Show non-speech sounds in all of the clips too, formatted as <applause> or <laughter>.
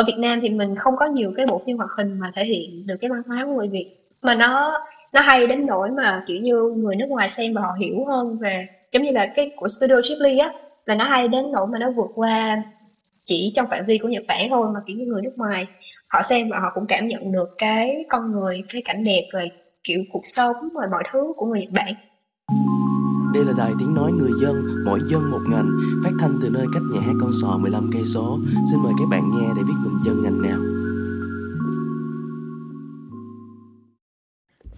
ở Việt Nam thì mình không có nhiều cái bộ phim hoạt hình mà thể hiện được cái văn hóa của người Việt. Mà nó nó hay đến nỗi mà, kiểu như, người nước ngoài xem và họ hiểu hơn về, giống như là cái của Studio Ghibli á, là nó hay đến nỗi mà nó vượt qua chỉ trong phạm vi của Nhật Bản thôi, mà kiểu như người nước ngoài họ xem và họ cũng cảm nhận được cái con người, cái cảnh đẹp rồi, kiểu, cuộc sống rồi mọi thứ của người Nhật Bản đây là đài tiếng nói người dân, mỗi dân một ngành, phát thanh từ nơi cách nhà hát con sò 15 cây số. Xin mời các bạn nghe để biết mình dân ngành nào.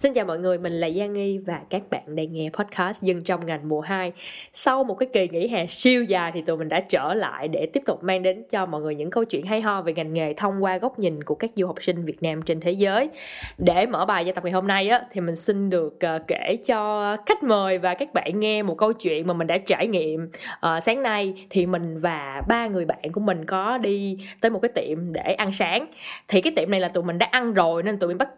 Xin chào mọi người, mình là Giang Nghi và các bạn đang nghe podcast Dân trong ngành mùa 2 Sau một cái kỳ nghỉ hè siêu dài thì tụi mình đã trở lại để tiếp tục mang đến cho mọi người những câu chuyện hay ho về ngành nghề thông qua góc nhìn của các du học sinh Việt Nam trên thế giới. Để mở bài gia tập ngày hôm nay á, thì mình xin được ờ, kể cho khách mời và các bạn nghe một câu chuyện mà mình đã trải nghiệm. À, Sáng nay thì mình và ba người bạn của mình có đi tới một cái tiệm để ăn sáng. Thì cái tiệm này là tụi mình đã ăn rồi nên tụi mình bắt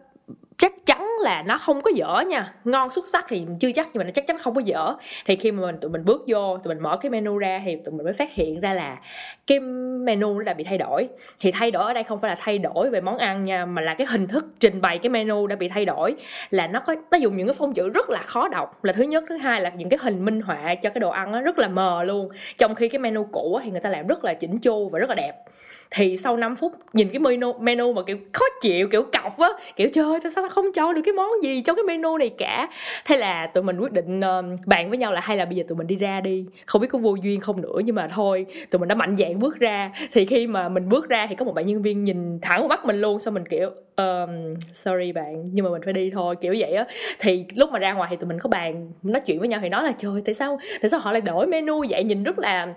chắc chắn là nó không có dở nha. Ngon xuất sắc thì chưa chắc, nhưng mà nó chắc chắn không có dở. Thì khi mà mình, tụi mình bước vô, tụi mình mở cái menu ra thì tụi mình mới phát hiện ra là cái menu nó đã bị thay đổi. Thì thay đổi ở đây không phải là thay đổi về món ăn nha, mà là cái hình thức trình bày cái menu đã bị thay đổi. Là nó có, nó dùng những cái phông chữ rất là khó đọc. Là thứ nhất, thứ hai là những cái hình minh họa cho cái đồ ăn nó rất là mờ luôn. Trong khi cái menu cũ thì người ta làm rất là chỉnh chu và rất là đẹp thì sau 5 phút nhìn cái menu menu mà kiểu khó chịu kiểu cọc á kiểu chơi sao nó không cho được cái món gì trong cái menu này cả? Thế là tụi mình quyết định uh, bàn với nhau là hay là bây giờ tụi mình đi ra đi không biết có vô duyên không nữa nhưng mà thôi tụi mình đã mạnh dạn bước ra. Thì khi mà mình bước ra thì có một bạn nhân viên nhìn thẳng vào mắt mình luôn xong mình kiểu um, sorry bạn nhưng mà mình phải đi thôi kiểu vậy á. Thì lúc mà ra ngoài thì tụi mình có bàn nói chuyện với nhau thì nói là trời tại sao tại sao họ lại đổi menu vậy? Nhìn rất là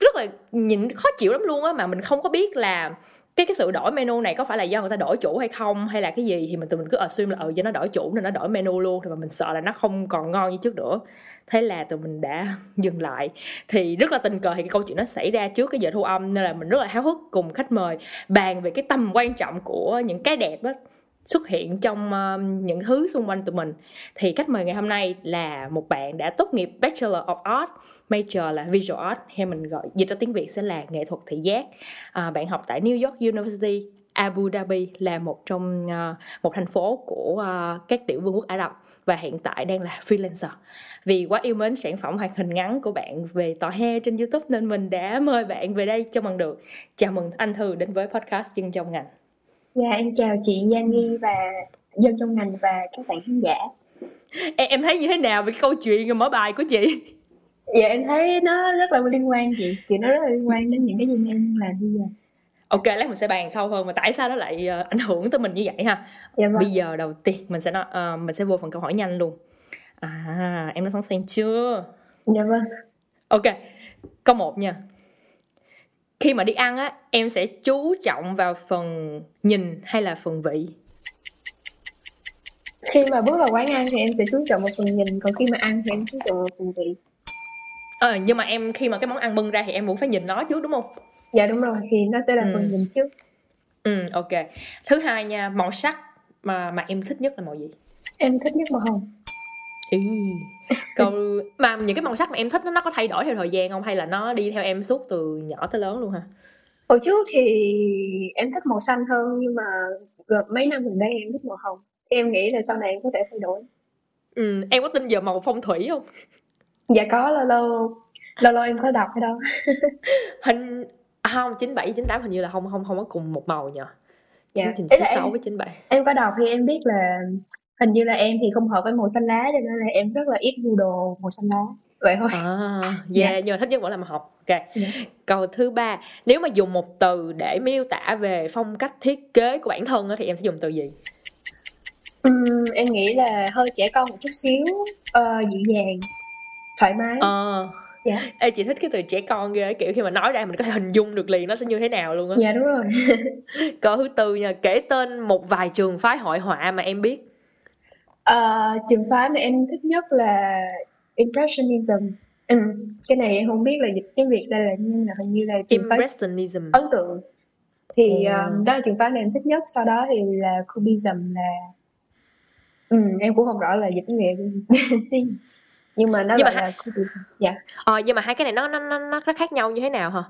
rất là nhìn khó chịu lắm luôn á, mà mình không có biết là cái cái sự đổi menu này có phải là do người ta đổi chủ hay không, hay là cái gì, thì mình, tụi mình cứ assume là ừ do nó đổi chủ nên nó đổi menu luôn thì mà mình sợ là nó không còn ngon như trước nữa. Thế là tụi mình đã <laughs> dừng lại. Thì rất là tình cờ thì cái câu chuyện nó xảy ra trước cái giờ thu âm, nên là mình rất là háo hức cùng khách mời bàn về cái tầm quan trọng của những cái đẹp á xuất hiện trong uh, những thứ xung quanh tụi mình thì khách mời ngày hôm nay là một bạn đã tốt nghiệp Bachelor of Art major là Visual Art hay mình gọi dịch ra tiếng Việt sẽ là nghệ thuật thị giác à, bạn học tại New York University Abu Dhabi là một trong uh, một thành phố của uh, các tiểu vương quốc Ả Rập và hiện tại đang là freelancer. Vì quá yêu mến sản phẩm hoạt hình ngắn của bạn về tòa he trên YouTube nên mình đã mời bạn về đây cho bằng được. Chào mừng anh Thư đến với podcast Dân trong ngành. Dạ em chào chị Giang Nghi và dân trong ngành và các bạn khán giả. Em, em thấy như thế nào về cái câu chuyện mở bài của chị? Dạ em thấy nó rất là liên quan chị, chị nó rất là liên quan đến những cái gì em làm bây giờ. Ok, lát mình sẽ bàn sâu hơn mà tại sao nó lại uh, ảnh hưởng tới mình như vậy ha. Dạ vâng. Bây giờ đầu tiên mình sẽ nói uh, mình sẽ vô phần câu hỏi nhanh luôn. À, em đã sẵn sàng chưa? Dạ vâng. Ok. Câu 1 nha khi mà đi ăn á em sẽ chú trọng vào phần nhìn hay là phần vị? Khi mà bước vào quán ăn thì em sẽ chú trọng vào phần nhìn còn khi mà ăn thì em chú trọng vào phần vị. Ờ nhưng mà em khi mà cái món ăn bưng ra thì em vẫn phải nhìn nó trước đúng không? Dạ đúng rồi thì nó sẽ là ừ. phần nhìn trước. Ừ ok. Thứ hai nha màu sắc mà mà em thích nhất là màu gì? Em thích nhất màu hồng ừ. câu mà những cái màu sắc mà em thích nó nó có thay đổi theo thời gian không? Hay là nó đi theo em suốt từ nhỏ tới lớn luôn hả? Hồi trước thì em thích màu xanh hơn nhưng mà gần mấy năm gần đây em thích màu hồng. Em nghĩ là sau này em có thể thay đổi. Ừ, em có tin giờ màu phong thủy không? Dạ có lâu lâu lâu lâu em có đọc cái đâu <laughs> hình à, không chín bảy chín tám hình như là không không không có cùng một màu nhỉ dạ. chín sáu với chín bảy. em có đọc thì em biết là hình như là em thì không hợp với màu xanh lá cho nên là em rất là ít mua đồ màu xanh lá vậy thôi à <laughs> yeah, dạ. nhưng mà thích nhất vẫn là màu học ok yeah. Dạ. câu thứ ba nếu mà dùng một từ để miêu tả về phong cách thiết kế của bản thân thì em sẽ dùng từ gì um, em nghĩ là hơi trẻ con một chút xíu uh, dịu dàng thoải mái ờ uh. Dạ. Ê, chị thích cái từ trẻ con ghê kiểu khi mà nói ra mình có thể hình dung được liền nó sẽ như thế nào luôn á. Dạ đúng rồi. <laughs> Câu thứ tư nha, kể tên một vài trường phái hội họa mà em biết. Ờ, trường phái mà em thích nhất là Impressionism. Ừ, cái này em không biết là dịch tiếng Việt ra là nhưng là hình như là trường phái Impressionism. ấn tượng. Thì ừ. um, đó là trường phái mà em thích nhất. Sau đó thì là Cubism là ừ, em cũng không rõ là dịch tiếng Việt <laughs> nhưng mà nó nhưng mà hai... là Cubism. Dạ. Ờ, nhưng mà hai cái này nó nó nó nó khác nhau như thế nào hả?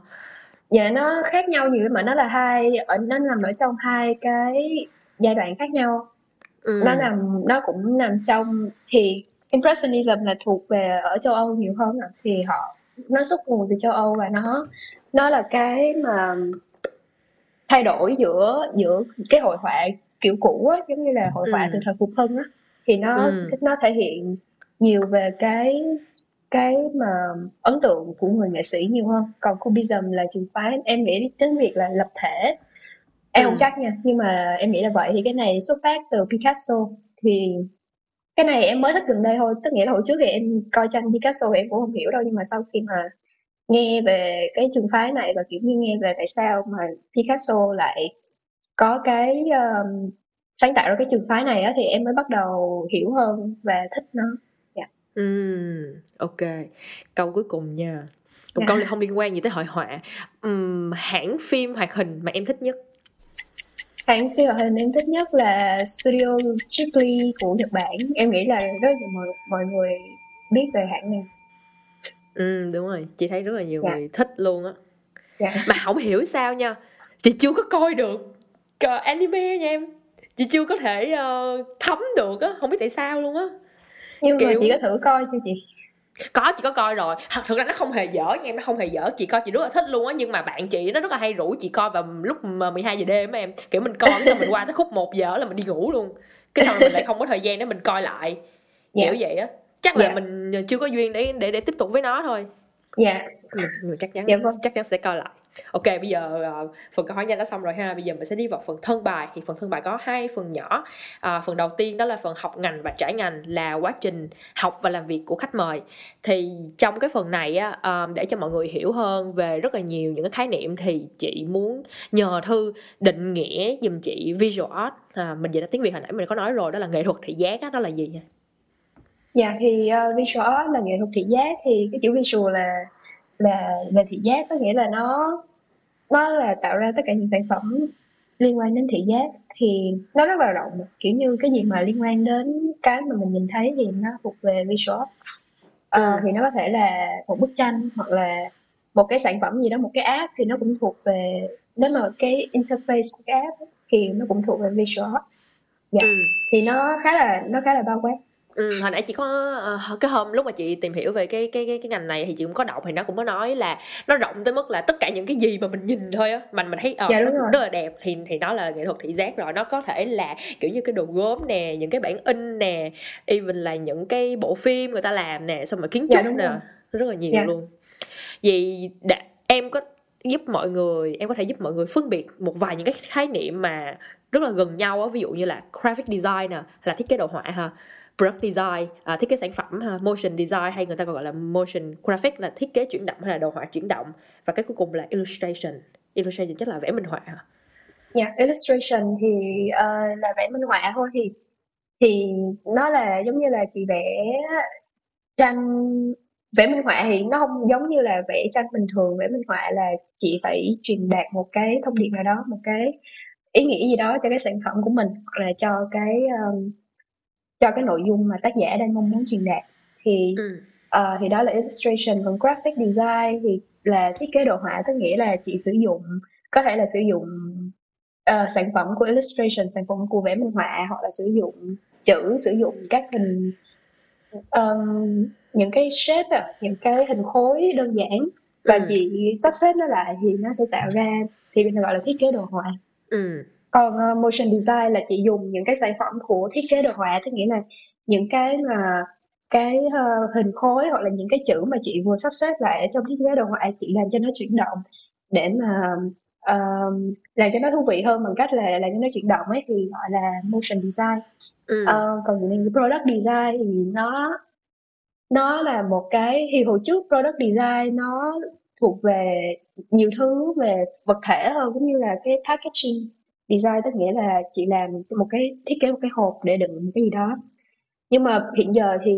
dạ nó khác nhau nhiều lắm mà nó là hai ở nó nằm ở trong hai cái giai đoạn khác nhau ừ. nó nằm nó cũng nằm trong thì impressionism là thuộc về ở châu Âu nhiều hơn à. thì họ nó xuất nguồn từ châu Âu và nó nó là cái mà thay đổi giữa giữa cái hội họa kiểu cũ á giống như là hội họa ừ. từ thời phục hưng á thì nó ừ. nó thể hiện nhiều về cái cái mà ấn tượng của người nghệ sĩ nhiều hơn còn cubism là trường phái em nghĩ tiếng việt là lập thể em ừ. không chắc nha nhưng mà em nghĩ là vậy thì cái này xuất phát từ Picasso thì cái này em mới thích gần đây thôi tức nghĩa là hồi trước thì em coi tranh Picasso thì em cũng không hiểu đâu nhưng mà sau khi mà nghe về cái trường phái này và kiểu như nghe về tại sao mà Picasso lại có cái um, sáng tạo ra cái trường phái này á thì em mới bắt đầu hiểu hơn và thích nó Ừm, ok. Câu cuối cùng nha. Một câu Dạ. này không liên quan gì tới hội họa. Ừm, hãng phim hoạt hình mà em thích nhất. Hãng phim hoạt hình em thích nhất là Studio Ghibli của Nhật Bản. Em nghĩ là rất là mọi, mọi người biết về hãng này. Ừ, đúng rồi. Chị thấy rất là nhiều Dạ. người thích luôn á. Dạ. Mà không hiểu sao nha. Chị chưa có coi được ờ, anime nha em. Chị chưa có thể ờ, thấm được á. Không biết tại sao luôn á. Nhưng mà Kiểu- chị có thử coi chưa chị? Có chị có coi rồi thật thực ra nó không hề dở nha em nó không hề dở chị coi chị rất là thích luôn á nhưng mà bạn chị nó rất là hay rủ chị coi vào lúc mà 12 giờ đêm em kiểu mình coi xong mình qua tới khúc 1 giờ là mình đi ngủ luôn cái xong mình lại không có thời gian để mình coi lại kiểu Dạ. vậy á chắc là Dạ. mình chưa có duyên để để để tiếp tục với nó thôi Dạ. mình, mình chắc chắn Dạ vâng. chắc chắn sẽ coi lại ok bây giờ uh, phần câu hỏi nhanh đã xong rồi ha. Bây giờ mình sẽ đi vào phần thân bài. Thì phần thân bài có hai phần nhỏ. Uh, phần đầu tiên đó là phần học ngành và trải ngành là quá trình học và làm việc của khách mời. Thì trong cái phần này á uh, để cho mọi người hiểu hơn về rất là nhiều những cái khái niệm thì chị muốn nhờ thư định nghĩa giùm chị visual art. À, mình dịch ra tiếng việt hồi nãy mình có nói rồi đó là nghệ thuật thị giác á đó là gì nha Dạ thì uh, visual art là nghệ thuật thị giác. Thì cái chữ visual là là về thị giác có nghĩa là nó nó là tạo ra tất cả những sản phẩm liên quan đến thị giác thì nó rất là rộng kiểu như cái gì mà liên quan đến cái mà mình nhìn thấy thì nó thuộc về visual art Ờ, Ừ. thì nó có thể là một bức tranh hoặc là một cái sản phẩm gì đó một cái app thì nó cũng thuộc về nếu mà cái interface của cái app thì nó cũng thuộc về visual art Dạ. ừ. thì nó khá là nó khá là bao quát Ừ, hồi nãy chị có ờ, cái hôm lúc mà chị tìm hiểu về cái cái cái cái ngành này thì chị cũng có đọc thì nó cũng có nói là nó rộng tới mức là tất cả những cái gì mà mình nhìn thôi á mình mình thấy ờ Dạ, nó đúng rồi. rất là đẹp thì thì nó là nghệ thuật thị giác rồi nó có thể là kiểu như cái đồ gốm nè những cái bản in nè even là những cái bộ phim người ta làm nè xong rồi kiến Dạ, trúc đúng nè rồi. rất là nhiều Dạ. luôn vì đã, em có giúp mọi người em có thể giúp mọi người phân biệt một vài những cái khái niệm mà rất là gần nhau á ví dụ như là graphic design nè là thiết kế đồ họa ha product design à, thiết kế sản phẩm ha motion design hay người ta còn gọi là motion graphic là thiết kế chuyển động hay là đồ họa chuyển động. Và cái cuối cùng là illustration. Illustration chắc là vẽ minh họa hả? Dạ, illustration thì uh, là vẽ minh họa thôi thì thì nó là giống như là chị vẽ tranh vẽ minh họa thì nó không giống như là vẽ tranh bình thường. Vẽ minh họa là chị phải truyền đạt một cái thông điệp nào đó một cái ý nghĩa gì đó cho cái sản phẩm của mình hoặc là cho cái um, cho cái nội dung mà tác giả đang mong muốn truyền đạt. Thì ừ. Ờ, thì đó là illustration còn graphic design. Thì là thiết kế đồ họa tức nghĩa là chị sử dụng có thể là sử dụng ờ, sản phẩm của illustration sản phẩm của vẽ minh họa hoặc là sử dụng chữ sử dụng các hình ờm, những cái shape à, những cái hình khối đơn giản. Và Ừ. chị sắp xếp nó lại thì nó sẽ tạo ra thì mình gọi là thiết kế đồ họa. Ừ còn ờ, motion design là chị dùng những cái sản phẩm của thiết kế đồ họa tức nghĩa là những cái mà cái ờ, hình khối hoặc là những cái chữ mà chị vừa sắp xếp lại ở trong thiết kế đồ họa chị làm cho nó chuyển động để mà ờ, làm cho nó thú vị hơn bằng cách là làm cho nó chuyển động ấy thì gọi là motion design. Ừ. Ờ, còn những product design thì nó nó là một cái thì hồi trước product design nó thuộc về nhiều thứ về vật thể hơn cũng như là cái packaging design tức nghĩa là chị làm một cái thiết kế một cái hộp để đựng một cái gì đó. Nhưng mà hiện giờ thì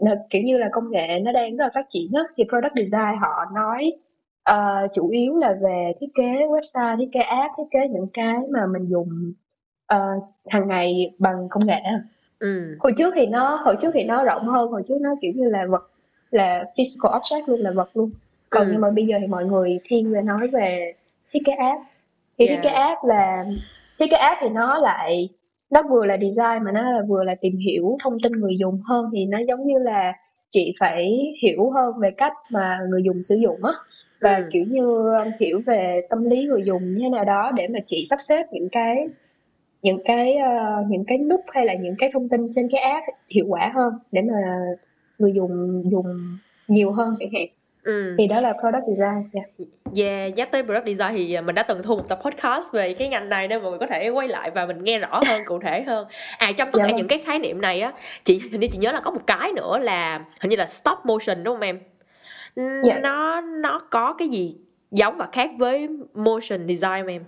là kiểu như là công nghệ nó đang rất là phát triển á thì product design họ nói ờ, chủ yếu là về thiết kế website thiết kế app thiết kế những cái mà mình dùng ờ, hàng ngày bằng công nghệ ừ. Hồi trước thì nó hồi trước thì nó rộng hơn hồi trước nó kiểu như là vật là physical object luôn là vật luôn. Còn Ừ. nhưng mà bây giờ thì mọi người thiên về nói về thiết kế app thì thiết Yeah. kế app là thiết kế app thì nó lại nó vừa là design mà nó là vừa là tìm hiểu thông tin người dùng hơn thì nó giống như là chị phải hiểu hơn về cách mà người dùng sử dụng á và Ừ. kiểu như hiểu về tâm lý người dùng như thế nào đó để mà chị sắp xếp những cái những cái ờ, những cái nút hay là những cái thông tin trên cái app hiệu quả hơn để mà người dùng dùng nhiều hơn chẳng hạn Ừ. thì đó là product design yeah. Yeah, nhắc tới product design thì mình đã từng thu một tập podcast về cái ngành này nên mọi người có thể quay lại và mình nghe rõ hơn, cụ thể hơn. À trong tất Dạ cả vâng. những cái khái niệm này á, chị hình như chị nhớ là có một cái nữa là hình như là stop motion đúng không em? Dạ. Nó nó có cái gì giống và khác với motion design em?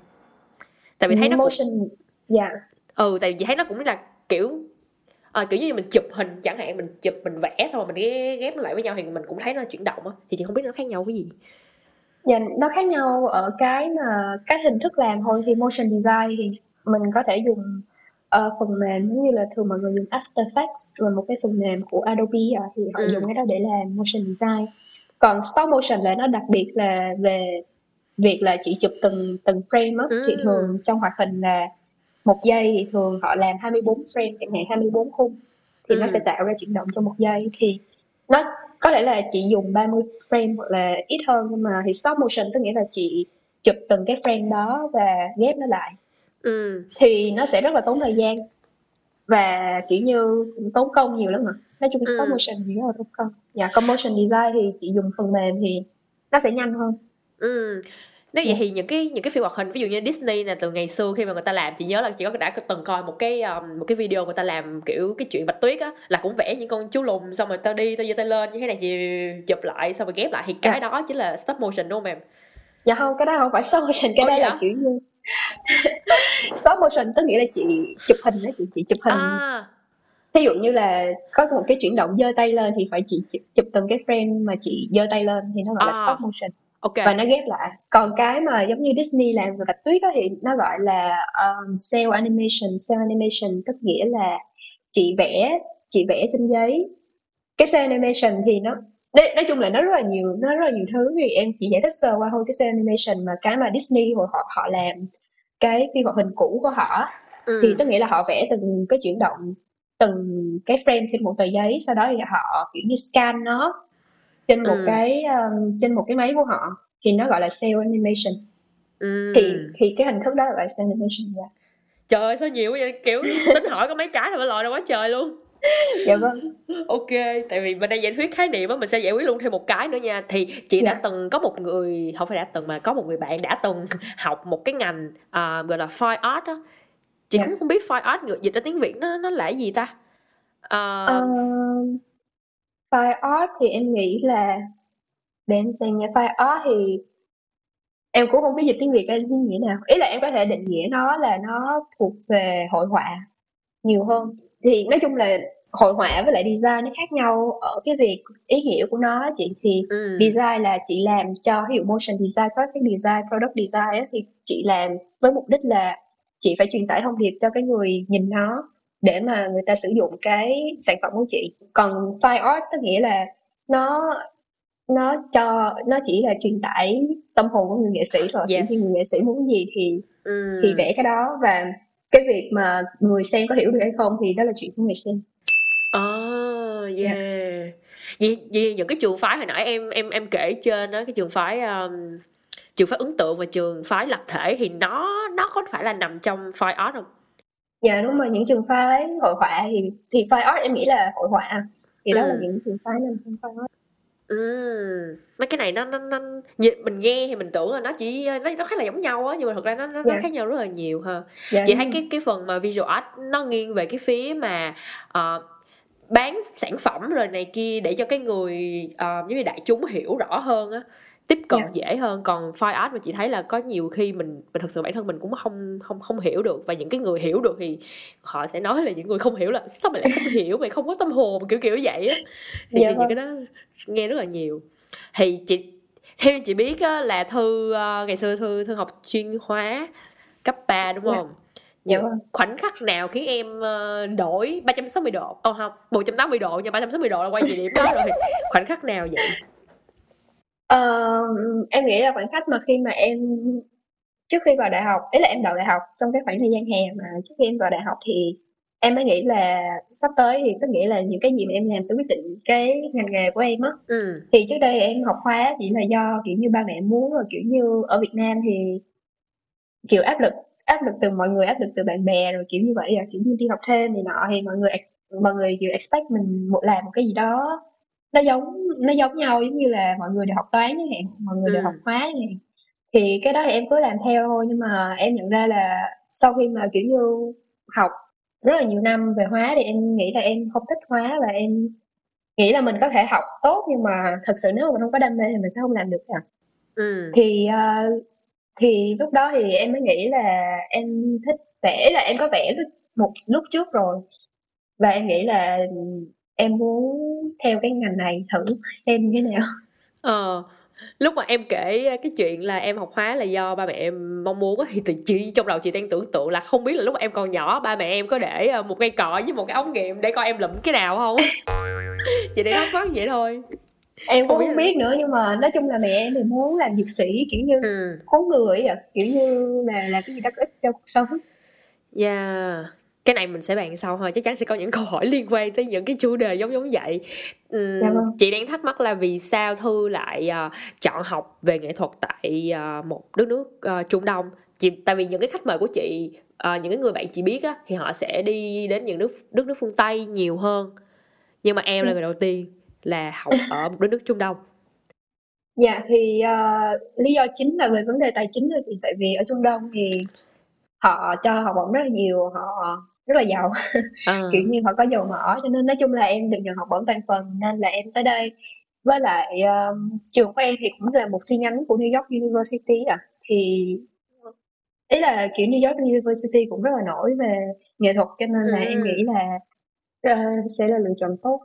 Tại vì thấy nó cũng motion dạ ừ tại vì thấy nó cũng là kiểu ờ, kiểu như mình chụp hình chẳng hạn mình chụp mình vẽ xong rồi mình ghép, nó lại với nhau thì mình cũng thấy nó chuyển động á thì chị không biết nó khác nhau cái gì dạ nó khác nhau ở cái mà cái hình thức làm thôi thì motion design thì mình có thể dùng ờ, phần mềm giống như là thường mọi người dùng After Effects là một cái phần mềm của Adobe à, thì họ Ừ. dùng cái đó để làm motion design còn stop motion là nó đặc biệt là về việc là chỉ chụp từng từng frame á Ừ. thì thường trong hoạt hình là một giây thì thường họ làm 24 frame chẳng hạn 24 khung thì Ừ. nó sẽ tạo ra chuyển động trong một giây thì nó có lẽ là chị dùng 30 frame hoặc là ít hơn nhưng mà thì stop motion tức nghĩa là chị chụp từng cái frame đó và ghép nó lại ừ thì nó sẽ rất là tốn thời gian và kiểu như tốn công nhiều lắm mà nói chung Ừ. stop motion thì rất là tốn công dạ còn motion design thì chị dùng phần mềm thì nó sẽ nhanh hơn Ừ. Nếu vậy Dạ. thì những cái những cái phim hoạt hình ví dụ như Disney nè từ ngày xưa khi mà người ta làm chị nhớ là chị có đã từng coi một cái um, một cái video người ta làm kiểu cái chuyện Bạch Tuyết á là cũng vẽ những con chú lùn xong rồi tao đi tao giơ tay lên như thế này chị chụp lại xong rồi ghép lại thì cái Dạ. đó chính là stop motion đúng không em? dạ không cái đó không phải stop motion cái đó là kiểu như <laughs> stop motion tức nghĩa là chị chụp hình đó chị chị chụp hình À thí dụ như là có một cái chuyển động giơ tay lên thì phải chị chụp, chụp từng cái frame mà chị giơ tay lên thì nó gọi là À. stop motion ok. và nó ghép lại. Còn cái mà giống như Disney làm về Bạch Tuyết đó thì nó gọi là um, cell animation. Cell animation tức nghĩa là chị vẽ chị vẽ trên giấy. Cái cell animation thì nó nói chung là nó rất là nhiều nó rất là nhiều thứ. Thì em chỉ giải thích sơ qua thôi cái cell animation mà cái mà Disney hồi họ họ làm cái phim hoạt hình cũ của họ Ừ. thì tức nghĩa là họ vẽ từng cái chuyển động từng cái frame trên một tờ giấy. Sau đó thì họ kiểu như scan nó trên một Ừ. cái um, trên một cái máy của họ thì nó gọi là cell animation Ừ. thì thì cái hình thức đó là gọi là cell animation dạ. Trời ơi sao nhiều vậy? Kiểu tính hỏi có mấy cái là phải lòi ra quá trời luôn. <laughs> dạ vâng Ok, tại vì mình đang giải thuyết khái niệm á, mình sẽ giải quyết luôn thêm một cái nữa nha. Thì chị đã Dạ. từng có một người, không phải đã từng mà có một người bạn đã từng <laughs> học một cái ngành à, gọi là fine art á. Chị Dạ. cũng không biết fine art ngược dịch ra tiếng Việt nó nó là gì ta? À, Um, fine art thì em nghĩ là để em xem nha fine art thì em cũng không biết dịch tiếng Việt ra như nghĩa nào. Ý là em có thể định nghĩa nó là nó thuộc về hội họa nhiều hơn. Thì nói chung là hội họa với lại design nó khác nhau. Ở cái việc ý nghĩa của nó chị thì ừ, design là chị làm cho ví dụ motion design graphic design product design á, thì chị làm với mục đích là chị phải truyền tải thông điệp cho cái người nhìn nó để mà người ta sử dụng cái sản phẩm của chị còn fine art tức nghĩa là nó nó cho nó chỉ là truyền tải tâm hồn của người nghệ sĩ rồi Yes. như người nghệ sĩ muốn gì thì ừ. thì vẽ cái đó và cái việc mà người xem có hiểu được hay không thì đó là chuyện của người xem Oh, Dạ. yeah. Vì, vì những cái trường phái hồi nãy em em em kể trên đó cái trường phái um, trường phái ấn tượng và trường phái lập thể thì nó nó có phải là nằm trong fine art không? Dạ đúng rồi những trường phái hội họa thì thì fine art em nghĩ là hội họa thì đó là Ừ. những trường phái nằm trong fine art Ừ. Mấy cái này nó nó nó nhìn- mình nghe thì mình tưởng là nó chỉ nó, nó khá là giống nhau á nhưng mà thật ra nó nó, nó Dạ. khác nhau rất là nhiều ha. dạ, chị đúng thấy rồi. cái cái phần mà visual art nó nghiêng về cái phía mà ờ, bán sản phẩm rồi này kia để cho cái người ờ, giống như đại chúng hiểu rõ hơn á tiếp cận Dạ. dễ hơn. Còn fine art mà chị thấy là có nhiều khi mình mình thật sự bản thân mình cũng không không không hiểu được. Và những cái người hiểu được thì họ sẽ nói là những người không hiểu là sao mày lại không hiểu? Mày không có tâm hồn. Kiểu kiểu vậy á. Thì, Dạ thì những vâng. cái đó nghe rất là nhiều. Thì chị theo chị biết á, là thư ờ, ngày xưa thư thư học chuyên hóa cấp 3 đúng Dạ. không? Dạ Những vâng. Khoảnh khắc nào khiến em ờ, đổi 360 độ? Ồ không 180 độ nha 360 độ là quay về điểm đó rồi. Khoảnh khắc nào vậy Ờ, em nghĩ là khoảnh khắc mà khi mà em trước khi vào đại học, ý là em đậu đại học trong cái khoảng thời gian hè mà trước khi em vào đại học thì em mới nghĩ là sắp tới thì tức nghĩa là những cái gì mà em làm sẽ quyết định cái ngành nghề của em á. Ừ. Thì trước đây em học hóa chỉ là do kiểu như ba mẹ muốn rồi kiểu như ở Việt Nam thì kiểu áp lực áp lực từ mọi người áp lực từ bạn bè rồi kiểu như vậy à kiểu như đi học thêm này nọ thì mọi người mọi người kiểu expect mình một làm một cái gì đó nó giống nó giống nhau giống như là mọi người đều học toán chẳng hạn mọi người đều Ừ. học hóa chẳng hạn thì cái đó thì em cứ làm theo thôi nhưng mà em nhận ra là sau khi mà kiểu như học rất là nhiều năm về hóa thì em nghĩ là em không thích hóa và em nghĩ là mình có thể học tốt nhưng mà thật sự nếu mà mình không có đam mê thì mình sẽ không làm được à Ừ. thì ờ, thì lúc đó thì em mới nghĩ là em thích vẽ là em có vẽ một lúc trước rồi và em nghĩ là em muốn theo cái ngành này thử xem như thế nào. Ờ, lúc mà em kể cái chuyện là em học hóa là do ba mẹ em mong muốn thì tự- chị trong đầu chị đang tưởng tượng là không biết là lúc mà em còn nhỏ ba mẹ em có để ờ, một cây cọ với một cái ống nghiệm để coi em lụm cái nào không? <laughs> Chị đang thắc mắc vậy thôi. Em cũng Không biết biết nữa nhưng mà nói chung là mẹ em thì muốn làm dược sĩ kiểu như ừ. cứu người ấy à kiểu như là là cái gì đó có ích cho cuộc sống. Yeah cái này mình sẽ bàn sau thôi chắc chắn sẽ có những câu hỏi liên quan tới những cái chủ đề giống giống vậy. Dạ vâng. chị đang thắc mắc là vì sao thư lại ờ, chọn học về nghệ thuật tại ờ, một đất nước ờ, Trung Đông? Chị tại vì những cái khách mời của chị ờ, những cái người bạn chị biết á thì họ sẽ đi đến những nước đất nước phương Tây nhiều hơn. Nhưng mà em là người đầu tiên là học ở một đất nước Trung Đông. Dạ thì ờ, lý do chính là về vấn đề tài chính thôi chị. Tại vì ở Trung Đông thì họ cho học bổng rất là nhiều họ rất là giàu Ờ, <laughs> kiểu như họ có dầu mỏ cho nên nói chung là em được nhận học bổng toàn phần nên là em tới đây với lại um, trường của em thì cũng là một chi nhánh của New York University à thì ý là kiểu New York University cũng rất là nổi về nghệ thuật cho nên là em Ừ. nghĩ là ờ, sẽ là lựa chọn tốt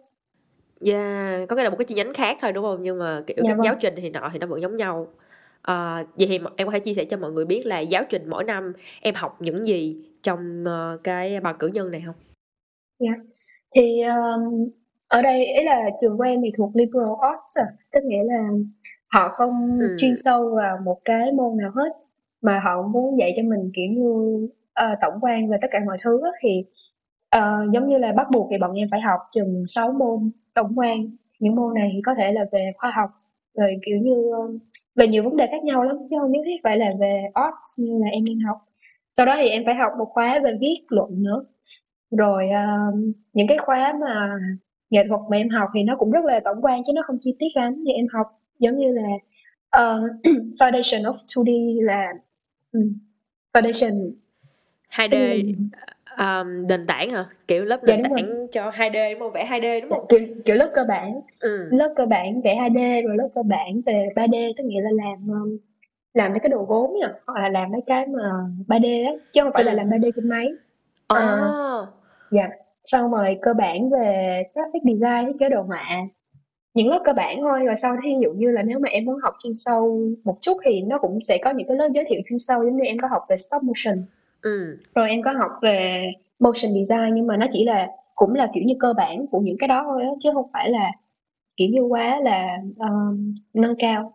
Yeah, có nghĩa là một cái chi nhánh khác thôi đúng không? Nhưng mà kiểu Dạ các vâng. giáo trình thì nọ thì nó vẫn giống nhau. À, vậy thì em có thể chia sẻ cho mọi người biết là giáo trình mỗi năm em học những gì trong ờ, cái bằng cử nhân này không? thì um, ở đây ý là trường của em thì thuộc liberal arts à, tức nghĩa là họ không Ừ. chuyên sâu vào một cái môn nào hết mà họ muốn dạy cho mình kiểu như ờ, tổng quan về tất cả mọi thứ á, thì ờ, giống như là bắt buộc thì bọn em phải học chừng 6 môn tổng quan những môn này thì có thể là về khoa học rồi kiểu như um, về nhiều vấn đề khác nhau lắm chứ không nhất thiết phải là về arts như là em đang học. Sau đó thì em phải học một khóa về viết luận nữa. Rồi um, những cái khóa mà nghệ thuật mà em học thì nó cũng rất là tổng quan chứ nó không chi tiết lắm như em học. Giống như là um, <clears throat> Foundation of 2D là ừ, Foundation 2D tức là um, nền tảng hả? Kiểu lớp Dạ, nền rồi. tảng cho 2D đúng không? Vẽ 2D đúng không? kiểu, kiểu lớp cơ bản Ừ. lớp cơ bản vẽ 2D rồi lớp cơ bản về 3D tức nghĩa là làm làm mấy cái đồ gốm nha hoặc là làm mấy cái mà 3D á chứ không phải là Ừ. làm 3D trên máy Ờ. Ờ. Dạ, xong rồi cơ bản về graphic design, thiết kế đồ họa những lớp cơ bản thôi rồi sau ví dụ như là nếu mà em muốn học chuyên sâu một chút thì nó cũng sẽ có những cái lớp giới thiệu chuyên sâu giống như em có học về stop motion Ừ. rồi em có học về motion design nhưng mà nó chỉ là cũng là kiểu như cơ bản của những cái đó thôi á chứ không phải là kiểu như quá là um, nâng cao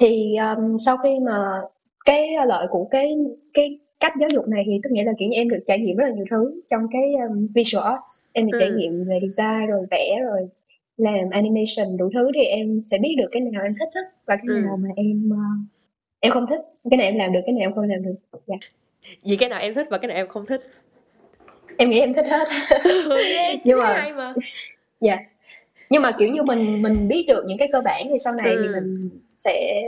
thì um, sau khi mà cái lợi của cái cái cách giáo dục này thì tức nghĩa là kiểu như em được trải nghiệm rất là nhiều thứ trong cái um, visual arts em được trải Ừ. nghiệm về design rồi vẽ rồi làm animation đủ thứ thì em sẽ biết được cái nào em thích á và cái Ừ. nào mà em uh, em không thích cái nào em làm được cái nào em không làm được dạ Vì cái nào em thích và cái nào em không thích. em nghĩ em thích hết <laughs> yeah, Nhưng mà- mà. <laughs> dạ nhưng mà kiểu như mình mình biết được những cái cơ bản thì sau này thì Ừ. mình sẽ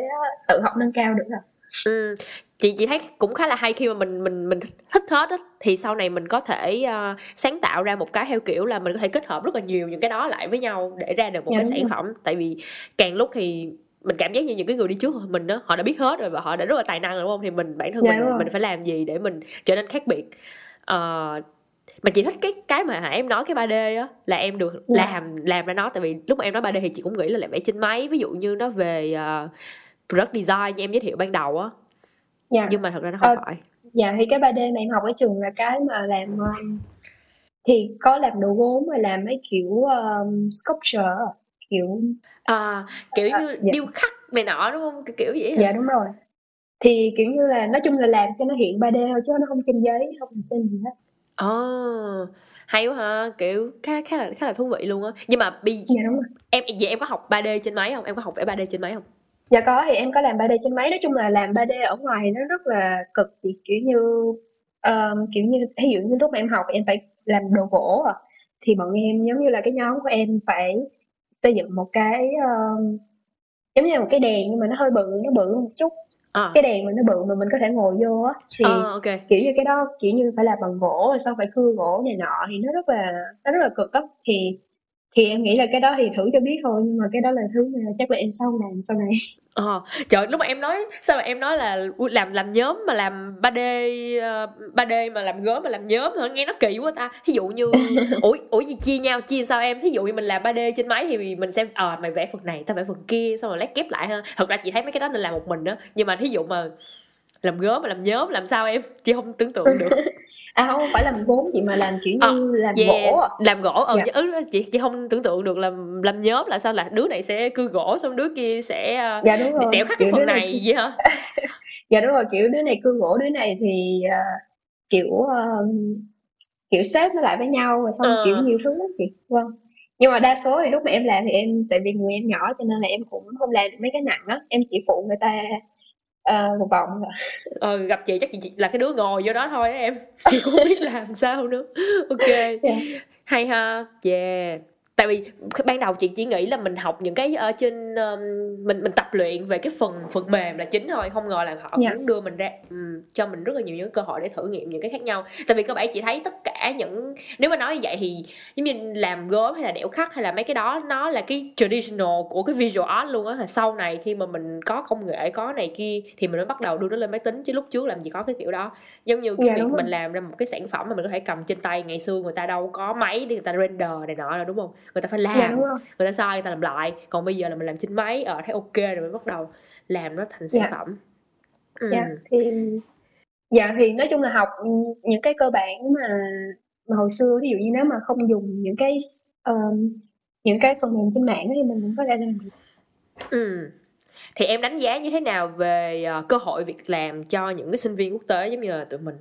tự học nâng cao được rồi Ừ. chị chị thấy cũng khá là hay khi mà mình mình mình thích hết á thì sau này mình có thể ờ, sáng tạo ra một cái theo kiểu là mình có thể kết hợp rất là nhiều những cái đó lại với nhau để ra được một Dạ, cái sản rồi. phẩm tại vì càng lúc thì mình cảm giác như những cái người đi trước mình đó họ đã biết hết rồi và họ đã rất là tài năng rồi đúng không? Thì mình bản thân Dạ, mình rồi. mình phải làm gì để mình trở nên khác biệt. Ờ, mà chị thích cái cái mà em nói cái 3D á là em được Dạ. làm làm ra nó. Tại vì lúc mà em nói 3D thì chị cũng nghĩ là làm vẽ trên máy ví dụ như nó về ờ, product design như em giới thiệu ban đầu á. Dạ. Nhưng mà thật ra nó không Ờ, phải. dạ thì cái 3D mà em học ở trường là cái mà làm um, thì có làm đồ gốm và làm mấy kiểu um, sculpture kiểu à, kiểu À, như dạ. điêu khắc này nọ đúng không kiểu, kiểu vậy hả? dạ đúng rồi thì kiểu như là nói chung là làm cho nó hiện 3D thôi chứ nó không trên giấy không trên gì hết Ồ, hay quá ha, kiểu khá khá là khá là thú vị luôn á. Nhưng mà bây dạ đúng rồi em vậy em có học 3D trên máy không? Em có học vẽ 3D trên máy không? dạ có thì em có làm 3D trên máy nói chung là làm 3D ở ngoài thì nó rất là cực chị kiểu như um, kiểu như ví dụ như lúc mà em học em phải làm đồ gỗ à. thì bọn em giống như là cái nhóm của em phải xây dựng một cái um, giống như là một cái đèn nhưng mà nó hơi bự nó bự một chút. À, cái đèn mà nó bự mà mình có thể ngồi vô á thì ờ, ok. kiểu như cái đó kiểu như phải làm bằng gỗ rồi xong phải cưa gỗ này nọ thì nó rất là nó rất là cực á. Thì thì em nghĩ là cái đó thì thử cho biết thôi nhưng mà cái đó là thứ mà chắc là em sau làm sau này <laughs> Ờ, trời lúc mà em nói sao mà em nói là làm làm nhóm mà làm 3D ờ, 3D mà làm gốm mà làm nhóm hả? Nghe nó kỳ quá ta. Ví dụ như <laughs> ủa ủa gì chia nhau chia sao em? Ví dụ như mình làm 3D trên máy thì mình xem ờ mày vẽ phần này, tao vẽ phần kia xong rồi lát ghép lại ha. Thật ra chị thấy mấy cái đó nên làm một mình đó. Nhưng mà thí dụ mà làm gốm mà làm nhóm làm sao em? Chị không tưởng tượng được. <laughs> à không phải làm gốm chị mà làm kiểu như Ờ, làm Yeah, gỗ à. làm gỗ ừ, Dạ. ừ chị chị không tưởng tượng được làm làm nhóm là sao là đứa này sẽ cưa gỗ xong đứa kia sẽ ờ, dạ đúng rồi đẽo khắc cái phần này này vậy hả? <laughs> dạ đúng rồi kiểu đứa này cưa gỗ đứa này thì à, kiểu à, kiểu xếp nó lại với nhau và xong Ờ. kiểu nhiều thứ lắm chị vâng nhưng mà đa số thì lúc mà em làm thì em tại vì người em nhỏ cho nên là em cũng không làm được mấy cái nặng á em chỉ phụ người ta ờ, một vòng ờ, gặp chị chắc chị, là cái đứa ngồi vô đó thôi á em. <laughs> Chị cũng không biết làm sao nữa. Ok. Dạ. hay ha. Yeah tại vì ban đầu chị chỉ nghĩ là mình học những cái ở trên um, mình mình tập luyện về cái phần phần mềm là chính thôi không ngờ là họ Dạ. cũng đưa mình ra ừm, cho mình rất là nhiều những cơ hội để thử nghiệm những cái khác nhau tại vì cơ bản chị thấy tất cả những nếu mà nói như vậy thì giống như làm gốm hay là đẽo khắc hay là mấy cái đó nó là cái traditional của cái visual art luôn á là sau này khi mà mình có công nghệ có này kia thì mình mới bắt đầu đưa nó lên máy tính chứ lúc trước làm gì có cái kiểu đó giống như cái Dạ, việc rồi. mình làm ra một cái sản phẩm mà mình có thể cầm trên tay ngày xưa người ta đâu có máy để người ta render này nọ đâu đúng không người ta phải làm dạ đúng rồi người ta sai người ta làm lại còn bây giờ là mình làm trên máy ở thấy ok rồi mới bắt đầu làm nó thành sản Dạ. phẩm ừ. dạ thì dạ thì nói chung là học những cái cơ bản mà mà hồi xưa ví dụ như nếu mà không dùng những cái um, những cái phần mềm trên mạng thì mình cũng có thể làm được Ừ. Thì em đánh giá như thế nào về ờ, cơ hội việc làm cho những cái sinh viên quốc tế giống như là tụi mình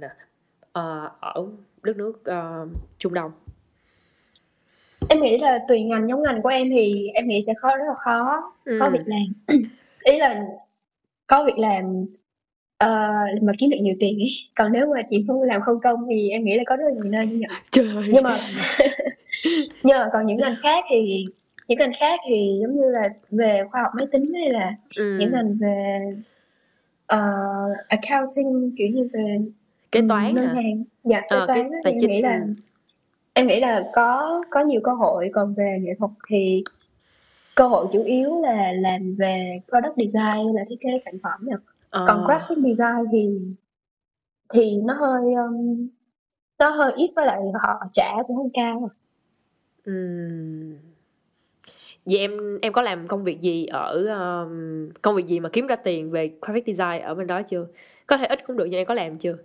ờ, ở đất nước ờ, Trung Đông? Em nghĩ là tùy ngành giống ngành của em thì em nghĩ sẽ khó rất là khó có Ừ. việc làm <clears throat> ý là có việc làm ờ, mà kiếm được nhiều tiền ấy còn nếu mà chị không làm không công thì em nghĩ là có rất là nhiều nơi như vậy Trời. nhưng mà <laughs> nhưng mà còn những ngành khác thì những ngành khác thì giống như là về khoa học máy tính hay là Ừ. những ngành về ờ, accounting kiểu như về Kế toán ngân hả? hàng dạ kế cái toán á, thì tài em chính, nghĩ là ừ. Em nghĩ là có có nhiều cơ hội còn về nghệ thuật thì cơ hội chủ yếu là làm về product design là thiết kế sản phẩm nè còn Ờ. graphic design thì thì nó hơi um, nó hơi ít với lại họ trả cũng không cao Ừm. Vậy em em có làm công việc gì ở um, công việc gì mà kiếm ra tiền về graphic design ở bên đó chưa? Có thể ít cũng được nhưng em có làm chưa?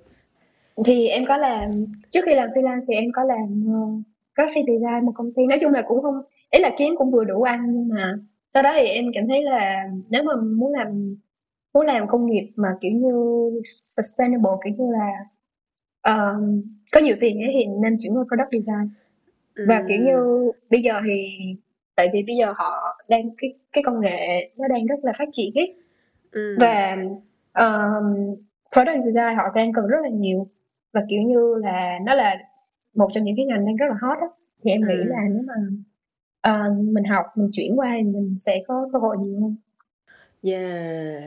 Thì em có làm trước khi làm freelance thì em có làm uh, graphic design một công ty nói chung là cũng không ý là kiếm cũng vừa đủ ăn nhưng mà sau đó thì em cảm thấy là nếu mà muốn làm muốn làm công nghiệp mà kiểu như sustainable kiểu như là um, có nhiều tiền ấy thì nên chuyển qua product design và kiểu Ừm. như bây giờ thì tại vì bây giờ họ đang cái cái công nghệ nó đang rất là phát triển ấy Ừm. và um, product design họ đang cần rất là nhiều và kiểu như là nó là một trong những cái ngành đang rất là hot á thì em nghĩ Ừm. là nếu mà ờ, mình học mình chuyển qua thì mình sẽ có cơ hội nhiều hơn Yeah.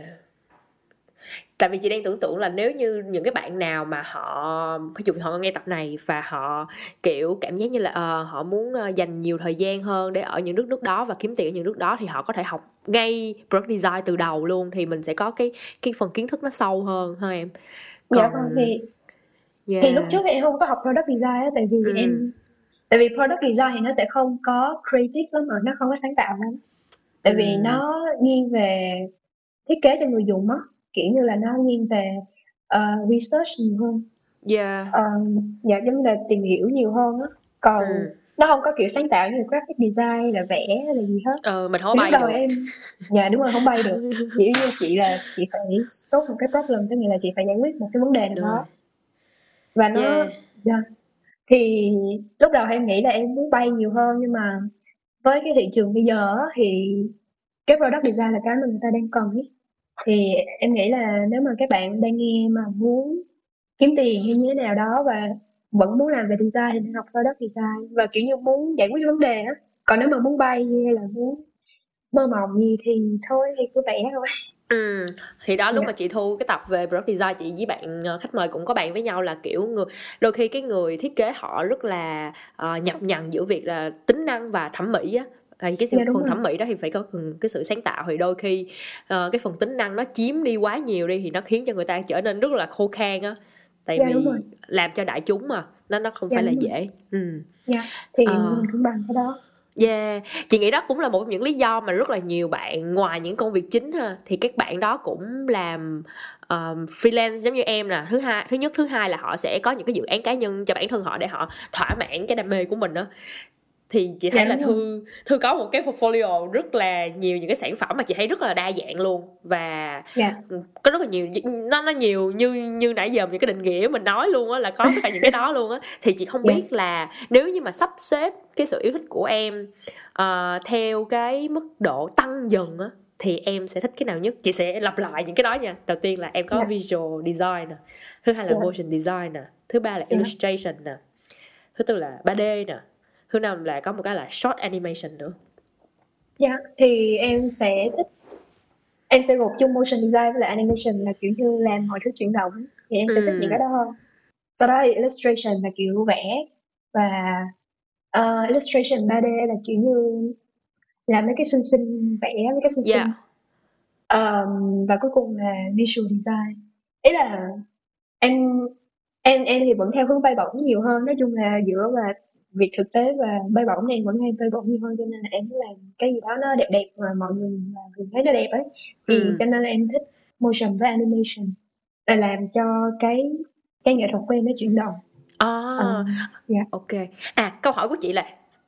Tại vì chị đang tưởng tượng là nếu như những cái bạn nào mà họ ví dụ họ nghe tập này và họ kiểu cảm giác như là ờ, họ muốn ờ, dành nhiều thời gian hơn để ở những nước nước đó và kiếm tiền ở những nước đó thì họ có thể học ngay product design từ đầu luôn thì mình sẽ có cái cái phần kiến thức nó sâu hơn ha em. dạ Còn vâng thì yeah. thì lúc trước thì em không có học product design á tại vì Ừ. em tại vì product design thì nó sẽ không có creative lắm mà nó không có sáng tạo lắm tại vì Ừ. nó nghiêng về thiết kế cho người dùng á kiểu như là nó nghiêng về ờ, research nhiều hơn Yeah. Ờ, dạ giống là tìm hiểu nhiều hơn á còn Ừ. nó không có kiểu sáng tạo như graphic design là vẽ hay là gì hết ờ mình không bay đầu được em dạ đúng rồi không bay được <laughs> chỉ như chị là chị phải solve một cái problem tức nghĩa là chị phải giải quyết một cái vấn đề nào đó. Và nó Yeah. dạ. thì lúc đầu em nghĩ là em muốn bay nhiều hơn nhưng mà với cái thị trường bây giờ á, thì cái product design là cái mà người ta đang cần ấy. thì em nghĩ là nếu mà các bạn đang nghe mà muốn kiếm tiền hay như thế nào đó và vẫn muốn làm về design thì nên học product design và kiểu như muốn giải quyết vấn đề á còn nếu mà muốn bay hay là muốn mơ mộng gì thì thôi thì cứ vẽ thôi Ừ, thì đó lúc Dạ. mà chị thu cái tập về product design chị với bạn ờ, khách mời cũng có bạn với nhau là kiểu người đôi khi cái người thiết kế họ rất là ờ, nhập nhằng giữa việc là tính năng và thẩm mỹ á thì cái Dạ, phần rồi. thẩm mỹ đó thì phải có cái sự sáng tạo thì đôi khi ờ, cái phần tính năng nó chiếm đi quá nhiều đi thì nó khiến cho người ta trở nên rất là khô khan á tại Dạ, vì làm cho đại chúng mà nó nó không Dạ, phải là rồi. dễ ừ. dạ thì Ờ. mình cũng bằng cái đó Yeah, chị nghĩ đó cũng là một trong những lý do mà rất là nhiều bạn ngoài những công việc chính ha thì các bạn đó cũng làm um, freelance giống như em nè. Thứ hai, thứ nhất, thứ hai là họ sẽ có những cái dự án cá nhân cho bản thân họ để họ thỏa mãn cái đam mê của mình đó. Thì chị thấy Dạ, là. Thư Thư có một cái portfolio rất là nhiều những cái sản phẩm mà chị thấy rất là đa dạng luôn và dạ có rất là nhiều nó nó nhiều như như nãy giờ những cái định nghĩa mình nói luôn á là có tất cả những cái đó luôn á thì chị không Dạ. biết là nếu như mà sắp xếp cái sự yêu thích của em ờ, theo cái mức độ tăng dần á thì em sẽ thích cái nào nhất chị sẽ lặp lại những cái đó nha đầu tiên là em có Dạ. visual design nè thứ hai là Dạ. motion design nè thứ ba là Dạ. illustration nè thứ tư là 3D nè thứ năm là có một cái là short animation nữa Dạ, thì em sẽ thích em sẽ gộp chung motion design với lại animation là kiểu như làm mọi thứ chuyển động thì em sẽ thích Ừ. những cái đó hơn. Sau đó thì illustration là kiểu vẽ và ờ, illustration 3D là kiểu như làm mấy cái xinh xinh vẽ mấy cái xinh Dạ. xinh. Ờm, và cuối cùng là visual design. Ý là em em em thì vẫn theo hướng bay bổng nhiều hơn nói chung là giữa và việc thực tế và bay bổng thì em vẫn hay bay bổng nhiều hơn cho nên là em làm cái gì đó nó đẹp đẹp mà mọi người mà người thấy nó đẹp ấy thì Ừ. cho nên là em thích motion với animation là làm cho cái cái nghệ thuật của em nó chuyển động à, Ờ, dạ Ok. À, câu hỏi của chị là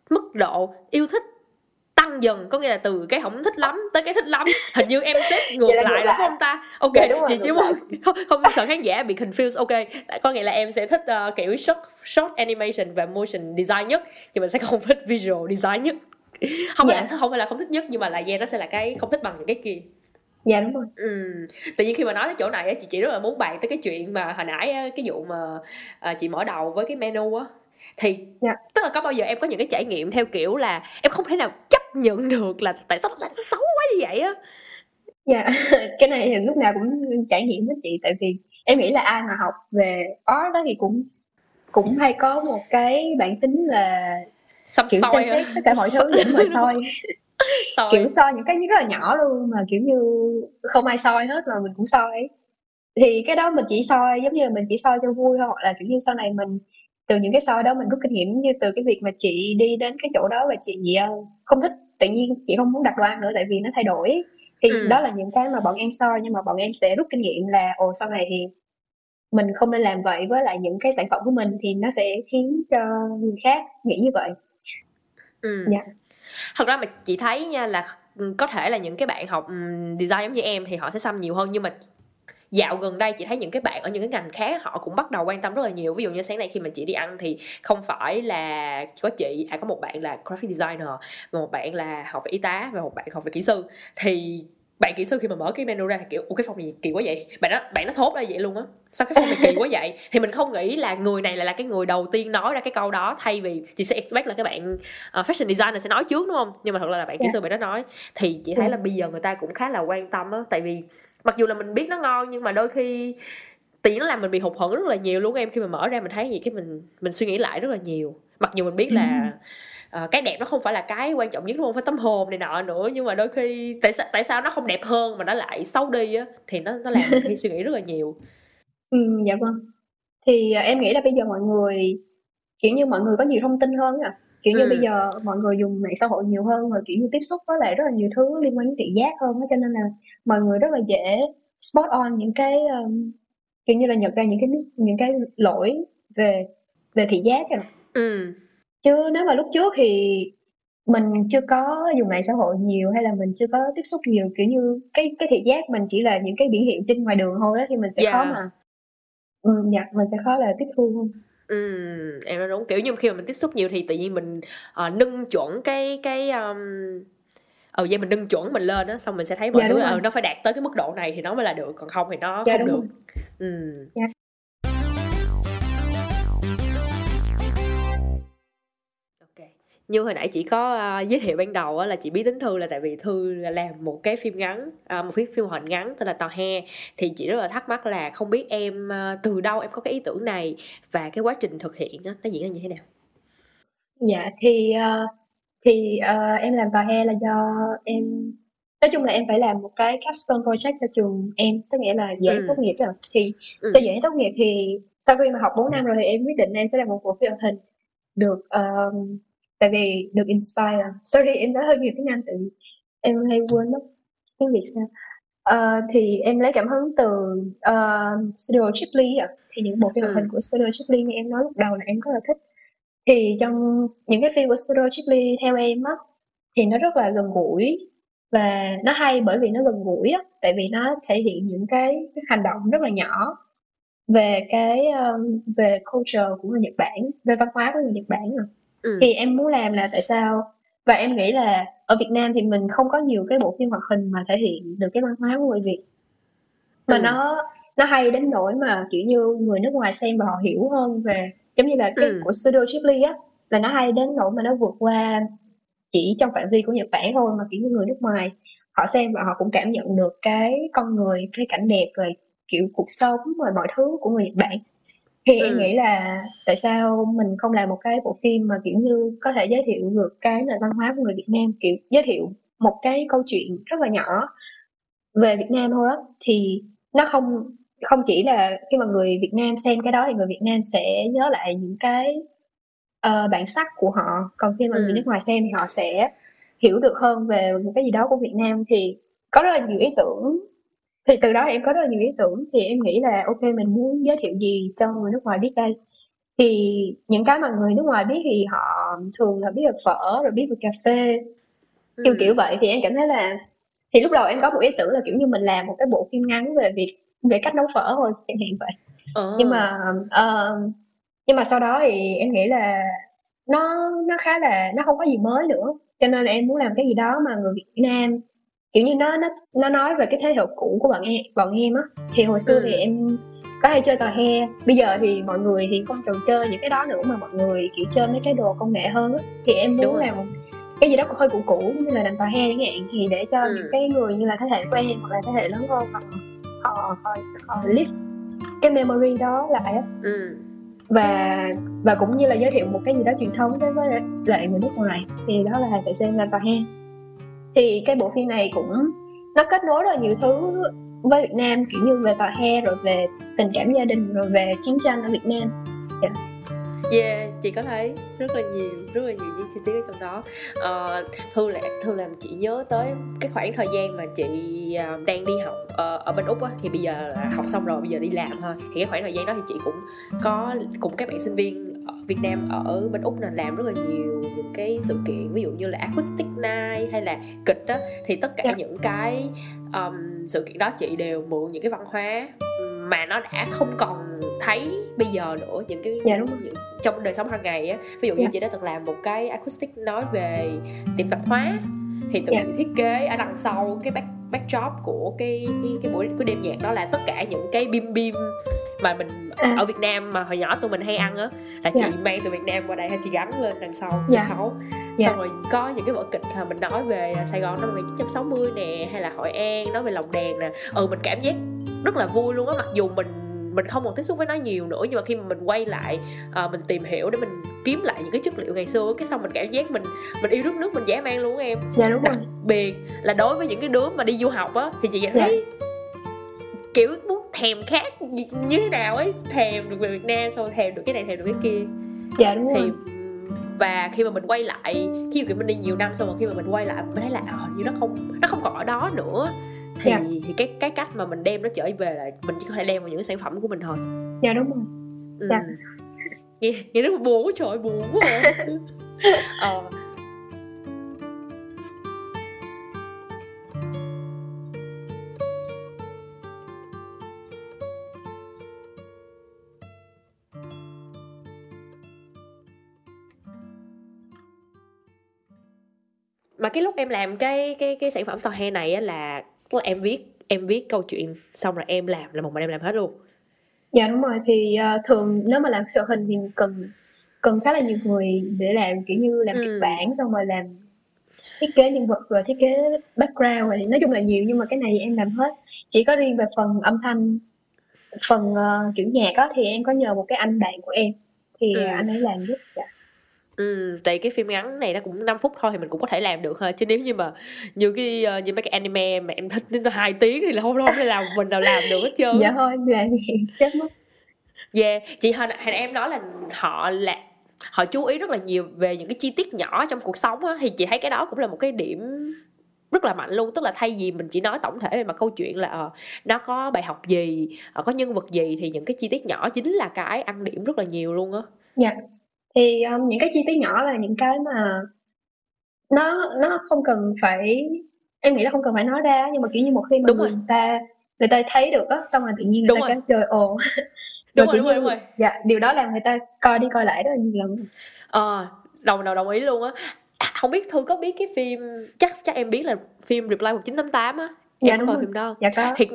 mức độ yêu thích tăng dần có nghĩa là từ cái không thích lắm tới cái thích lắm. <laughs> Hình như em xếp ngược là lại đúng không ta? Ok Dạ, đúng rồi, chị chỉ muốn không, không sợ khán giả bị confused. Ok có nghĩa là em sẽ thích ờ, kiểu short short animation và motion design nhất nhưng mình sẽ không thích visual design nhất. Không phải Dạ. là không phải là không thích nhất nhưng mà là yeah, nó sẽ là cái không thích bằng những cái kia. Dạ đúng rồi. Ừ. Tự nhiên khi mà nói tới chỗ này chị chỉ rất là muốn bàn tới cái chuyện mà hồi nãy cái vụ mà à, chị mở đầu với cái menu á thì Dạ. tức là có bao giờ em có những cái trải nghiệm theo kiểu là em không thể nào chấp nhận được là tại sao nó lại xấu quá như vậy á? Dạ <laughs> cái này thì lúc nào cũng trải nghiệm với chị tại vì em nghĩ là ai mà học về art đó thì cũng cũng hay có một cái bản tính là xăm kiểu xem xét tất cả mọi thứ để mà <laughs> soi. soi. Kiểu soi những cái rất là nhỏ luôn mà kiểu như không ai soi hết mà mình cũng soi. Thì cái đó mình chỉ soi giống như là mình chỉ soi cho vui thôi hoặc là kiểu như sau này mình từ những cái soi đó mình rút kinh nghiệm như từ cái việc mà chị đi đến cái chỗ đó và chị ờ, không thích tự nhiên chị không muốn đặt đồ ăn nữa tại vì nó thay đổi thì Ừ. đó là những cái mà bọn em soi nhưng mà bọn em sẽ rút kinh nghiệm là ồ sau này thì mình không nên làm vậy với lại những cái sản phẩm của mình thì nó sẽ khiến cho người khác nghĩ như vậy ừ. Dạ. thật ra mà chị thấy nha là ừ, có thể là những cái bạn học design giống như em thì họ sẽ xăm nhiều hơn nhưng mà dạo gần đây chị thấy những cái bạn ở những cái ngành khác họ cũng bắt đầu quan tâm rất là nhiều. Ví dụ như sáng nay khi mà chị đi ăn thì không phải là có chị à có một bạn là graphic designer và một bạn là học về y tá và một bạn học về kỹ sư. Thì bạn kỹ sư khi mà mở cái menu ra thì kiểu ủa cái phòng này kỳ quá vậy? Bạn nó bạn nó thốt ra vậy luôn á. Sao cái phòng này kỳ quá vậy? Thì mình không nghĩ là người này lại là cái người đầu tiên nói ra cái câu đó thay vì chị sẽ expect là cái bạn uh, fashion designer sẽ nói trước đúng không? Nhưng mà thật ra là bạn kỹ Dạ. sư bạn đó nói. Thì chị thấy Dạ. là bây giờ người ta cũng khá là quan tâm á tại vì mặc dù là mình biết nó ngon nhưng mà đôi khi tự nhiên nó làm mình bị hụt hẫng rất là nhiều luôn em. Khi mà mở ra mình thấy gì cái mình mình suy nghĩ lại rất là nhiều. Mặc dù mình biết là ờ, cái đẹp nó không phải là cái quan trọng nhất đúng không phải tấm hồn này nọ nữa nhưng mà đôi khi tại sao tại sao nó không đẹp hơn mà nó lại xấu đi á thì nó nó làm mình <laughs> suy nghĩ rất là nhiều Ừ, dạ vâng. Thì à, em nghĩ là bây giờ mọi người kiểu như mọi người có nhiều thông tin hơn à. Kiểu như Ừ. bây giờ mọi người dùng mạng xã hội nhiều hơn và kiểu như tiếp xúc với lại rất là nhiều thứ liên quan đến thị giác hơn á cho nên là mọi người rất là dễ spot on những cái um, kiểu như là nhận ra những cái những cái lỗi về về thị giác à. ừ chứ nếu mà lúc trước thì mình chưa có dùng mạng xã hội nhiều hay là mình chưa có tiếp xúc nhiều kiểu như cái cái thị giác mình chỉ là những cái biển hiệu trên ngoài đường thôi á thì mình sẽ khó mà ừ, dạ mình sẽ khó là tiếp thu hơn. Ừm, em nói đúng. Kiểu như khi mà mình tiếp xúc nhiều thì tự nhiên mình ờ, nâng chuẩn cái cái um... ờ vậy mình nâng chuẩn mình lên á xong mình sẽ thấy mọi Dạ, thứ đúng ờ nó phải đạt tới cái mức độ này thì nó mới là được còn không thì nó dạ không đúng được. rồi. Ừm. Dạ. Như hồi nãy chị có ờ, giới thiệu ban đầu á, là chị biết đến Thư là tại vì Thư là làm một cái phim ngắn, à, một phim phim hoạt hình ngắn tên là Tò He. Thì chị rất là thắc mắc là không biết em ờ, từ đâu em có cái ý tưởng này và cái quá trình thực hiện á, nó diễn ra như thế nào? dạ thì ờ, thì ờ, em làm tòa hè là do em nói chung là em phải làm một cái capstone project cho trường em tức nghĩa là dự án Ừ. tốt nghiệp rồi thì Ừ. cho dự án tốt nghiệp thì sau khi mà học 4 năm rồi thì em quyết định em sẽ làm một bộ phim hoạt hình được um, tại vì được inspire. Sorry em nói hơi nhiều tiếng Anh vì em hay quên mất tiếng Việt sao. Ờ, thì em lấy cảm hứng từ uh, Studio Ghibli ạ thì những bộ phim hoạt Ừ. hình của Studio Ghibli như em nói lúc đầu là em rất là thích. Thì trong những cái phim của Studio Ghibli theo em á thì nó rất là gần gũi và nó hay bởi vì nó gần gũi á. Tại vì nó thể hiện những cái, cái hành động rất là nhỏ về cái um, về culture của người Nhật Bản về văn hóa của người Nhật Bản rồi Ừ. thì em muốn làm là tại sao và em nghĩ là ở Việt Nam thì mình không có nhiều cái bộ phim hoạt hình mà thể hiện được cái văn hóa của người Việt mà Ừ. nó nó hay đến nỗi mà kiểu như người nước ngoài xem và họ hiểu hơn về giống như là cái Ừ. của Studio Ghibli á là nó hay đến nỗi mà nó vượt qua chỉ trong phạm vi của Nhật Bản thôi mà kiểu như người nước ngoài họ xem và họ cũng cảm nhận được cái con người cái cảnh đẹp rồi kiểu cuộc sống rồi mọi thứ của người Nhật Bản thì em Ừ. nghĩ là tại sao mình không làm một cái bộ phim mà kiểu như có thể giới thiệu được cái nền văn hóa của người Việt Nam kiểu giới thiệu một cái câu chuyện rất là nhỏ về Việt Nam thôi á thì nó không không chỉ là khi mà người Việt Nam xem cái đó thì người Việt Nam sẽ nhớ lại những cái ờ, bản sắc của họ còn khi mà Ừ. người nước ngoài xem thì họ sẽ hiểu được hơn về một cái gì đó của Việt Nam thì có rất là nhiều ý tưởng thì từ đó em có rất là nhiều ý tưởng. Thì em nghĩ là ok mình muốn giới thiệu gì cho người nước ngoài biết đây? Thì những cái mà người nước ngoài biết thì họ thường là biết về phở rồi biết về cà phê. Kiểu kiểu Ừ. vậy. Thì em cảm thấy là thì lúc đầu em có một ý tưởng là kiểu như mình làm một cái bộ phim ngắn về việc về cách nấu phở thôi chẳng hạn vậy. Ờ. nhưng mà ờ, nhưng mà sau đó thì em nghĩ là nó nó khá là nó không có gì mới nữa. Cho nên là em muốn làm cái gì đó mà người Việt Nam kiểu như nó nó nó nói về cái thế hệ cũ của bọn em bọn em á thì hồi xưa Ừ. thì em có hay chơi tò he bây giờ thì mọi người thì không còn chơi những cái đó nữa mà mọi người kiểu chơi mấy cái đồ công nghệ hơn á thì em Đúng muốn rồi. làm một cái gì đó hơi cũ cũ như là đàn tò he chẳng hạn thì để cho Ừ. những cái người như là thế hệ của em hoặc là thế hệ lớn hơn họ họ họ, họ live cái memory đó lại á Ừ. và và cũng như là giới thiệu một cái gì đó truyền thống đối với lại người nước ngoài thì đó là tại sao em làm tòa he thì cái bộ phim này cũng nó kết nối rất là nhiều thứ với Việt Nam kiểu như về tòa he rồi về tình cảm gia đình rồi về chiến tranh ở Việt Nam dạ. Yeah, chị có thấy rất là nhiều, rất là nhiều những chi tiết ở trong đó. Ờ, uh, Thư là Thư làm chị nhớ tới cái khoảng thời gian mà chị uh, đang đi học uh, ở bên úc á, thì bây giờ là học xong rồi, bây giờ đi làm thôi. Thì cái khoảng thời gian đó thì chị cũng có cùng các bạn sinh viên Việt Nam ở bên úc là làm rất là nhiều những cái sự kiện ví dụ như là acoustic night hay là kịch á thì tất cả Dạ. những cái um, sự kiện đó chị đều mượn những cái văn hóa mà nó đã không còn thấy bây giờ nữa những cái Dạ, đúng những, trong đời sống hàng ngày á ví dụ như Dạ. chị đã từng làm một cái acoustic nói về tiệm tạp hóa thì tự Dạ. chị thiết kế ở đằng sau cái back backdrop của cái cái cái buổi cái đêm nhạc đó là tất cả những cái bim bim mà mình À. ở Việt Nam mà hồi nhỏ tụi mình hay ăn á là chị Dạ. mang từ Việt Nam qua đây hay chị gắn lên đằng sau Dạ. sân khấu Dạ. xong rồi có những cái vở kịch là mình nói về Sài Gòn năm 1960 nè hay là Hội An nói về lồng đèn nè ừ mình cảm giác rất là vui luôn á mặc dù mình mình không còn tiếp xúc với nó nhiều nữa nhưng mà khi mà mình quay lại ờ, mình tìm hiểu để mình kiếm lại những cái chất liệu ngày xưa cái xong mình cảm giác mình mình yêu đất nước mình dễ mang luôn em. Dạ đúng rồi. đặc biệt là đối với những cái đứa mà đi du học á thì chị Dạ. thấy kiểu muốn thèm khác như thế nào ấy thèm được về Việt Nam xong rồi thèm được cái này thèm được cái kia. Dạ đúng thì rồi. và khi mà mình quay lại khi mà mình đi nhiều năm xong rồi khi mà mình quay lại mình thấy là ờ như nó không nó không còn ở đó nữa thì Dạ. thì cái cái cách mà mình đem nó trở về là mình chỉ có thể đem vào những cái sản phẩm của mình thôi dạ đúng rồi ừ. Dạ. <laughs> nghe nghe rất buồn trời buồn quá <laughs> ờ mà cái lúc em làm cái cái cái sản phẩm tòa hè này á là tức là em viết em viết câu chuyện xong rồi em làm là một mình em làm hết luôn. Dạ đúng rồi. Thì uh, thường nếu mà làm phim hình thì cần cần khá là nhiều người để làm kiểu như làm ừ. kịch bản xong rồi làm thiết kế nhân vật rồi thiết kế background rồi nói chung là nhiều nhưng mà cái này em làm hết. Chỉ có riêng về phần âm thanh phần uh, kiểu nhạc á thì em có nhờ một cái anh bạn của em. Thì ừ. anh ấy làm giúp dạ Ừ, tại cái phim ngắn này nó cũng 5 phút thôi thì mình cũng có thể làm được ha. Chứ nếu như mà như cái uh, như mấy cái anime mà em thích đến hai tiếng thì là không không thể làm mình nào làm được hết trơn dạ thôi làm gì chết mất. Yeah chị hồi, hồi em nói là họ là họ chú ý rất là nhiều về những cái chi tiết nhỏ trong cuộc sống á. Thì chị thấy cái đó cũng là một cái điểm rất là mạnh luôn. Tức là thay vì mình chỉ nói tổng thể về mặt câu chuyện là uh, nó có bài học gì uh, có nhân vật gì thì những cái chi tiết nhỏ chính là cái ăn điểm rất là nhiều luôn á. Dạ thì um, những cái chi tiết nhỏ là những cái mà nó nó không cần phải em nghĩ là không cần phải nói ra nhưng mà kiểu như một khi mà đúng người rồi. ta người ta thấy được á xong rồi tự nhiên người đúng ta cái chơi ồ <laughs> đúng rồi, đúng, rồi, đúng rồi. dạ điều đó làm người ta coi đi coi lại rất là nhiều lần. Ờ đồng đồng đồng ý luôn á. Không biết thư có biết cái phim chắc chắc em biết là phim Reply 1988 á? Em dạ, có coi phim đó dạ có. Thì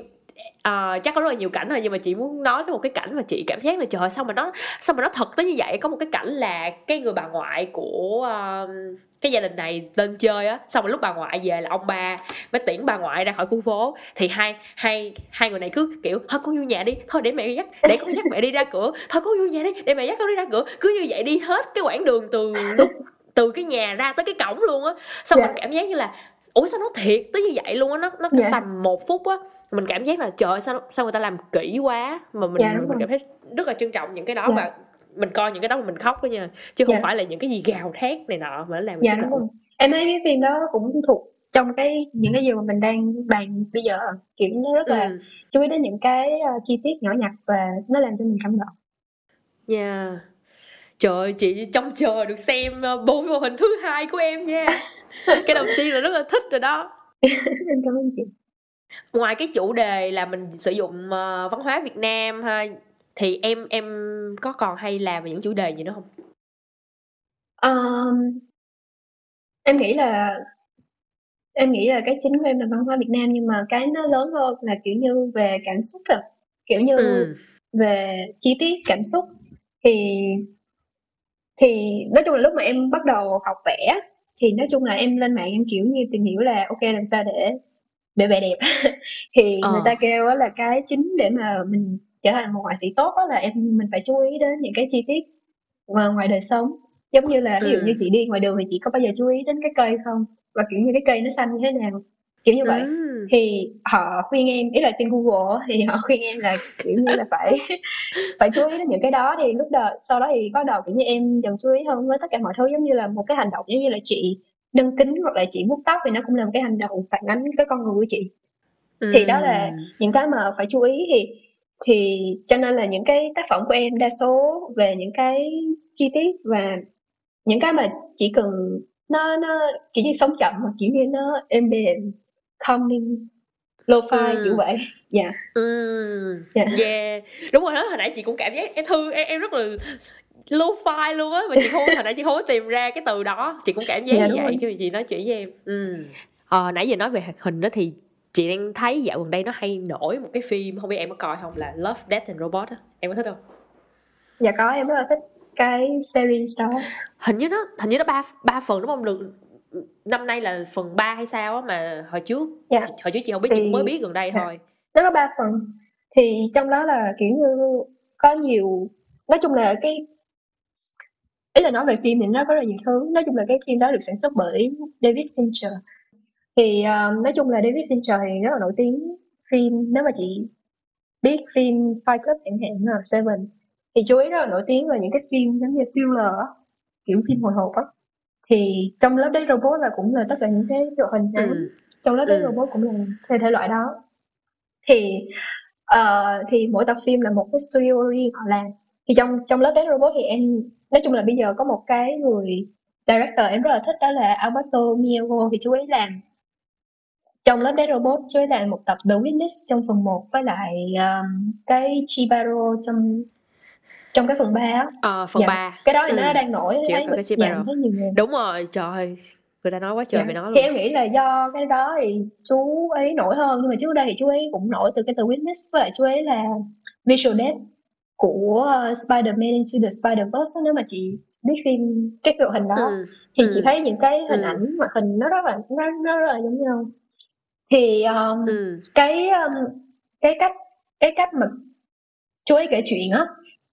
uh, chắc có rất là nhiều cảnh thôi nhưng mà chị muốn nói tới một cái cảnh mà chị cảm giác là trời sao mà nó sao mà nó thật tới như vậy có một cái cảnh là cái người bà ngoại của uh, cái gia đình này lên chơi á xong rồi lúc bà ngoại về là ông ba mới tiễn bà ngoại ra khỏi khu phố thì hai hai hai người này cứ kiểu thôi con vô nhà đi thôi để mẹ dắt để con dắt mẹ đi ra cửa thôi con vô nhà đi để mẹ dắt con đi ra cửa cứ như vậy đi hết cái quãng đường từ lúc từ cái nhà ra tới cái cổng luôn á xong yeah. mình dạ. cảm giác như là ủa sao nó thiệt tới như vậy luôn á nó nó dạ. tầm một phút á mình cảm giác là trời sao sao người ta làm kỹ quá mà mình dạ, mình cảm thấy rất là trân trọng những cái đó dạ. và mình coi những cái đó mà mình khóc đó nha chứ không dạ. phải là những cái gì gào thét này nọ mà nó làm dạ, đúng không? em thấy cái phim đó cũng thuộc trong cái những cái gì mà mình đang bàn bây giờ kiểu nó rất là ừ. chú ý đến những cái uh, chi tiết nhỏ nhặt và nó làm cho mình cảm động nha yeah. Trời ơi chị trông chờ được xem uh, bộ mô hình thứ hai của em nha. <laughs> Cái đầu tiên là rất là thích rồi đó. Em <laughs> cảm ơn chị. Ngoài cái chủ đề là mình sử dụng uh, văn hóa Việt Nam ha thì em em có còn hay làm về những chủ đề gì nữa không? Um, em nghĩ là em nghĩ là cái chính của em là văn hóa Việt Nam nhưng mà cái nó lớn hơn là kiểu như về cảm xúc rồi. Kiểu như ừ. về chi tiết cảm xúc. Thì thì nói chung là lúc mà em bắt đầu học vẽ thì nói chung là em lên mạng em kiểu như tìm hiểu là ok làm sao để để vẽ đẹp <laughs> thì ờ. người ta kêu là cái chính để mà mình trở thành một họa sĩ tốt là em mình phải chú ý đến những cái chi tiết ngoài, ngoài đời sống giống như là ví dụ ừ. như chị đi ngoài đường thì chị có bao giờ chú ý đến cái cây không và kiểu như cái cây nó xanh như thế nào kiểu như vậy ừ. thì họ khuyên em ý là trên Google thì họ khuyên em là kiểu như là phải <laughs> phải chú ý đến những cái đó thì lúc đầu sau đó thì bắt đầu kiểu như em dần chú ý hơn với tất cả mọi thứ giống như là một cái hành động giống như là chị đâm kính hoặc là chị vuốt tóc thì nó cũng là một cái hành động phản ánh cái con người của chị ừ. thì đó là những cái mà phải chú ý thì thì cho nên là những cái tác phẩm của em đa số về những cái chi tiết và những cái mà chỉ cần nó nó kiểu như sống chậm mà kiểu như nó êm đềm calming lo-fi ừ. kiểu vậy. Dạ. Yeah. ừ. yeah. yeah đúng rồi đó hồi nãy chị cũng cảm giác em thư em, em rất là lo-fi luôn á mà chị không hồi nãy chị không có tìm ra cái từ đó chị cũng cảm giác dạ, như vậy khi mà chị nói chuyện với em. Ừ. Ờ, nãy giờ nói về hoạt hình đó thì chị đang thấy dạo gần đây nó hay nổi một cái phim không biết em có coi không là Love Death and Robot á. Em có thích không? Dạ có em rất là thích cái series đó. Hình như nó hình như nó ba ba phần đúng không? Được năm nay là phần 3 hay sao á mà hồi trước? Dạ. hồi trước chị không biết thì... chị mới biết gần đây dạ. thôi. Nó có ba phần. Thì trong đó là kiểu như có nhiều nói chung là cái ý là nói về phim thì nó có rất là nhiều thứ. Nói chung là cái phim đó được sản xuất bởi David Fincher. Thì uh, nói chung là David Fincher thì rất là nổi tiếng phim. Nếu mà chị biết phim Fight Club chẳng hạn là Seven thì chú ý rất là nổi tiếng về những cái phim giống như thriller kiểu phim hồi hộp á thì trong lớp đấy robot là cũng là tất cả những cái đội hình ngắn ừ. trong lớp đấy ừ. robot cũng là thể thể loại đó thì uh, thì mỗi tập phim là một cái studio riêng họ làm thì trong trong lớp Dead Robot thì em nói chung là bây giờ có một cái người director em rất là thích đó là Alberto Miogo thì chú ấy làm trong lớp Dead Robot chú ấy làm một tập The Witness trong phần 1 với lại um, cái Chibaro trong trong cái phần 3 á ờ phần Dạ. 3 cái đó thì Ừ. nó đang nổi Chị thấy cái dạ, thấy nhiều người đúng rồi trời người ta nói quá trời Dạ. về nó thì luôn em nghĩ là do cái đó thì chú ấy nổi hơn nhưng mà trước đây thì chú ấy cũng nổi từ cái The Witness với lại chú ấy là visual death của uh, Spider-Man Into the Spider-Verse nếu mà chị biết phim cái hoạt hình đó ừ. thì Ừ. chị thấy những cái hình Ừ. ảnh hoạt hình nó rất là nó, nó rất là giống nhau thì um, ừ cái um, cái cách cái cách mà chú ấy kể chuyện á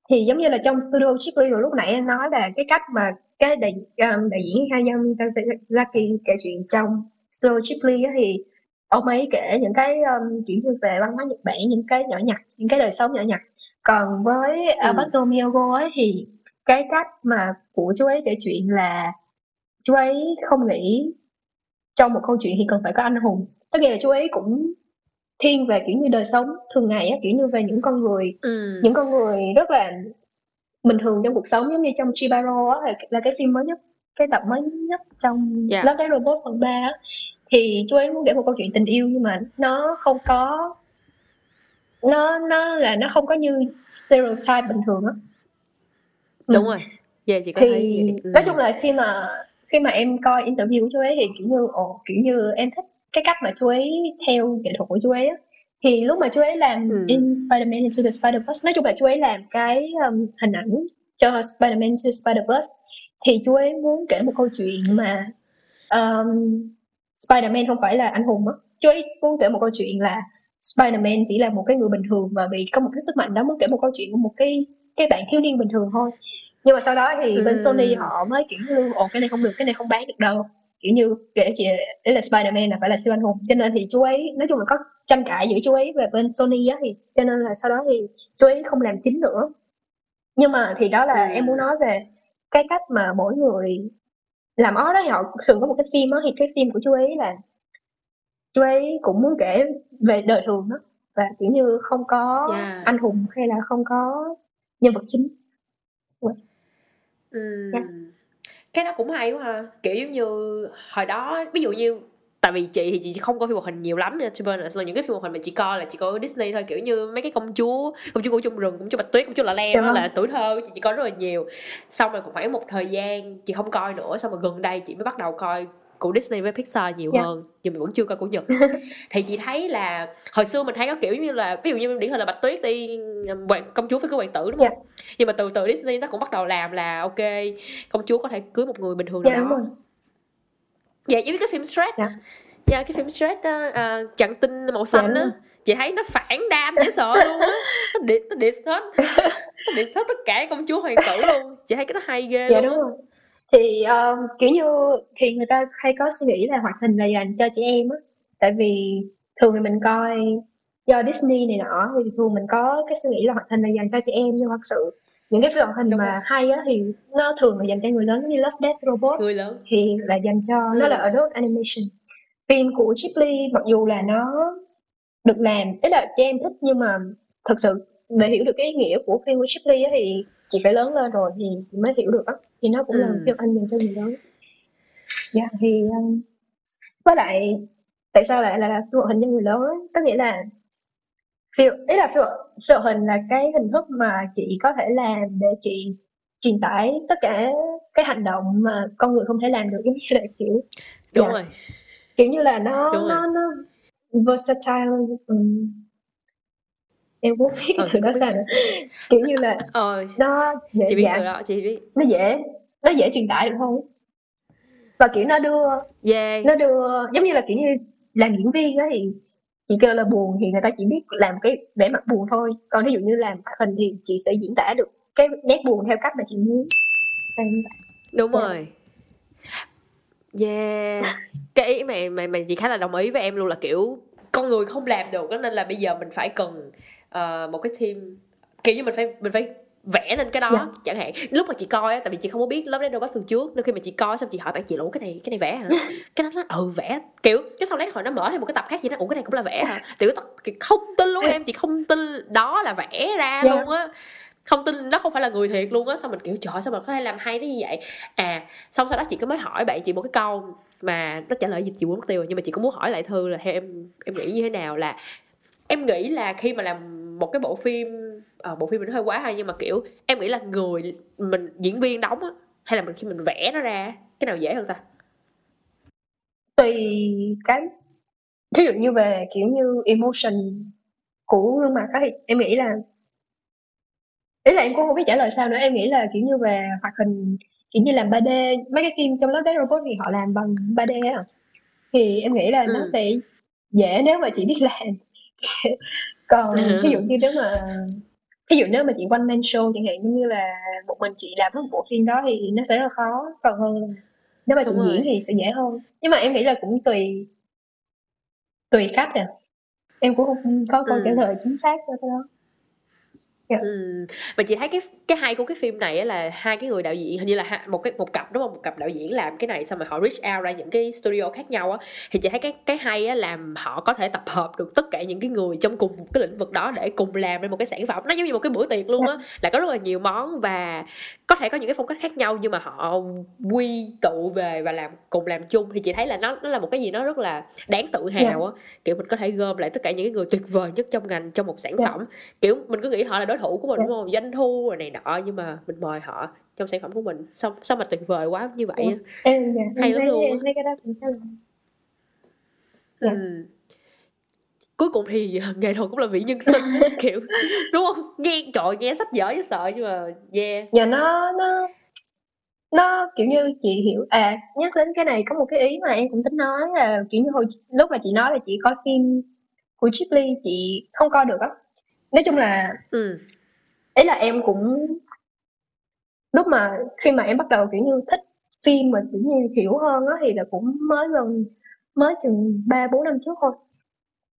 thì giống như là trong studio Ghibli hồi lúc nãy em nói là cái cách mà cái đại, um, đại diễn Hayao Miyazaki kể chuyện trong studio Ghibli thì ông ấy kể những cái um, kiểu như về văn hóa Nhật Bản những cái nhỏ nhặt những cái đời sống nhỏ nhặt. Còn với Alberto Miyagi ấy thì cái cách mà của chú ấy kể chuyện là chú ấy không nghĩ trong một câu chuyện thì cần phải có anh hùng. Tất nghĩa là chú ấy cũng thiên về kiểu như đời sống thường ngày á kiểu như về những con người ừ những con người rất là bình thường trong cuộc sống giống như trong Chibaro á là, là cái phim mới nhất cái tập mới nhất trong Dạ. Love Death Robot phần 3 á thì chú ấy muốn kể một câu chuyện tình yêu nhưng mà nó không có nó nó là nó không có như stereotype bình thường á Ừ. đúng rồi dạ chị có thì thấy. Ừ. nói chung là khi mà khi mà em coi interview của chú ấy thì kiểu như ồ kiểu như em thích cái cách mà chú ấy theo nghệ thuật của chú ấy á thì lúc mà chú ấy làm Ừ. in Spider-Man Into the Spider-Verse nói chung là chú ấy làm cái um, hình ảnh cho Spider-Man Into the Spider-Verse thì chú ấy muốn kể một câu chuyện mà um, Spider-Man không phải là anh hùng á chú ấy muốn kể một câu chuyện là Spider-Man chỉ là một cái người bình thường và vì có một cái sức mạnh đó muốn kể một câu chuyện của một cái cái bạn thiếu niên bình thường thôi nhưng mà sau đó thì bên Ừ. Sony họ mới kiểu như ồ cái này không được cái này không bán được đâu kiểu như kể chị đấy là Spider-Man là phải là siêu anh hùng cho nên thì chú ấy nói chung là có tranh cãi giữa chú ấy và bên Sony á thì cho nên là sau đó thì chú ấy không làm chính nữa nhưng mà thì đó là Ừ. em muốn nói về cái cách mà mỗi người làm art đó thì họ thường có một cái phim đó thì cái phim của chú ấy là chú ấy cũng muốn kể về đời thường đó và kiểu như không có Dạ. anh hùng hay là không có nhân vật chính Ừ. Dạ. Cái đó cũng hay quá ha. Kiểu giống như hồi đó ví dụ như tại vì chị thì chị không coi phim hoạt hình nhiều lắm nha cho nên là những cái phim hoạt hình mà chị coi là chị coi Disney thôi kiểu như mấy cái công chúa công chúa của chung rừng công chúa bạch tuyết công chúa lạ lem đó là tuổi thơ chị, chị coi rất là nhiều. Xong rồi cũng khoảng một thời gian chị không coi nữa xong rồi gần đây chị mới bắt đầu coi của Disney với Pixar nhiều Dạ. hơn nhưng mà vẫn chưa coi của Nhật. Thì chị thấy là hồi xưa mình thấy có kiểu như là ví dụ như điển hình là bạch tuyết đi hoàng công chúa với cái hoàng tử đúng Dạ. không nhưng mà từ từ Disney nó cũng bắt đầu làm là ok công chúa có thể cưới một người bình thường dạ nào đúng đó. dạ giống như cái phim Shrek Dạ. dạ cái phim Shrek đó à, chặn tinh màu xanh đúng á chị thấy nó phản đam dễ sợ luôn á. Nó điệt nó hết. <laughs> Nó điệt hết tất cả công chúa hoàng tử luôn. Chị thấy cái đó hay ghê dạ luôn đúng rồi thì um, kiểu như thì người ta hay có suy nghĩ là hoạt hình là dành cho trẻ em á tại vì thường thì mình coi do Disney này nọ thì thường mình có cái suy nghĩ là hoạt hình là dành cho trẻ em nhưng thật sự những cái phim hoạt hình Đúng mà rồi. hay á thì nó thường là dành cho người lớn như Love Death Robot người lớn thì là dành cho nó Ừ. là adult animation phim của Ghibli mặc dù là nó được làm ý là trẻ em thích nhưng mà thật sự để hiểu được cái ý nghĩa của phim của Ghibli á thì chị phải lớn lên rồi thì chị mới hiểu được á thì nó cũng là Ừ. một phim anh dành cho người lớn dạ thì um, với lại tại sao lại là, là hoạt hình cho người lớn á? tức nghĩa là phim ý là phim hoạt hình là cái hình thức mà chị có thể làm để chị truyền tải tất cả cái hành động mà con người không thể làm được giống như là kiểu đúng Dạ. rồi kiểu như là nó nó nó versatile um, em cũng biết Ờ, từ đó cũng sao nữa? Kiểu như là <laughs> ờ nó dễ chị biết dạ, từ đó chị biết nó dễ nó dễ truyền tải được thôi và kiểu nó đưa yeah. nó đưa giống như là kiểu như làm diễn viên á thì chị kêu là buồn thì người ta chỉ biết làm cái vẻ mặt buồn thôi. Còn ví dụ như làm hoạt hình thì chị sẽ diễn tả được cái nét buồn theo cách mà chị muốn. Đúng Dạ. rồi. Yeah. <laughs> Cái ý mà mà mà chị khá là đồng ý với em luôn là kiểu con người không làm được đó, nên là bây giờ mình phải cần ờ, một cái team kiểu như mình phải mình phải vẽ lên cái đó Dạ. chẳng hạn. Lúc mà chị coi á tại vì chị không có biết Love Death Robot từ trước nên khi mà chị coi xong chị hỏi bạn chị "Ủa, cái này cái này vẽ hả? Cái nó nói ừ vẽ. Kiểu cái sau đấy hồi nó mở thêm một cái tập khác chị nói ủa cái này cũng là vẽ hả? Tiểu không tin luôn em chị không tin đó là vẽ ra Dạ. luôn á. Không tin nó không phải là người thiệt luôn á. Xong mình kiểu trời sao mà có thể làm hay đến như vậy? À xong sau đó chị có mới hỏi bạn chị một cái câu mà nó trả lời gì chị quên mất tiêu nhưng mà chị cũng muốn hỏi lại thư là theo em em nghĩ như thế nào là em nghĩ là khi mà làm một cái bộ phim à, bộ phim mình hơi quá hay nhưng mà kiểu em nghĩ là người mình diễn viên đóng á hay là mình khi mình vẽ nó ra cái nào dễ hơn ta? Tùy cái ví dụ như về kiểu như emotion của gương mặt thì em nghĩ là ý là em cũng không biết trả lời sao nữa em nghĩ là kiểu như về hoạt hình kiểu như làm 3D mấy cái phim trong lớp Dead Robot thì họ làm bằng 3D á. Thì em nghĩ là ừ. nó sẽ dễ nếu mà chị biết làm <laughs> còn ừ. ví dụ như nếu mà ví dụ nếu mà chị one man show chẳng hạn như là một mình chị làm hết bộ phim đó thì nó sẽ rất là khó còn hơn nếu mà chị Đúng diễn rồi. thì sẽ dễ hơn nhưng mà em nghĩ là cũng tùy tùy cách à em cũng không có câu ừ. trả lời chính xác cho cái đó Yeah. Ừ. Mà chị thấy cái cái hay của cái phim này là hai cái người đạo diễn hình như là một cái một cặp đúng không? Một cặp đạo diễn làm cái này xong rồi họ reach out ra những cái studio khác nhau á. Thì chị thấy cái cái hay á làm họ có thể tập hợp được tất cả những cái người trong cùng một cái lĩnh vực đó để cùng làm nên một cái sản phẩm. Nó giống như một cái bữa tiệc luôn á là có rất là nhiều món và có thể có những cái phong cách khác nhau nhưng mà họ quy tụ về và làm cùng làm chung. Thì chị thấy là nó nó là một cái gì nó rất là đáng tự hào á. Kiểu mình có thể gom lại tất cả những cái người tuyệt vời nhất trong ngành trong một sản phẩm. Kiểu mình cứ nghĩ họ là đối thủ của mình đúng không? Doanh thu rồi này nọ nhưng mà mình mời họ trong sản phẩm của mình. Sao sao mà tuyệt vời quá như vậy em dạ, hay lắm luôn em cái đó cũng dạ. ừ. cuối cùng thì <laughs> nghệ thuật cũng là vị nhân sinh <laughs> kiểu đúng không? Nghe trội nghe sách dở với sợ nhưng mà yeah. Dạ nó nó nó kiểu như chị hiểu à nhắc đến cái này có một cái ý mà em cũng tính nói là kiểu như hồi lúc mà chị nói là chị coi phim của Ghibli chị không coi được á. Nói chung là ừ ấy là em cũng lúc mà khi mà em bắt đầu kiểu như thích phim mà kiểu như hiểu hơn á thì là cũng mới gần mới chừng ba bốn năm trước thôi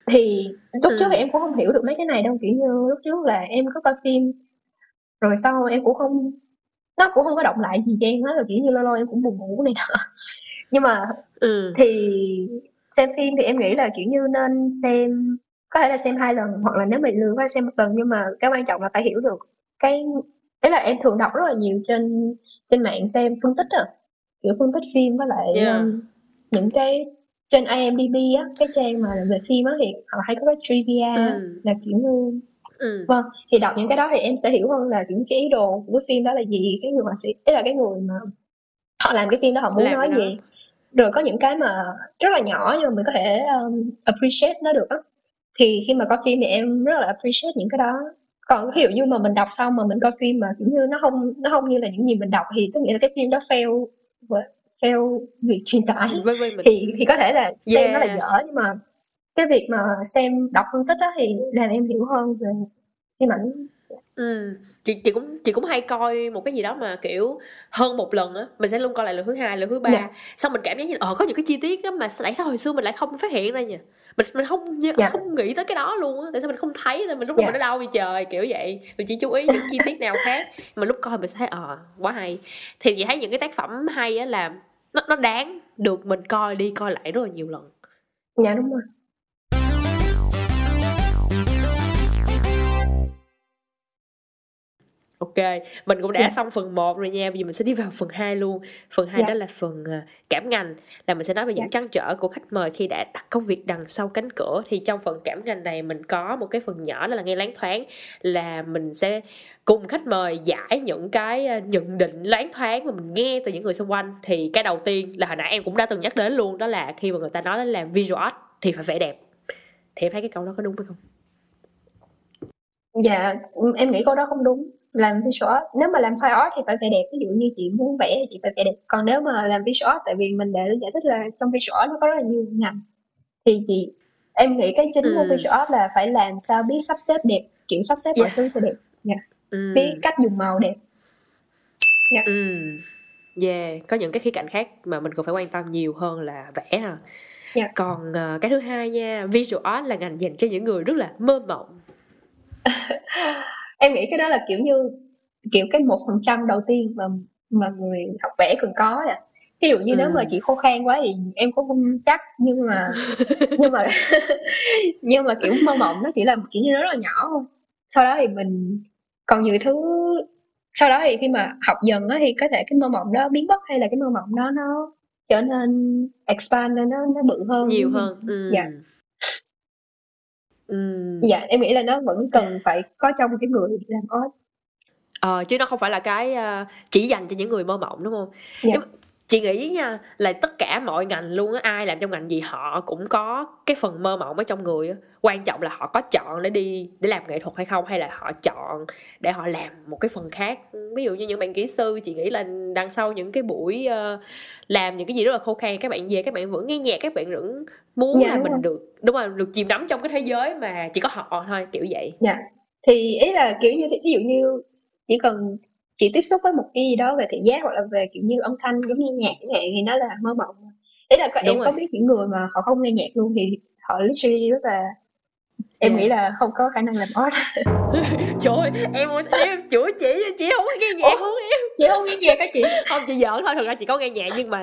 thì lúc ừ. trước thì em cũng không hiểu được mấy cái này đâu kiểu như lúc trước là em có coi phim rồi sau em cũng không nó cũng không có động lại gì cho em nó là kiểu như lâu lâu em cũng buồn ngủ này nọ <laughs> nhưng mà ừ. thì xem phim thì em nghĩ là kiểu như nên xem có thể là xem hai lần hoặc là nếu mà lười quá xem một lần nhưng mà cái quan trọng là phải hiểu được cái đấy là em thường đọc rất là nhiều trên trên mạng xem phân tích à kiểu phân tích phim với lại yeah. um, những cái trên IMDb á cái trang mà về phim á thì họ hay có cái trivia ừ. là kiểu như ừ. vâng thì đọc những cái đó thì em sẽ hiểu hơn là những cái ý đồ của cái phim đó là gì cái người họa sĩ đấy là cái người mà họ làm cái phim đó họ muốn làm nói gì rồi có những cái mà rất là nhỏ nhưng mà mình có thể um, appreciate nó được á thì khi mà coi phim thì em rất là appreciate những cái đó. Còn ví dụ như mà mình đọc xong mà mình coi phim mà kiểu như nó không nó không như là những gì mình đọc thì có nghĩa là cái phim đó fail fail việc truyền tải. <laughs> Vâng, vâng, mình... thì thì có thể là xem yeah. nó là dở nhưng mà cái việc mà xem đọc phân tích đó thì làm em hiểu hơn về phim ảnh Ừ. chị chị cũng chị cũng hay coi một cái gì đó mà kiểu hơn một lần á mình sẽ luôn coi lại lần thứ hai lần thứ ba yeah. Dạ. xong mình cảm giác như ờ có những cái chi tiết á mà tại sao hồi xưa mình lại không phát hiện ra nhỉ mình mình không nhớ, dạ. không nghĩ tới cái đó luôn á tại sao mình không thấy tại mình lúc dạ. mình ở đâu vậy trời kiểu vậy mình chỉ chú ý những chi tiết nào khác mà lúc coi mình sẽ thấy ờ quá hay thì chị thấy những cái tác phẩm hay á là nó nó đáng được mình coi đi coi lại rất là nhiều lần dạ đúng rồi Ok, mình cũng đã yeah. Dạ. xong phần 1 rồi nha, bây giờ mình sẽ đi vào phần 2 luôn. Phần 2 yeah. Dạ. đó là phần uh, cảm ngành, là mình sẽ nói về những yeah. Dạ. trăn trở của khách mời khi đã đặt công việc đằng sau cánh cửa. Thì trong phần cảm ngành này mình có một cái phần nhỏ đó là nghe loáng thoáng là mình sẽ cùng khách mời giải những cái uh, nhận định loáng thoáng mà mình nghe từ những người xung quanh. Thì cái đầu tiên là hồi nãy em cũng đã từng nhắc đến luôn, đó là khi mà người ta nói là visual art thì phải vẽ đẹp. Thì em thấy cái câu đó có đúng hay không? Dạ, em nghĩ câu đó không đúng làm visual art nếu mà làm fine art thì phải vẽ đẹp ví dụ như chị muốn vẽ thì chị phải vẽ đẹp còn nếu mà làm visual art tại vì mình để giải thích là trong visual art nó có rất là nhiều ngành thì chị em nghĩ cái chính ừ. của visual art là phải làm sao biết sắp xếp đẹp kiểu sắp xếp mọi thứ cho đẹp yeah. Dạ. ừ. biết cách dùng màu đẹp yeah. Dạ. ừ. yeah có những cái khía cạnh khác mà mình còn phải quan tâm nhiều hơn là vẽ à yeah. Dạ. còn uh, cái thứ hai nha visual art là ngành dành cho những người rất là mơ mộng <laughs> em nghĩ cái đó là kiểu như kiểu cái một phần trăm đầu tiên mà mà người học vẽ cần có nè ví dụ như ừ. nếu mà chị khô khan quá thì em cũng không chắc nhưng mà <laughs> nhưng mà nhưng mà kiểu mơ mộng nó chỉ là kiểu như rất là nhỏ thôi sau đó thì mình còn nhiều thứ sau đó thì khi mà học dần á thì có thể cái mơ mộng đó biến mất hay là cái mơ mộng đó nó trở nên expand lên nó nó bự hơn nhiều hơn ừ. dạ ừ. dạ em nghĩ là nó vẫn cần phải có trong cái người làm art ờ chứ nó không phải là cái uh, chỉ dành cho những người mơ mộng đúng không dạ. Nhưng chị nghĩ nha là tất cả mọi ngành luôn á ai làm trong ngành gì họ cũng có cái phần mơ mộng ở trong người á. Quan trọng là họ có chọn để đi để làm nghệ thuật hay không hay là họ chọn để họ làm một cái phần khác. Ví dụ như những bạn kỹ sư chị nghĩ là đằng sau những cái buổi uh, làm những cái gì rất là khô khan các bạn về các bạn vẫn nghe nhạc các bạn vẫn muốn dạ, là mình rồi. được đúng rồi được chìm đắm trong cái thế giới mà chỉ có họ thôi kiểu vậy. Dạ thì ý là kiểu như ví dụ như chỉ cần chị tiếp xúc với một cái gì đó về thị giác hoặc là về kiểu như âm thanh giống như nhạc chẳng hạn thì nó là mơ mộng. Ý là các em rồi. có biết những người mà họ không nghe nhạc luôn thì họ literally rất là em yeah. nghĩ là không có khả năng làm <laughs> art <laughs> trời ơi em em chữa chị chị không có nghe nhạc luôn em. Chị không nghe nhạc hả chị? Không chị giỡn thôi thật ra chị có nghe nhạc nhưng mà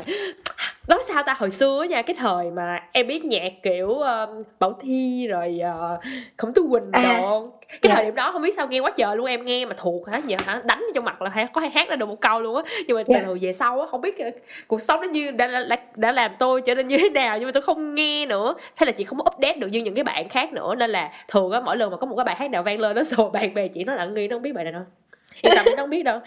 nói sao ta hồi xưa nha cái thời mà em biết nhạc kiểu um, bảo thi rồi uh, khổng tú quỳnh à, đồ cái dạ. thời điểm đó không biết sao nghe quá trời luôn em nghe mà thuộc hả? Giờ hả? Đánh trong mặt là hay có hay hát ra được một câu luôn á. Nhưng mà dạ. từ về sau á không biết uh, cuộc sống nó như đã, đã đã làm tôi trở nên như thế nào nhưng mà tôi không nghe nữa. Thế là chị không có update được như những cái bạn khác nữa. Nên là thường á mỗi lần mà có một cái bài hát nào vang lên nó rồi <laughs> bạn bè chị nó là nghi nó không biết bài này đâu. Yên tâm nó không biết đâu.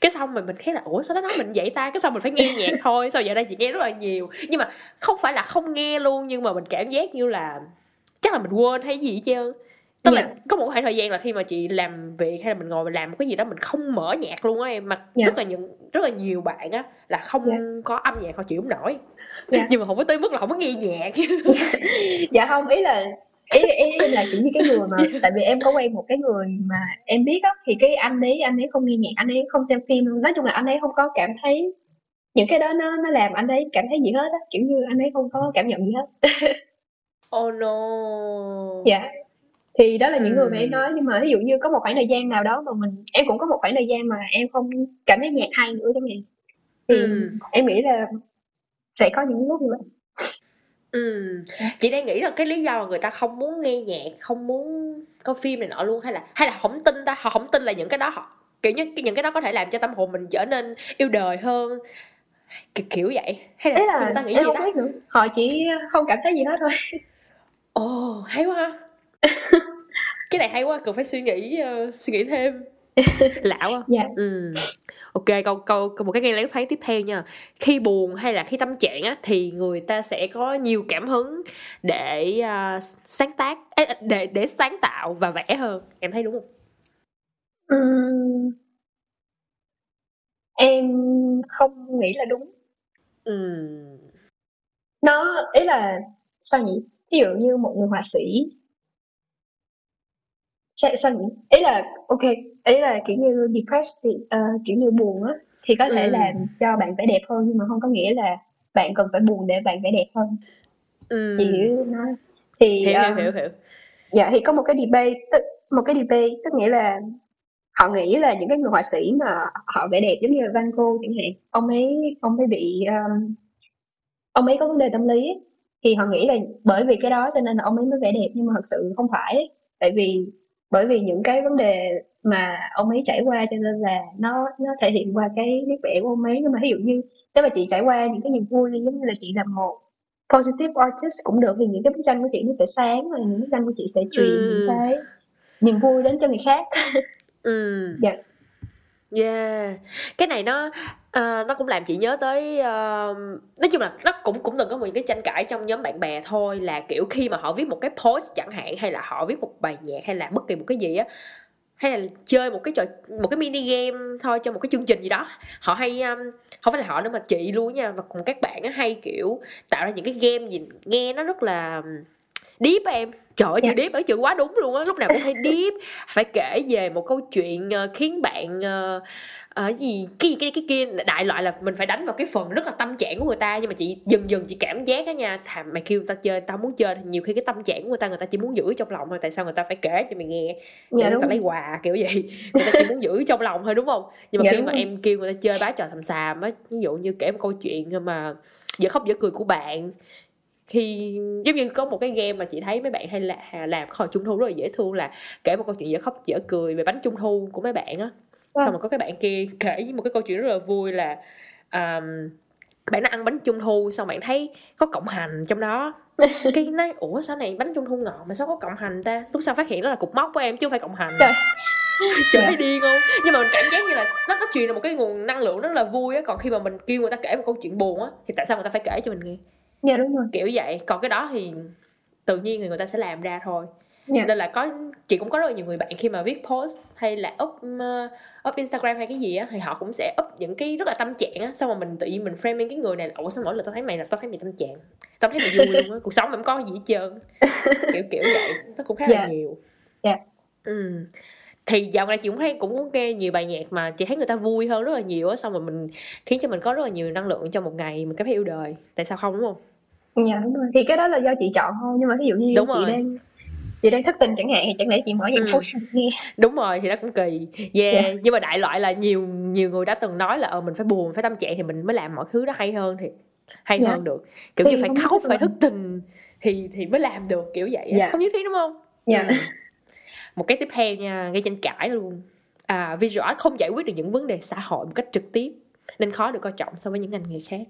Cái xong rồi mình thấy là ủa sao nó nói mình vậy ta? Cái xong mình phải nghe nhạc <laughs> thôi. Sao giờ đây chị nghe rất là nhiều. Nhưng mà không phải là không nghe luôn nhưng mà mình cảm giác như là chắc là mình quên hay gì chứ tức là yeah. Dạ. có một khoảng thời gian là khi mà chị làm việc hay là mình ngồi mình làm một cái gì đó mình không mở nhạc luôn á em mà yeah. Dạ. rất là những rất là nhiều bạn á là không yeah. Dạ. có âm nhạc họ chịu không nổi yeah. nhưng mà không có tới mức là không có nghe nhạc <laughs> dạ không ý là ý, ý, là kiểu như cái người mà tại vì em có quen một cái người mà em biết á thì cái anh ấy anh ấy không nghe nhạc anh ấy không xem phim nói chung là anh ấy không có cảm thấy những cái đó nó nó làm anh ấy cảm thấy gì hết á kiểu như anh ấy không có cảm nhận gì hết <laughs> oh no dạ thì đó là những người mà em nói nhưng mà ví dụ như có một khoảng thời gian nào đó mà mình em cũng có một khoảng thời gian mà em không cảm thấy nhạc hay nữa chẳng hạn. Thì ừ. em nghĩ là sẽ có những lúc như vậy. Ừ chị đang nghĩ là cái lý do mà người ta không muốn nghe nhạc không muốn coi phim này nọ luôn hay là hay là không tin ta họ không tin là những cái đó họ kiểu như những cái đó có thể làm cho tâm hồn mình trở nên yêu đời hơn kiểu, kiểu vậy. Hay là, là người ta nghĩ em gì không đó? biết nữa họ chỉ không cảm thấy gì hết thôi. Ồ oh, hay quá ha <laughs> cái này hay quá cần phải suy nghĩ uh, suy nghĩ thêm. <laughs> Lạ quá dạ. ừ. Ok câu câu một cái nghe lén phán tiếp theo nha. Khi buồn hay là khi tâm trạng á thì người ta sẽ có nhiều cảm hứng để uh, sáng tác để để sáng tạo và vẽ hơn. Em thấy đúng không? Uhm, em không nghĩ là đúng. Uhm. nó ý là sao nhỉ? Ví dụ như một người họa sĩ sao, sao nhỉ ý là ok ý là kiểu như depressed thì uh, kiểu như buồn á thì có thể ừ. làm cho bạn vẽ đẹp hơn nhưng mà không có nghĩa là bạn cần phải buồn để bạn vẽ đẹp hơn ừ. thì nó thì hiểu, um, hiểu hiểu hiểu dạ thì có một cái debate tức một cái debate tức nghĩa là họ nghĩ là những cái người họa sĩ mà họ vẽ đẹp giống như là Van Gogh chẳng hạn ông ấy ông ấy bị um, ông ấy có vấn đề tâm lý thì họ nghĩ là bởi vì cái đó cho nên là ông ấy mới vẽ đẹp nhưng mà thật sự không phải tại vì bởi vì những cái vấn đề mà ông ấy trải qua cho nên là nó nó thể hiện qua cái nét vẽ của ông ấy. Nhưng mà ví dụ như nếu mà chị trải qua những cái niềm vui giống như là chị làm một positive artist cũng được thì những cái bức tranh của chị nó sẽ sáng và những bức tranh của chị sẽ truyền ừ. những cái niềm vui đến cho người khác. Ừ. <laughs> Dạ. Yeah. Cái này nó uh, nó cũng làm chị nhớ tới uh, nói chung là nó cũng cũng từng có một cái tranh cãi trong nhóm bạn bè thôi là kiểu khi mà họ viết một cái post chẳng hạn hay là họ viết một bài nhạc hay là bất kỳ một cái gì á hay là chơi một cái trò một cái mini game thôi cho một cái chương trình gì đó họ hay um, không phải là họ nữa mà chị luôn nha và cùng các bạn á hay kiểu tạo ra những cái game gì nghe nó rất là deep em trời ơi dạ. chữ deep ở chữ quá đúng luôn á lúc nào cũng phải deep phải kể về một câu chuyện uh, khiến bạn uh, uh, gì? Cái cái cái kia đại loại là mình phải đánh vào cái phần rất là tâm trạng của người ta nhưng mà chị dần dần chị cảm giác á nha thà mày kêu người ta chơi tao muốn chơi nhiều khi cái tâm trạng của người ta người ta chỉ muốn giữ trong lòng thôi tại sao người ta phải kể cho mày nghe? Dạ, người ta lấy quà kiểu vậy. Người ta chỉ muốn giữ trong lòng thôi đúng không? Nhưng mà dạ, khi mà em kêu người ta chơi bá trò thầm xàm á ví dụ như kể một câu chuyện mà dở khóc dở cười của bạn khi giống như có một cái game mà chị thấy mấy bạn hay là làm hồi trung thu rất là dễ thương là kể một câu chuyện dở khóc dở cười về bánh trung thu của mấy bạn á xong rồi có cái bạn kia kể một cái câu chuyện rất là vui là um, bạn nó ăn bánh trung thu xong bạn thấy có cộng hành trong đó. <laughs> Cái nói ủa sao này bánh trung thu ngọt mà sao có cộng hành ta? Lúc sau phát hiện đó là cục móc của em chứ không phải cộng hành. Trời. <laughs> trời thấy điên không? Nhưng mà mình cảm giác như là nó nó truyền là một cái nguồn năng lượng rất là vui á. Còn khi mà mình kêu người ta kể một câu chuyện buồn á thì tại sao người ta phải kể cho mình nghe? Dạ đúng rồi. Kiểu vậy. Còn cái đó thì tự nhiên thì người ta sẽ làm ra thôi Dạ. nên là có chị cũng có rất là nhiều người bạn khi mà viết post hay là up uh, up Instagram hay cái gì á thì họ cũng sẽ up những cái rất là tâm trạng á xong rồi mình tự nhiên mình framing cái người này là ủa sao mỗi lần tao thấy mày là tao thấy mày tâm trạng tao thấy mày vui luôn á cuộc sống mày không có gì hết trơn <laughs> kiểu kiểu vậy nó cũng khá là Dạ. nhiều Dạ. ừ thì dạo này chị cũng thấy cũng có nghe nhiều bài nhạc mà chị thấy người ta vui hơn rất là nhiều á xong rồi mình khiến cho mình có rất là nhiều năng lượng trong một ngày mình cảm thấy yêu đời tại sao không đúng không dạ đúng rồi thì cái đó là do chị chọn thôi nhưng mà ví dụ như Đúng chị rồi. đang chị đang thất tình chẳng hạn thì chẳng lẽ chị mở nhạc Ừ. phút cho nghe đúng rồi thì nó cũng kỳ yeah. Dạ. nhưng mà đại loại là nhiều nhiều người đã từng nói là ờ mình phải buồn phải tâm trạng thì mình mới làm mọi thứ đó hay hơn thì hay Dạ. hơn được kiểu Thì như phải khóc phải thức tình thì thì mới làm được kiểu vậy á. Dạ. không nhất thiết đúng không dạ Ừ. một cái tiếp theo nha gây tranh cãi luôn à visual art không giải quyết được những vấn đề xã hội một cách trực tiếp nên khó được coi trọng so với những ngành nghề khác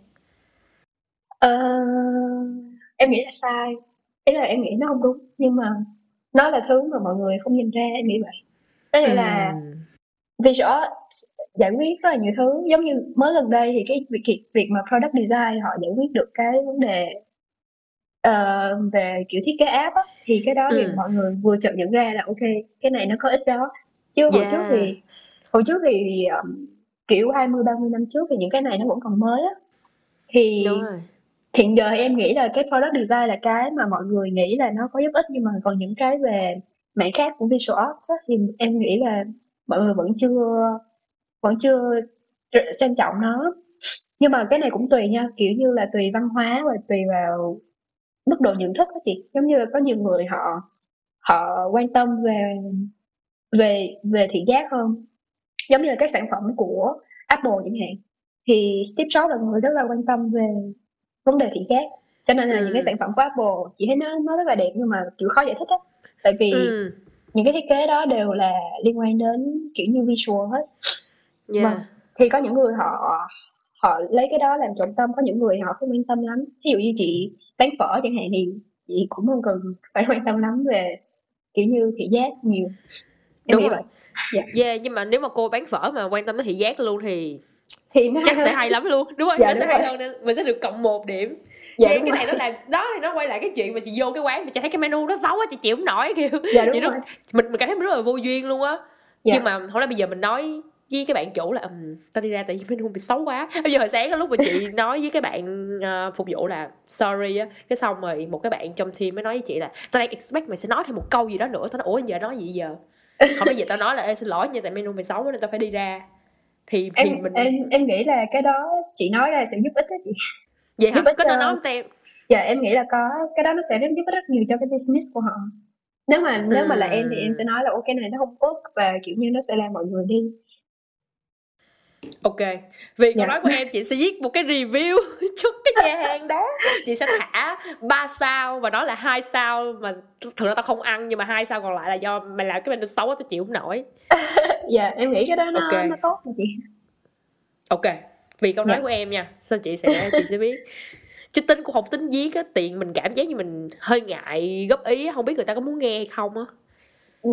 Ờ, em nghĩ là sai ý là em nghĩ nó không đúng nhưng mà nó là thứ mà mọi người không nhìn ra em nghĩ vậy. Tức nghĩa là Ừm, visual art giải quyết rất là nhiều thứ. Giống như mới gần đây thì cái việc việc, mà product design họ giải quyết được cái vấn đề ờ, về kiểu thiết kế app á, thì cái đó thì Ừ. mọi người vừa chợt nhận ra là ok cái này nó có ích đó. Chứ hồi Yeah. trước thì hồi trước thì um, kiểu 20 30 năm trước thì những cái này nó vẫn còn mới á. Thì đúng rồi hiện giờ thì em nghĩ là cái product design là cái mà mọi người nghĩ là nó có giúp ích nhưng mà còn những cái về mảng khác của visual arts á, thì em nghĩ là mọi người vẫn chưa vẫn chưa xem trọng nó. Nhưng mà cái này cũng tùy nha kiểu như là tùy văn hóa và tùy vào mức độ nhận thức đó chị. Giống như là có nhiều người họ họ quan tâm về về về thị giác hơn. Giống như là các sản phẩm của Apple chẳng hạn thì Steve Jobs là người rất là quan tâm về vấn đề thị giác cho nên là Ừ. những cái sản phẩm của Apple chị thấy nó nó rất là đẹp nhưng mà kiểu khó giải thích á tại vì ừ. những cái thiết kế đó đều là liên quan đến kiểu như visual hết yeah. Vâng. thì có những người họ họ lấy cái đó làm trọng tâm có những người họ không quan tâm lắm ví dụ như chị bán phở chẳng hạn thì chị cũng không cần phải quan tâm lắm về kiểu như thị giác nhiều em Đúng rồi. vậy yeah nhưng mà nếu mà cô bán phở mà quan tâm đến thị giác luôn thì thì nó chắc hay sẽ hay lắm luôn. Đúng không Dạ, nó sẽ đúng hay rồi. hơn nên mình sẽ được cộng một điểm. Dạ đúng cái rồi. này nó là đó thì nó quay lại cái chuyện mà chị vô cái quán mà chị thấy cái menu nó xấu quá chị chịu không nổi kiểu. Dạ đúng chị rồi. mình mình cảm thấy mình rất là vô duyên luôn á. Dạ. nhưng mà hồi nãy bây giờ mình nói với cái bạn chủ là um, tao đi ra tại vì menu bị xấu quá. Bây giờ hồi sáng cái lúc mà chị <laughs> nói với cái bạn ờ, phục vụ là sorry á. Cái xong rồi một cái bạn trong team mới nói với chị là tao đang expect mày sẽ nói thêm một câu gì đó nữa. Tao nói ủa giờ nói gì giờ? Không bây giờ tao nói là Ê, xin lỗi nha tại menu mày xấu nên tao phải đi ra thì thì em mình em em nghĩ là cái đó chị nói ra sẽ giúp ích đó chị. Vậy hả? giúp ích có nên cho- nói không tem dạ em nghĩ là có. Cái đó nó sẽ giúp ích rất nhiều cho cái business của họ. Nếu mà nếu mà là em thì em sẽ nói là ok này nó không tốt và kiểu như nó sẽ làm mọi người đi. Ok. Vì câu Dạ. nói của em chị sẽ viết một cái review <laughs> cho cái nhà hàng đó. Chị sẽ thả 3 sao và nói là hai sao mà thực ra tao không ăn nhưng mà hai sao còn lại là do mày làm cái menu xấu tao chịu không nổi <laughs> dạ em nghĩ cái đó nó Ok. nó tốt mà chị ok vì câu nói Dạ. của em nha sao chị sẽ chị sẽ biết chứ tính cũng không tính viết á tiền mình cảm giác như mình hơi ngại góp ý không biết người ta có muốn nghe hay không á Ừ,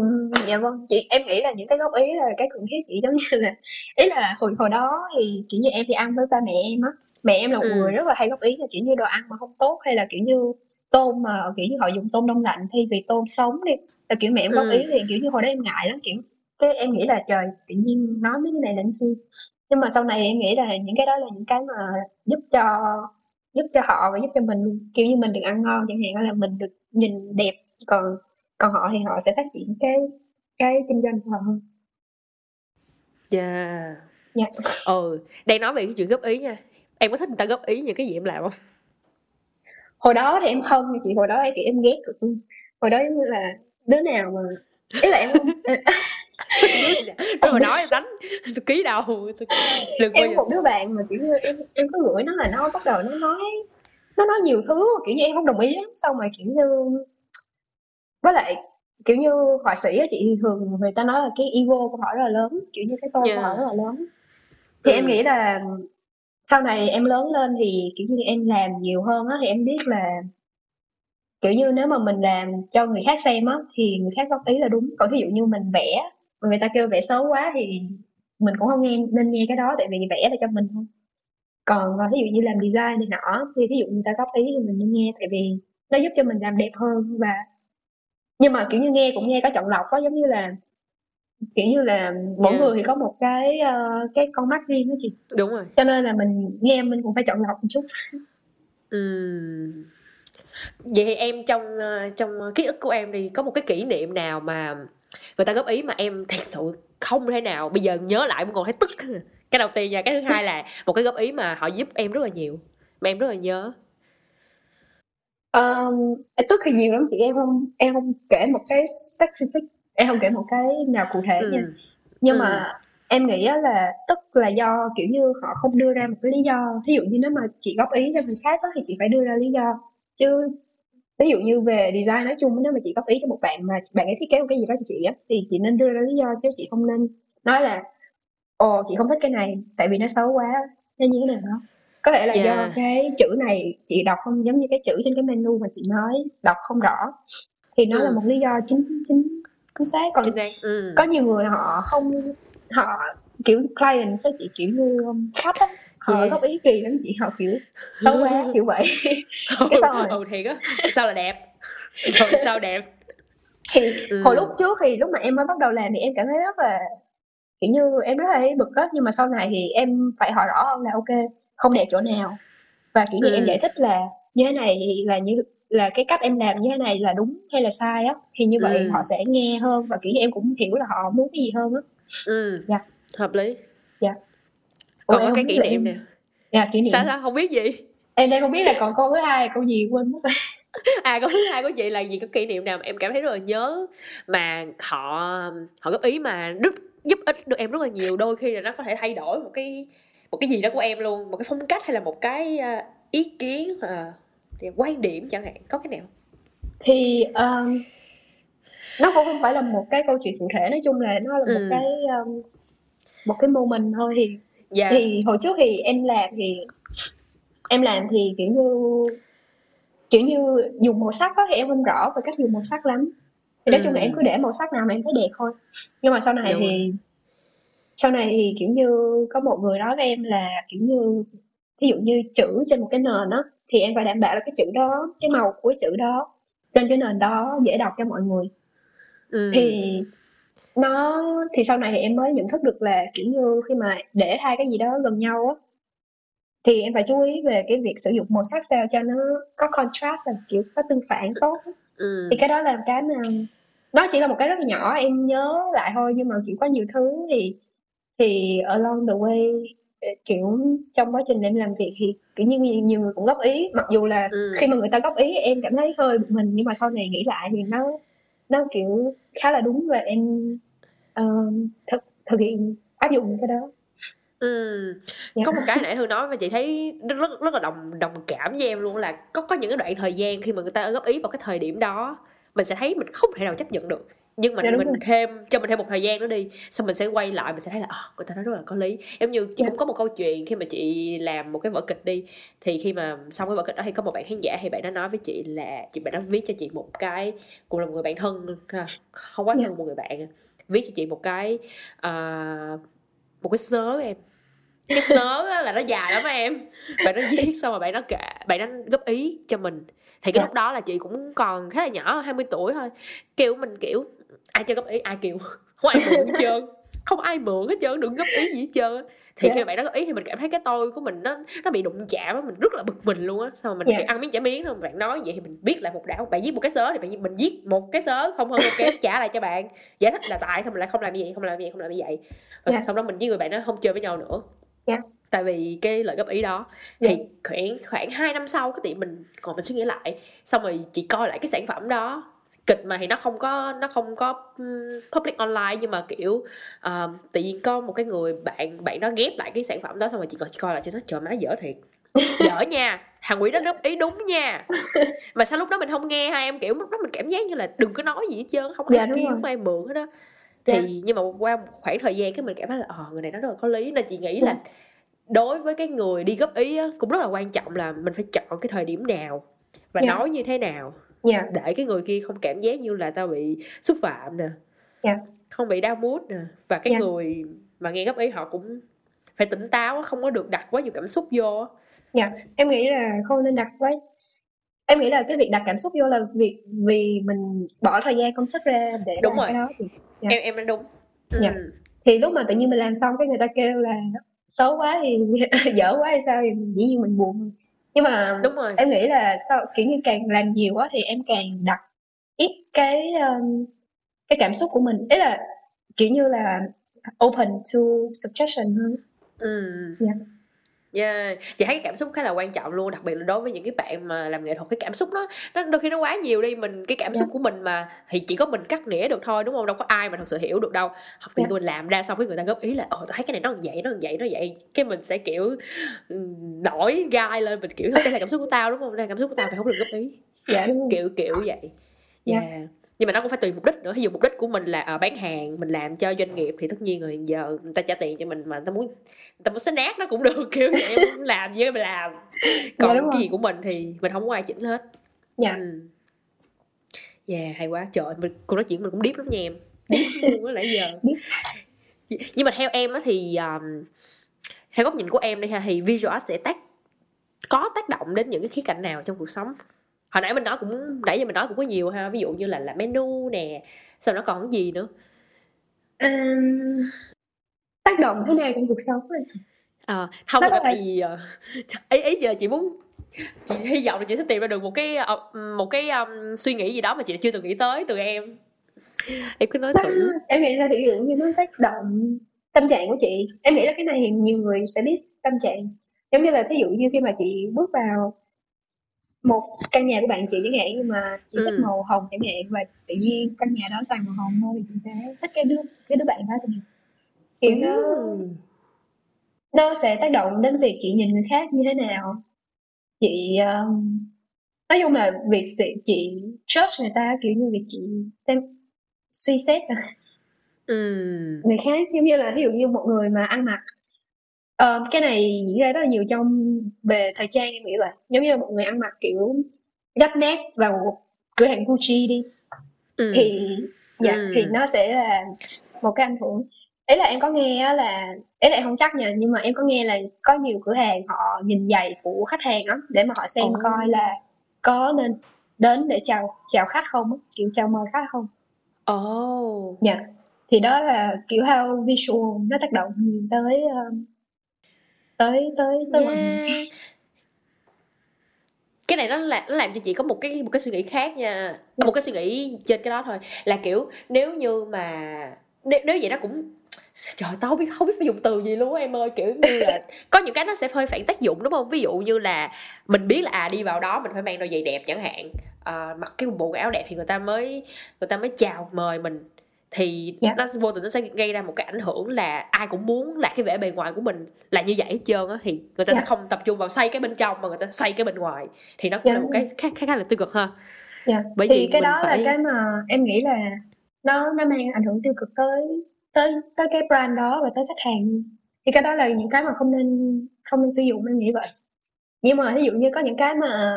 dạ vâng chị em nghĩ là những cái góp ý là cái cần thiết chị giống như là ý là hồi hồi đó thì kiểu như em đi ăn với ba mẹ em á mẹ em là một Ừ. người rất là hay góp ý là kiểu như đồ ăn mà không tốt hay là kiểu như tôm mà kiểu như họ dùng tôm đông lạnh thay vì tôm sống đi là kiểu mẹ em góp Ừ. ý thì kiểu như hồi đó em ngại lắm kiểu cái em nghĩ là trời tự nhiên nói mấy cái này làm chi? Nhưng mà sau này em nghĩ là những cái đó là những cái mà giúp cho giúp cho họ và giúp cho mình luôn. Kiểu như mình được ăn ngon chẳng hạn là mình được nhìn đẹp còn còn họ thì họ sẽ phát triển cái cái kinh doanh của họ hơn. Yeah Dạ. ừ đang nói về cái chuyện góp ý nha. Em có thích người ta góp ý những cái gì em làm không? Hồi đó thì em không chị hồi đó kiểu em ghét tụi tôi. Hồi đó giống như là đứa nào mà ý là em không <laughs> <laughs> em, mà nói đánh tôi ký đầu tôi đừng em một đứa bạn mà kiểu như em em có gửi nó là nó bắt đầu nó nói nó nói nhiều thứ mà kiểu như em không đồng ý lắm xong rồi kiểu như với lại kiểu như họa sĩ á chị thì thường người ta nói là cái ego của họ rất là lớn kiểu như cái tôi của họ Yeah. rất là lớn thì em Ừ. nghĩ là sau này em lớn lên thì kiểu như em làm nhiều hơn á thì em biết là kiểu như nếu mà mình làm cho người khác xem á thì người khác góp ý là đúng còn ví dụ như mình vẽ mà người ta kêu vẽ xấu quá thì mình cũng không nghe nên nghe cái đó tại vì vẽ là cho mình thôi. Còn ờ, ví dụ như làm design này nọ thì ví dụ người ta góp ý thì mình nên nghe tại vì nó giúp cho mình làm đẹp hơn. Và nhưng mà kiểu như nghe cũng nghe có chọn lọc á giống như là kiểu như là mỗi Yeah. người thì có một cái ờ, cái con mắt riêng đó chị. Đúng rồi. Cho nên là mình nghe mình cũng phải chọn lọc một chút. Ừm. vậy thì em trong ờ, trong ký ức của em đi có một cái kỷ niệm nào mà người ta góp ý mà em thật sự không thể nào. Bây giờ nhớ lại vẫn còn thấy tức. Cái đầu tiên nha cái thứ hai là một cái góp ý mà họ giúp em rất là nhiều. Mà em rất là nhớ. Um, tức thì nhiều lắm chị. Em không em không kể một cái specific em không kể một cái nào cụ thể nha. Ừ. nhưng Ừ. mà em nghĩ là tức là do kiểu như họ không đưa ra một cái lý do. Thí dụ như nếu mà chị góp ý cho người khác á, thì chị phải đưa ra lý do. Chứ ví dụ như về design nói chung nếu mà chị góp ý cho một bạn mà bạn ấy thiết kế một cái gì đó cho chị á thì chị nên đưa ra lý do chứ chị không nên nói là ồ chị không thích cái này tại vì nó xấu quá hay như thế nào đó có thể là do Yeah. cái chữ này chị đọc không giống như cái chữ trên cái menu mà chị nói đọc không rõ thì nó là Ừ. một lý do chính chính chính xác còn ừ. có nhiều người họ không họ kiểu client sẽ chỉ kiểu như khách á họ Yeah. góp ý kỳ lắm chị họ kiểu xấu quá <laughs> kiểu vậy cái sao rồi? ừ thiệt á sao là đẹp rồi <laughs> sao đẹp thì Ừ. hồi lúc trước thì lúc mà em mới bắt đầu làm thì em cảm thấy rất là kiểu như em rất là thấy bực á nhưng mà sau này thì em phải hỏi rõ hơn là ok không đẹp chỗ nào và kiểu như em Ừ. giải thích là như thế này là như là cái cách em làm như thế này là đúng hay là sai á thì như vậy Ừ. họ sẽ nghe hơn và kiểu như em cũng hiểu là họ muốn cái gì hơn á ừ. Dạ. hợp lý Ủa, còn em có cái kỷ niệm nè. Dạ kỷ niệm. Sao sao? Không biết gì. Em đang không biết là còn câu thứ hai câu gì quên mất <laughs> à câu thứ hai của chị là gì có kỷ niệm nào mà em cảm thấy rất là nhớ? Mà họ họ góp ý mà rất giúp ích được em rất là nhiều. Đôi khi là nó có thể thay đổi một cái một cái gì đó của em luôn. Một cái phong cách hay là một cái à, ý kiến à, quan điểm chẳng hạn. Có cái nào? Thì um, nó cũng không phải là một cái câu chuyện cụ thể. Nói chung là nó là một Ừ. cái um, một cái moment thôi thì dạ. Thì hồi trước thì em làm thì em làm thì kiểu như kiểu như dùng màu sắc á thì em không rõ về cách dùng màu sắc lắm. Thì nói chung là Ừ. em cứ để màu sắc nào mà em thấy đẹp thôi. Nhưng mà sau này Đúng thì sau này thì kiểu như có một người nói với em là kiểu như ví dụ như chữ trên một cái nền á thì em phải đảm bảo là cái chữ đó cái màu của cái chữ đó trên cái nền đó dễ đọc cho mọi người. Ừ. thì nó thì sau này thì em mới nhận thức được là kiểu như khi mà để hai cái gì đó gần nhau á thì em phải chú ý về cái việc sử dụng màu sắc sao cho nó có contrast là kiểu có tương phản tốt ừ. thì cái đó là cái mà nó chỉ là một cái rất là nhỏ em nhớ lại thôi nhưng mà kiểu có nhiều thứ thì thì along the way ờ, kiểu trong quá trình em làm việc thì kiểu như nhiều, nhiều người cũng góp ý mặc dù là Ừ. khi mà người ta góp ý em cảm thấy hơi bực mình nhưng mà sau này nghĩ lại thì nó nó kiểu khá là đúng và em ờ, thực thực hiện áp dụng cái đó Ừ. Dạ. có một cái nãy thư nói và chị thấy rất rất rất là đồng đồng cảm với em luôn là có có những cái đoạn thời gian khi mà người ta góp ý vào cái thời điểm đó mình sẽ thấy mình không thể nào chấp nhận được nhưng mà Dạ, mình rồi. thêm cho mình thêm một thời gian nữa đi xong mình sẽ quay lại mình sẽ thấy là à, người ta nói rất là có lý giống như chị Dạ. cũng có một câu chuyện khi mà chị làm một cái vở kịch đi thì khi mà xong cái vở kịch đó thì có một bạn khán giả thì bạn đó nói với chị là chị bạn đó viết cho chị một cái cũng là một người bạn thân không quá Dạ. thân một người bạn viết cho chị một cái à, một cái sớ em cái sớ là nó dài lắm em bạn nó viết xong rồi bạn nó kể bạn nó góp ý cho mình thì cái Dạ. lúc đó là chị cũng còn khá là nhỏ 20 tuổi thôi kiểu mình kiểu ai cho góp ý? Ai kêu? <laughs> Không ai mượn hết trơn. Không ai mượn hết trơn đừng góp ý gì hết trơn thì Dạ. khi mà bạn đó góp ý thì mình cảm thấy cái tôi của mình nó nó bị đụng chạm á mình rất là bực mình luôn á. Xong rồi mình Dạ. kiểu ăn miếng trả miếng thôi bạn nói vậy thì mình viết lại một đảo bạn viết một cái sớ thì bạn mình viết một cái sớ không hơn ok trả lại cho bạn. Giải thích là tại sao mình lại không làm như vậy không làm như vậy không làm như vậy. Và Dạ. sau đó mình với người bạn đó không chơi với nhau nữa. Dạ. tại vì cái lời góp ý đó Dạ. thì khoảng khoảng 2 năm sau cái tiệm mình còn mình suy nghĩ lại. Xong rồi chị coi lại cái sản phẩm đó kịch mà thì nó không có nó không có public online nhưng mà kiểu um, tự nhiên có một cái người bạn bạn đó ghép lại cái sản phẩm đó xong rồi chị coi chị coi lại cho nó trời má dở thiệt dở <laughs> nha thằng quỷ đó góp ý đúng nha mà sao lúc đó mình không nghe hai em kiểu lúc đó mình cảm giác như là đừng có nói gì hết trơn không Dạ, ai rồi. không ai mượn hết đó thì Dạ. nhưng mà qua một khoảng thời gian cái mình cảm thấy là ờ người này nói rất là có lý nên chị nghĩ Dạ. là đối với cái người đi góp ý á, cũng rất là quan trọng là mình phải chọn cái thời điểm nào và Dạ. nói như thế nào dạ để cái người kia không cảm giác như là tao bị xúc phạm nè Dạ. không bị đau mút nè và cái Dạ. người mà nghe góp ý họ cũng phải tỉnh táo không có được đặt quá nhiều cảm xúc vô dạ em nghĩ là không nên đặt quá em nghĩ là cái việc đặt cảm xúc vô là việc vì mình bỏ thời gian công sức ra để Đúng làm rồi. cái đó thì Dạ. em em nói đúng ừ. Dạ. thì lúc mà tự nhiên mình làm xong cái người ta kêu là xấu quá thì <laughs> dở quá hay sao thì dĩ nhiên mình buồn nhưng mà đúng rồi. em nghĩ là sau kiểu như càng làm nhiều quá thì em càng đặt ít cái um, cái cảm xúc của mình. Đấy là kiểu như là open to suggestion hơn. Ừ. Dạ. Yeah. chị thấy cái cảm xúc khá là quan trọng luôn đặc biệt là đối với những cái bạn mà làm nghệ thuật cái cảm xúc nó nó đôi khi nó quá nhiều đi mình cái cảm Dạ. xúc của mình mà thì chỉ có mình cắt nghĩa được thôi đúng không đâu có ai mà thật sự hiểu được đâu học thì Dạ. tôi làm ra xong cái người ta góp ý là ồ tao thấy cái này nó vậy nó vậy nó vậy cái mình sẽ kiểu ừ, nổi gai lên mình kiểu đây là cảm xúc của tao đúng không đây là cảm xúc của tao phải không được góp ý dạ đúng rồi. kiểu kiểu vậy Dạ. yeah. Nhưng mà nó cũng phải tùy mục đích nữa. Ví dụ mục đích của mình là ờ, bán hàng mình làm cho doanh nghiệp thì tất nhiên rồi giờ người ta trả tiền cho mình mà người ta muốn người ta muốn xé nát nó cũng được <laughs> kiểu vậy em làm gì mình làm. Còn Dạ, cái gì của mình thì mình không có ai chỉnh hết. Dạ. ừ. yeah hay quá. Trời mình cô nói chuyện mình cũng deep lắm nha em. Deep luôn á nãy giờ. <laughs> Nhưng mà theo em á thì um, theo góc nhìn của em đi ha thì visual art sẽ tác có tác động đến những cái khía cạnh nào trong cuộc sống hồi nãy mình nói cũng nãy giờ mình nói cũng có nhiều ha ví dụ như là làm menu nè sau nó còn cái gì nữa? Ừm, tác động thế nào trong cuộc sống à, không là có tại vì ờ, ý ý chị là chị muốn chị hy vọng là chị sẽ tìm ra được một cái ờ, một cái um, suy nghĩ gì đó mà chị chưa từng nghĩ tới từ em. Em cứ nói thử. em nghĩ là ví dụ như nó tác động tâm trạng của chị. Em nghĩ là cái này thì nhiều người sẽ biết tâm trạng. Giống như là ví dụ như khi mà chị bước vào một căn nhà của bạn chị chẳng hạn nhưng mà chị thích Ừ. màu hồng chẳng hạn và tự nhiên căn nhà đó toàn màu hồng thôi thì chị sẽ thích cái đứa cái đứa bạn đó hạn kiểu nó Ừ. nó sẽ tác động đến việc chị nhìn người khác như thế nào chị um, nói chung là việc chị, chị judge người ta kiểu như việc chị xem suy xét ừ người khác giống như là ví dụ như một người mà ăn mặc Ờ, cái này diễn ra rất là nhiều trong về thời trang em nghĩ vậy giống như là một người ăn mặc kiểu đắp nét vào một cửa hàng Gucci đi ừ. thì dạ Ừ. thì nó sẽ là một cái ảnh hưởng ấy là em có nghe á là ấy là em không chắc nha nhưng mà em có nghe là có nhiều cửa hàng họ nhìn giày của khách hàng á để mà họ xem Ồ. coi là có nên đến để chào chào khách không á, kiểu chào mời khách không Ồ. Dạ. Thì đó là kiểu how visual nó tác động tới um, tới tới tới. Yeah. cái này nó làm nó làm cho chị có một cái một cái suy nghĩ khác nha Dạ. một cái suy nghĩ trên cái đó thôi là kiểu nếu như mà nếu, nếu vậy nó cũng trời tao không biết không biết phải dùng từ gì luôn á em ơi kiểu như là <laughs> có những cái nó sẽ hơi phản tác dụng đúng không ví dụ như là mình biết là à đi vào đó mình phải mang đôi giày đẹp chẳng hạn à, mặc cái bộ áo đẹp thì người ta mới người ta mới chào mời mình thì Dạ. nó vô tình nó sẽ gây ra một cái ảnh hưởng là ai cũng muốn là cái vẻ bề ngoài của mình là như vậy hết trơn á thì người ta Dạ. sẽ không tập trung vào xây cái bên trong mà người ta xây cái bên ngoài thì nó cũng Dạ, là đúng một cái khá khá, khá là tiêu cực ha Dạ. bởi Thì vì cái đó phải là cái mà em nghĩ là nó nó mang ảnh hưởng tiêu cực tới tới tới cái brand đó và tới khách hàng. Thì cái đó là những cái mà không nên không nên sử dụng em nghĩ vậy. Nhưng mà ví dụ như có những cái mà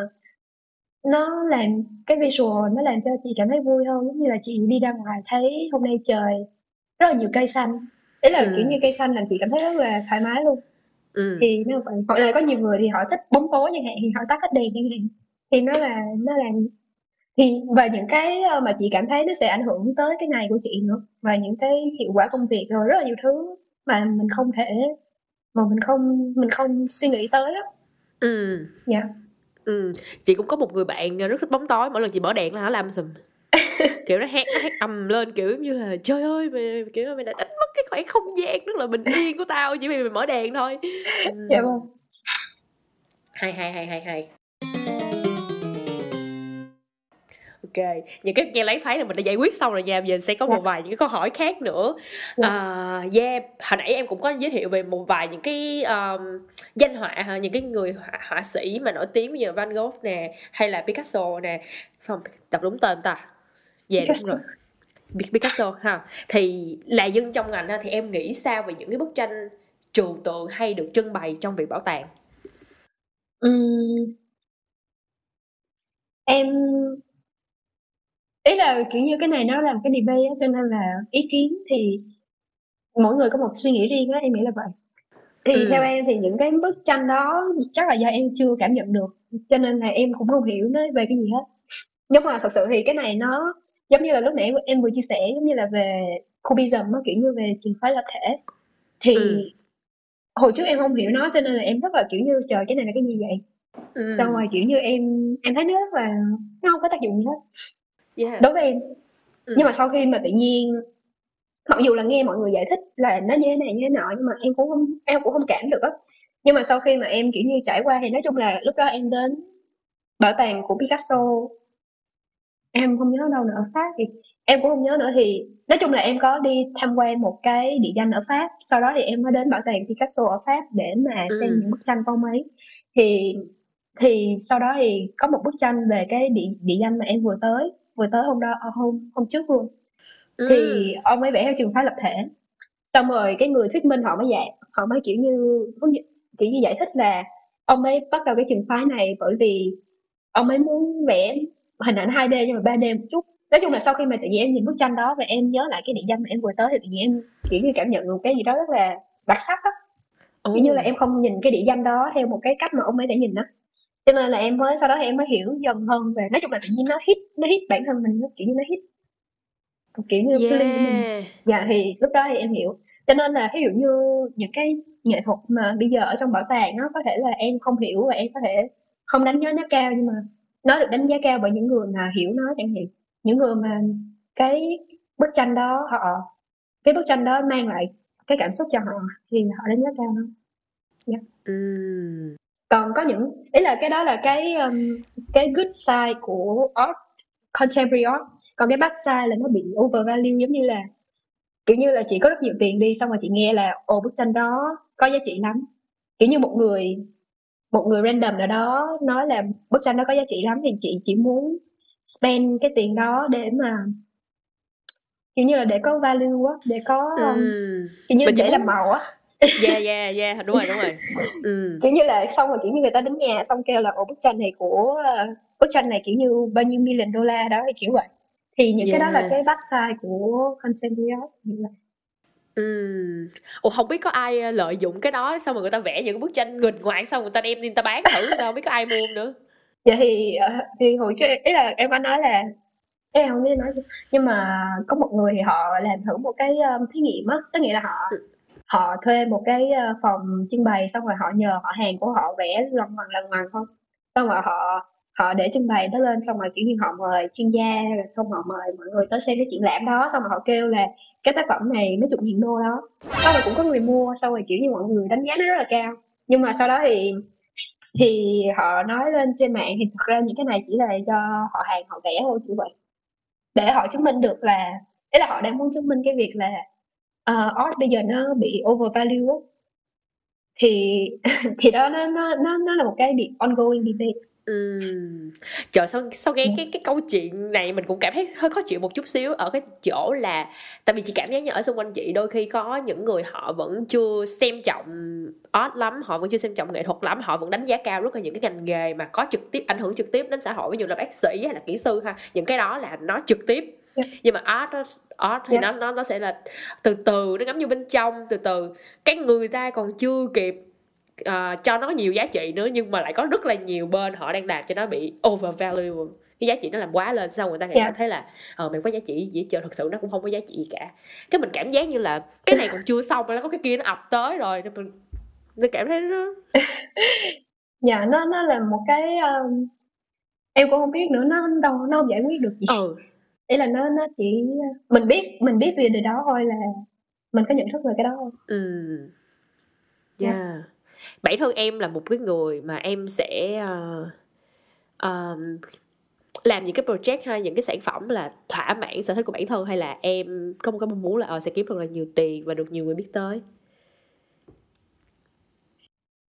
nó làm cái visual nó làm cho chị cảm thấy vui hơn giống như là chị đi ra ngoài thấy hôm nay trời rất là nhiều cây xanh. Đấy là Ừ. kiểu như cây xanh làm chị cảm thấy rất là thoải mái luôn. Ừ. thì nó vậy. Hoặc là có nhiều người thì họ thích bóng tối chẳng hạn thì họ tắt hết đèn chẳng hạn. Thì nó là nó làm thì và những cái ờ, mà chị cảm thấy nó sẽ ảnh hưởng tới cái ngày của chị nữa và những cái hiệu quả công việc rồi rất là nhiều thứ mà mình không thể mà mình không mình không suy nghĩ tới đó. Ừ. Dạ ừ. Chị cũng có một người bạn rất thích bóng tối mỗi lần chị mở đèn là nó làm sùm. <laughs> Kiểu nó hét nó hét ầm lên kiểu như là trời ơi mày kiểu mày đã đánh mất cái khoảng không gian rất là bình yên của tao. Chỉ vì mày mở đèn thôi. Dạ vâng. Hay hay hay hay hay ok những cái nghe lấy phái là mình đã giải quyết xong rồi nha giờ sẽ có một. Dạ. vài những cái câu hỏi khác nữa. Dạ. uh, yeah hồi nãy em cũng có giới thiệu về một vài những cái um, danh họa ha những cái người họa, họa sĩ mà nổi tiếng như Van Gogh nè hay là Picasso nè không đọc đúng tên ta dạ yeah, đúng rồi Picasso ha thì là dân trong ngành thì em nghĩ sao về những cái bức tranh trừu tượng hay được trưng bày trong viện bảo tàng Ừm. Em ý là, kiểu như, cái này nó là một cái debate á, cho nên là ý kiến thì mỗi người có một suy nghĩ riêng á, em nghĩ là vậy. Thì Ừm. theo em thì những cái bức tranh đó chắc là do em chưa cảm nhận được, cho nên là em cũng không hiểu nó về cái gì hết. Nhưng mà thật sự thì cái này nó giống như là lúc nãy em vừa chia sẻ, giống như là về Cubism á, kiểu như, về trường phái lập thể, thì Ừm hồi trước em không hiểu nó cho nên là em rất là kiểu như trời cái này là cái gì vậy ừ. xong rồi kiểu như em em thấy nó rất là nó không có tác dụng gì hết yeah. đối với em ừ. nhưng mà sau khi mà tự nhiên mặc dù là nghe mọi người giải thích là nó như thế này như thế nọ nhưng mà em cũng không em cũng không cảm được á nhưng mà sau khi mà em kiểu như trải qua thì nói chung là lúc đó em đến bảo tàng của Picasso em không nhớ đâu nữa ở Pháp thì em cũng không nhớ nữa thì nói chung là em có đi tham quan một cái địa danh ở Pháp sau đó thì em mới đến bảo tàng Picasso ở Pháp để mà xem ừ. những bức tranh của ông ấy thì thì sau đó thì có một bức tranh về cái địa địa danh mà em vừa tới vừa tới hôm đó ờ, hôm hôm trước luôn. Ừ. thì ông ấy vẽ theo trường phái lập thể. Xong rồi cái người thuyết minh họ mới dạy họ mới kiểu như kiểu như giải thích là ông ấy bắt đầu cái trường phái này bởi vì ông ấy muốn vẽ hình ảnh 2D nhưng mà 3D một chút. Nói chung là sau khi mà tự nhiên em nhìn bức tranh đó và em nhớ lại cái địa danh mà em vừa tới thì tự nhiên em kiểu như cảm nhận được cái gì đó rất là đặc sắc á. Kiểu như là em không nhìn cái địa danh đó theo một cái cách mà ông ấy đã nhìn đó cho nên là em mới sau đó em mới hiểu dần hơn về nói chung là tự nhiên nó hit nó hit bản thân mình nó kiểu như nó hit kiểu như yeah. feeling của mình dạ thì lúc đó thì em hiểu cho nên là ví dụ như những cái nghệ thuật mà bây giờ ở trong bảo tàng nó có thể là em không hiểu và em có thể không đánh giá nó cao nhưng mà nó được đánh giá cao bởi những người mà hiểu nó chẳng hạn những người mà cái bức tranh đó họ cái bức tranh đó mang lại cái cảm xúc cho họ thì họ đánh giá cao hơn yeah. Dạ. mm. Còn có những ý là cái đó là cái um, cái good side của art contemporary art. Còn cái bad side là nó bị overvalue giống như là kiểu như là chị có rất nhiều tiền đi xong rồi chị nghe là ồ bức tranh đó có giá trị lắm. Kiểu như một người một người random nào đó nói là bức tranh đó có giá trị lắm thì chị chỉ muốn spend cái tiền đó để mà kiểu như là để có value á để có ừ. kiểu như Mình để muốn... làm màu á yeah yeah yeah đúng rồi đúng rồi <laughs> ừ. kiểu như là xong rồi kiểu như người ta đến nhà xong kêu là ồ bức tranh này của bức tranh này kiểu như bao nhiêu million đô la đó thì kiểu vậy thì những yeah. cái đó là cái bad side của art như vậy Ừm. Ủa không biết có ai lợi dụng cái đó xong rồi người ta vẽ những cái bức tranh nghịch ngoạn xong người ta đem đi người ta bán thử đâu biết có ai mua không nữa Vậy thì ờ, thì hồi trước ý là em có nói là em không biết nói nhưng mà có một người thì họ làm thử một cái um, thí nghiệm á tức nghĩa là họ ừ họ thuê một cái ờ, phòng trưng bày xong rồi họ nhờ họ hàng của họ vẽ lần hoàng lần hoàng không? Xong rồi họ họ để trưng bày đó lên, xong rồi, kiểu như, họ mời chuyên gia rồi xong họ mời mọi người tới xem cái triển lãm đó, xong rồi họ kêu là cái tác phẩm này mấy chục nghìn đô đó. Xong rồi cũng có người mua, xong rồi, kiểu như, mọi người đánh giá nó rất là cao. Nhưng mà sau đó thì thì họ nói lên trên mạng thì thực ra những cái này chỉ là do họ hàng họ vẽ thôi, kiểu vậy. Để họ chứng minh được là đấy là họ đang muốn chứng minh cái việc là uh, art bây giờ nó bị overvalue thì <laughs> thì đó nó nó nó nó là một cái ongoing debate Ừ. Trời, sau sau nghe cái cái câu chuyện này mình cũng cảm thấy hơi khó chịu một chút xíu ở cái chỗ là tại vì chị cảm giác như ở xung quanh chị đôi khi có những người họ vẫn chưa xem trọng art lắm, họ vẫn chưa xem trọng nghệ thuật lắm, họ vẫn đánh giá cao rất là những cái ngành nghề mà có trực tiếp ảnh hưởng trực tiếp đến xã hội ví dụ là bác sĩ hay là kỹ sư ha, những cái đó là nó trực tiếp. Yeah. Nhưng mà art đó, art thì yeah. nó nó nó sẽ là từ từ nó ngắm như bên trong, từ từ cái người ta còn chưa kịp uh, cho nó nhiều giá trị nữa nhưng mà lại có rất là nhiều bên họ đang làm cho nó bị overvalue cái giá trị nó làm quá lên xong người ta yeah. cảm thấy là ờ mày có giá trị gì chờ thật sự nó cũng không có giá trị gì cả cái mình cảm giác như là cái này còn chưa xong mà có cái kia nó ập tới rồi nên mình mình cảm thấy nó <laughs> dạ nó nó là một cái um, em cũng không biết nữa nó đâu nó không giải quyết được gì ừ. Ý là nó nó chỉ mình biết mình biết về điều đó thôi là mình có nhận thức về cái đó thôi. Ừ. Yeah. yeah. Bản thân em là một cái người mà em sẽ uh, uh, làm những cái project hay những cái sản phẩm là thỏa mãn sở thích của bản thân hay là em có một cái mong muốn là ờ sẽ kiếm được là nhiều tiền và được nhiều người biết tới?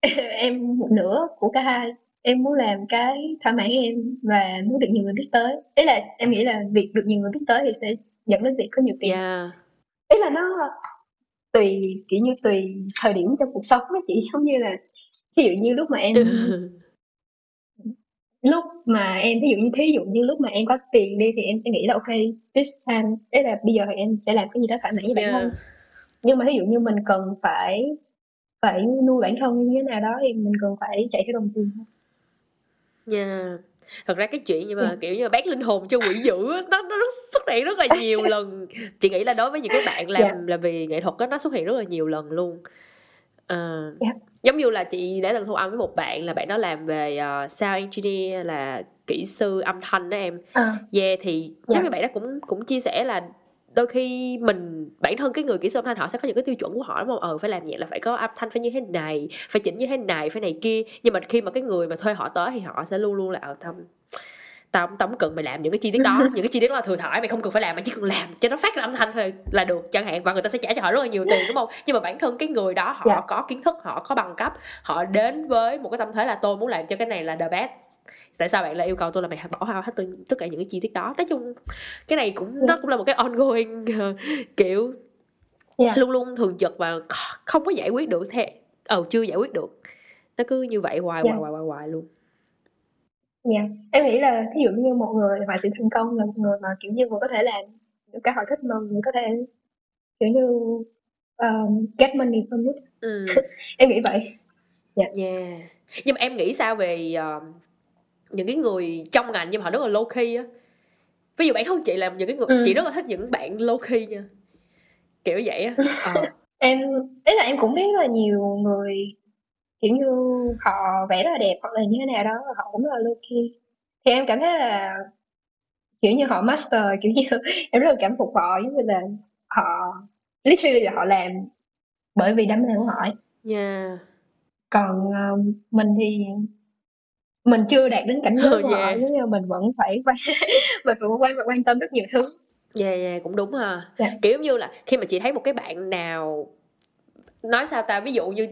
<laughs> Em một nửa của cả hai em muốn làm cái thỏa mãn em và muốn được nhiều người biết tới. Ý là em nghĩ là việc được nhiều người biết tới thì sẽ dẫn đến việc có nhiều tiền. Yeah. ý là nó tùy kiểu như tùy thời điểm trong cuộc sống đó chị. Giống như là ví dụ như lúc mà em <laughs> lúc mà em ví dụ như thí dụ như lúc mà em có tiền đi thì em sẽ nghĩ là ok this time đấy là bây giờ thì em sẽ làm cái gì đó thỏa mãn với bản Yeah. thân nhưng mà ví dụ như mình cần phải phải nuôi bản thân như thế nào đó thì mình cần phải chạy theo đồng tiền Nha. Thật ra cái chuyện như mà Dạ. kiểu như bán linh hồn cho quỷ dữ á, nó nó xuất hiện rất là nhiều <laughs> lần. Chị nghĩ là đối với những cái bạn làm Dạ. làm về nghệ thuật á nó xuất hiện rất là nhiều lần luôn. Ờ, Dạ. giống như là chị đã từng thu âm với một bạn là bạn đó làm về uh, sound engineer là kỹ sư âm thanh đó em. à, Yeah thì Dạ. giống như bạn đó cũng cũng chia sẻ là đôi khi mình bản thân cái người kỹ sư âm thanh họ sẽ có những cái tiêu chuẩn của họ đúng không? Ờ phải làm nhạc là phải có âm thanh phải như thế này, phải chỉnh như thế này, phải này kia. Nhưng mà khi mà cái người mà thuê họ tới thì họ sẽ luôn luôn là ờ tao tao tao không cần mày làm những cái chi tiết đó <laughs> những cái chi tiết đó là thừa thải mày không cần phải làm mày chỉ cần làm cho nó phát ra âm thanh thôi là được chẳng hạn và người ta sẽ trả cho họ rất là nhiều tiền đúng không nhưng mà bản thân cái người đó họ Dạ. có kiến thức họ có bằng cấp họ đến với một cái tâm thế là tôi muốn làm cho cái này là the best tại sao bạn lại yêu cầu tôi là mày bỏ ra hết tất- cả những cái chi tiết đó nói chung cái này cũng nó Dạ. cũng là một cái ongoing <laughs> ờ, kiểu Dạ. luôn luôn thường trực và kh- không có giải quyết được thế ờ chưa giải quyết được nó cứ như vậy hoài Dạ. hoài hoài hoài luôn dạ em nghĩ là ví dụ như một người họa sĩ thành công là một người mà kiểu như vừa có thể làm những cái họ thích mà vừa có thể kiểu như um, get money from it ừ. <laughs> em nghĩ vậy Yeah. Nhưng mà em nghĩ sao về ờ, những cái người trong ngành nhưng mà họ rất là low key á. Ví dụ bản thân chị là những cái người Ừ. chị rất là thích những bạn low key nha. Kiểu vậy á. <laughs> Ờ. em ý là em cũng biết là nhiều người kiểu như họ vẽ rất là đẹp hoặc là như thế nào đó họ cũng rất là low key thì em cảm thấy là kiểu như họ master kiểu như <laughs> em rất là cảm phục họ giống như là họ literally là họ làm bởi vì đam mê của họ ấy. Yeah. còn ờ, mình thì mình chưa đạt đến cảnh giới của họ Yeah. giống như mình vẫn phải quan <laughs> mình vẫn quan quan tâm rất nhiều thứ Yeah, yeah, cũng đúng ha. Dạ. Kiểu như là khi mà chị thấy một cái bạn nào nói sao ta ví dụ như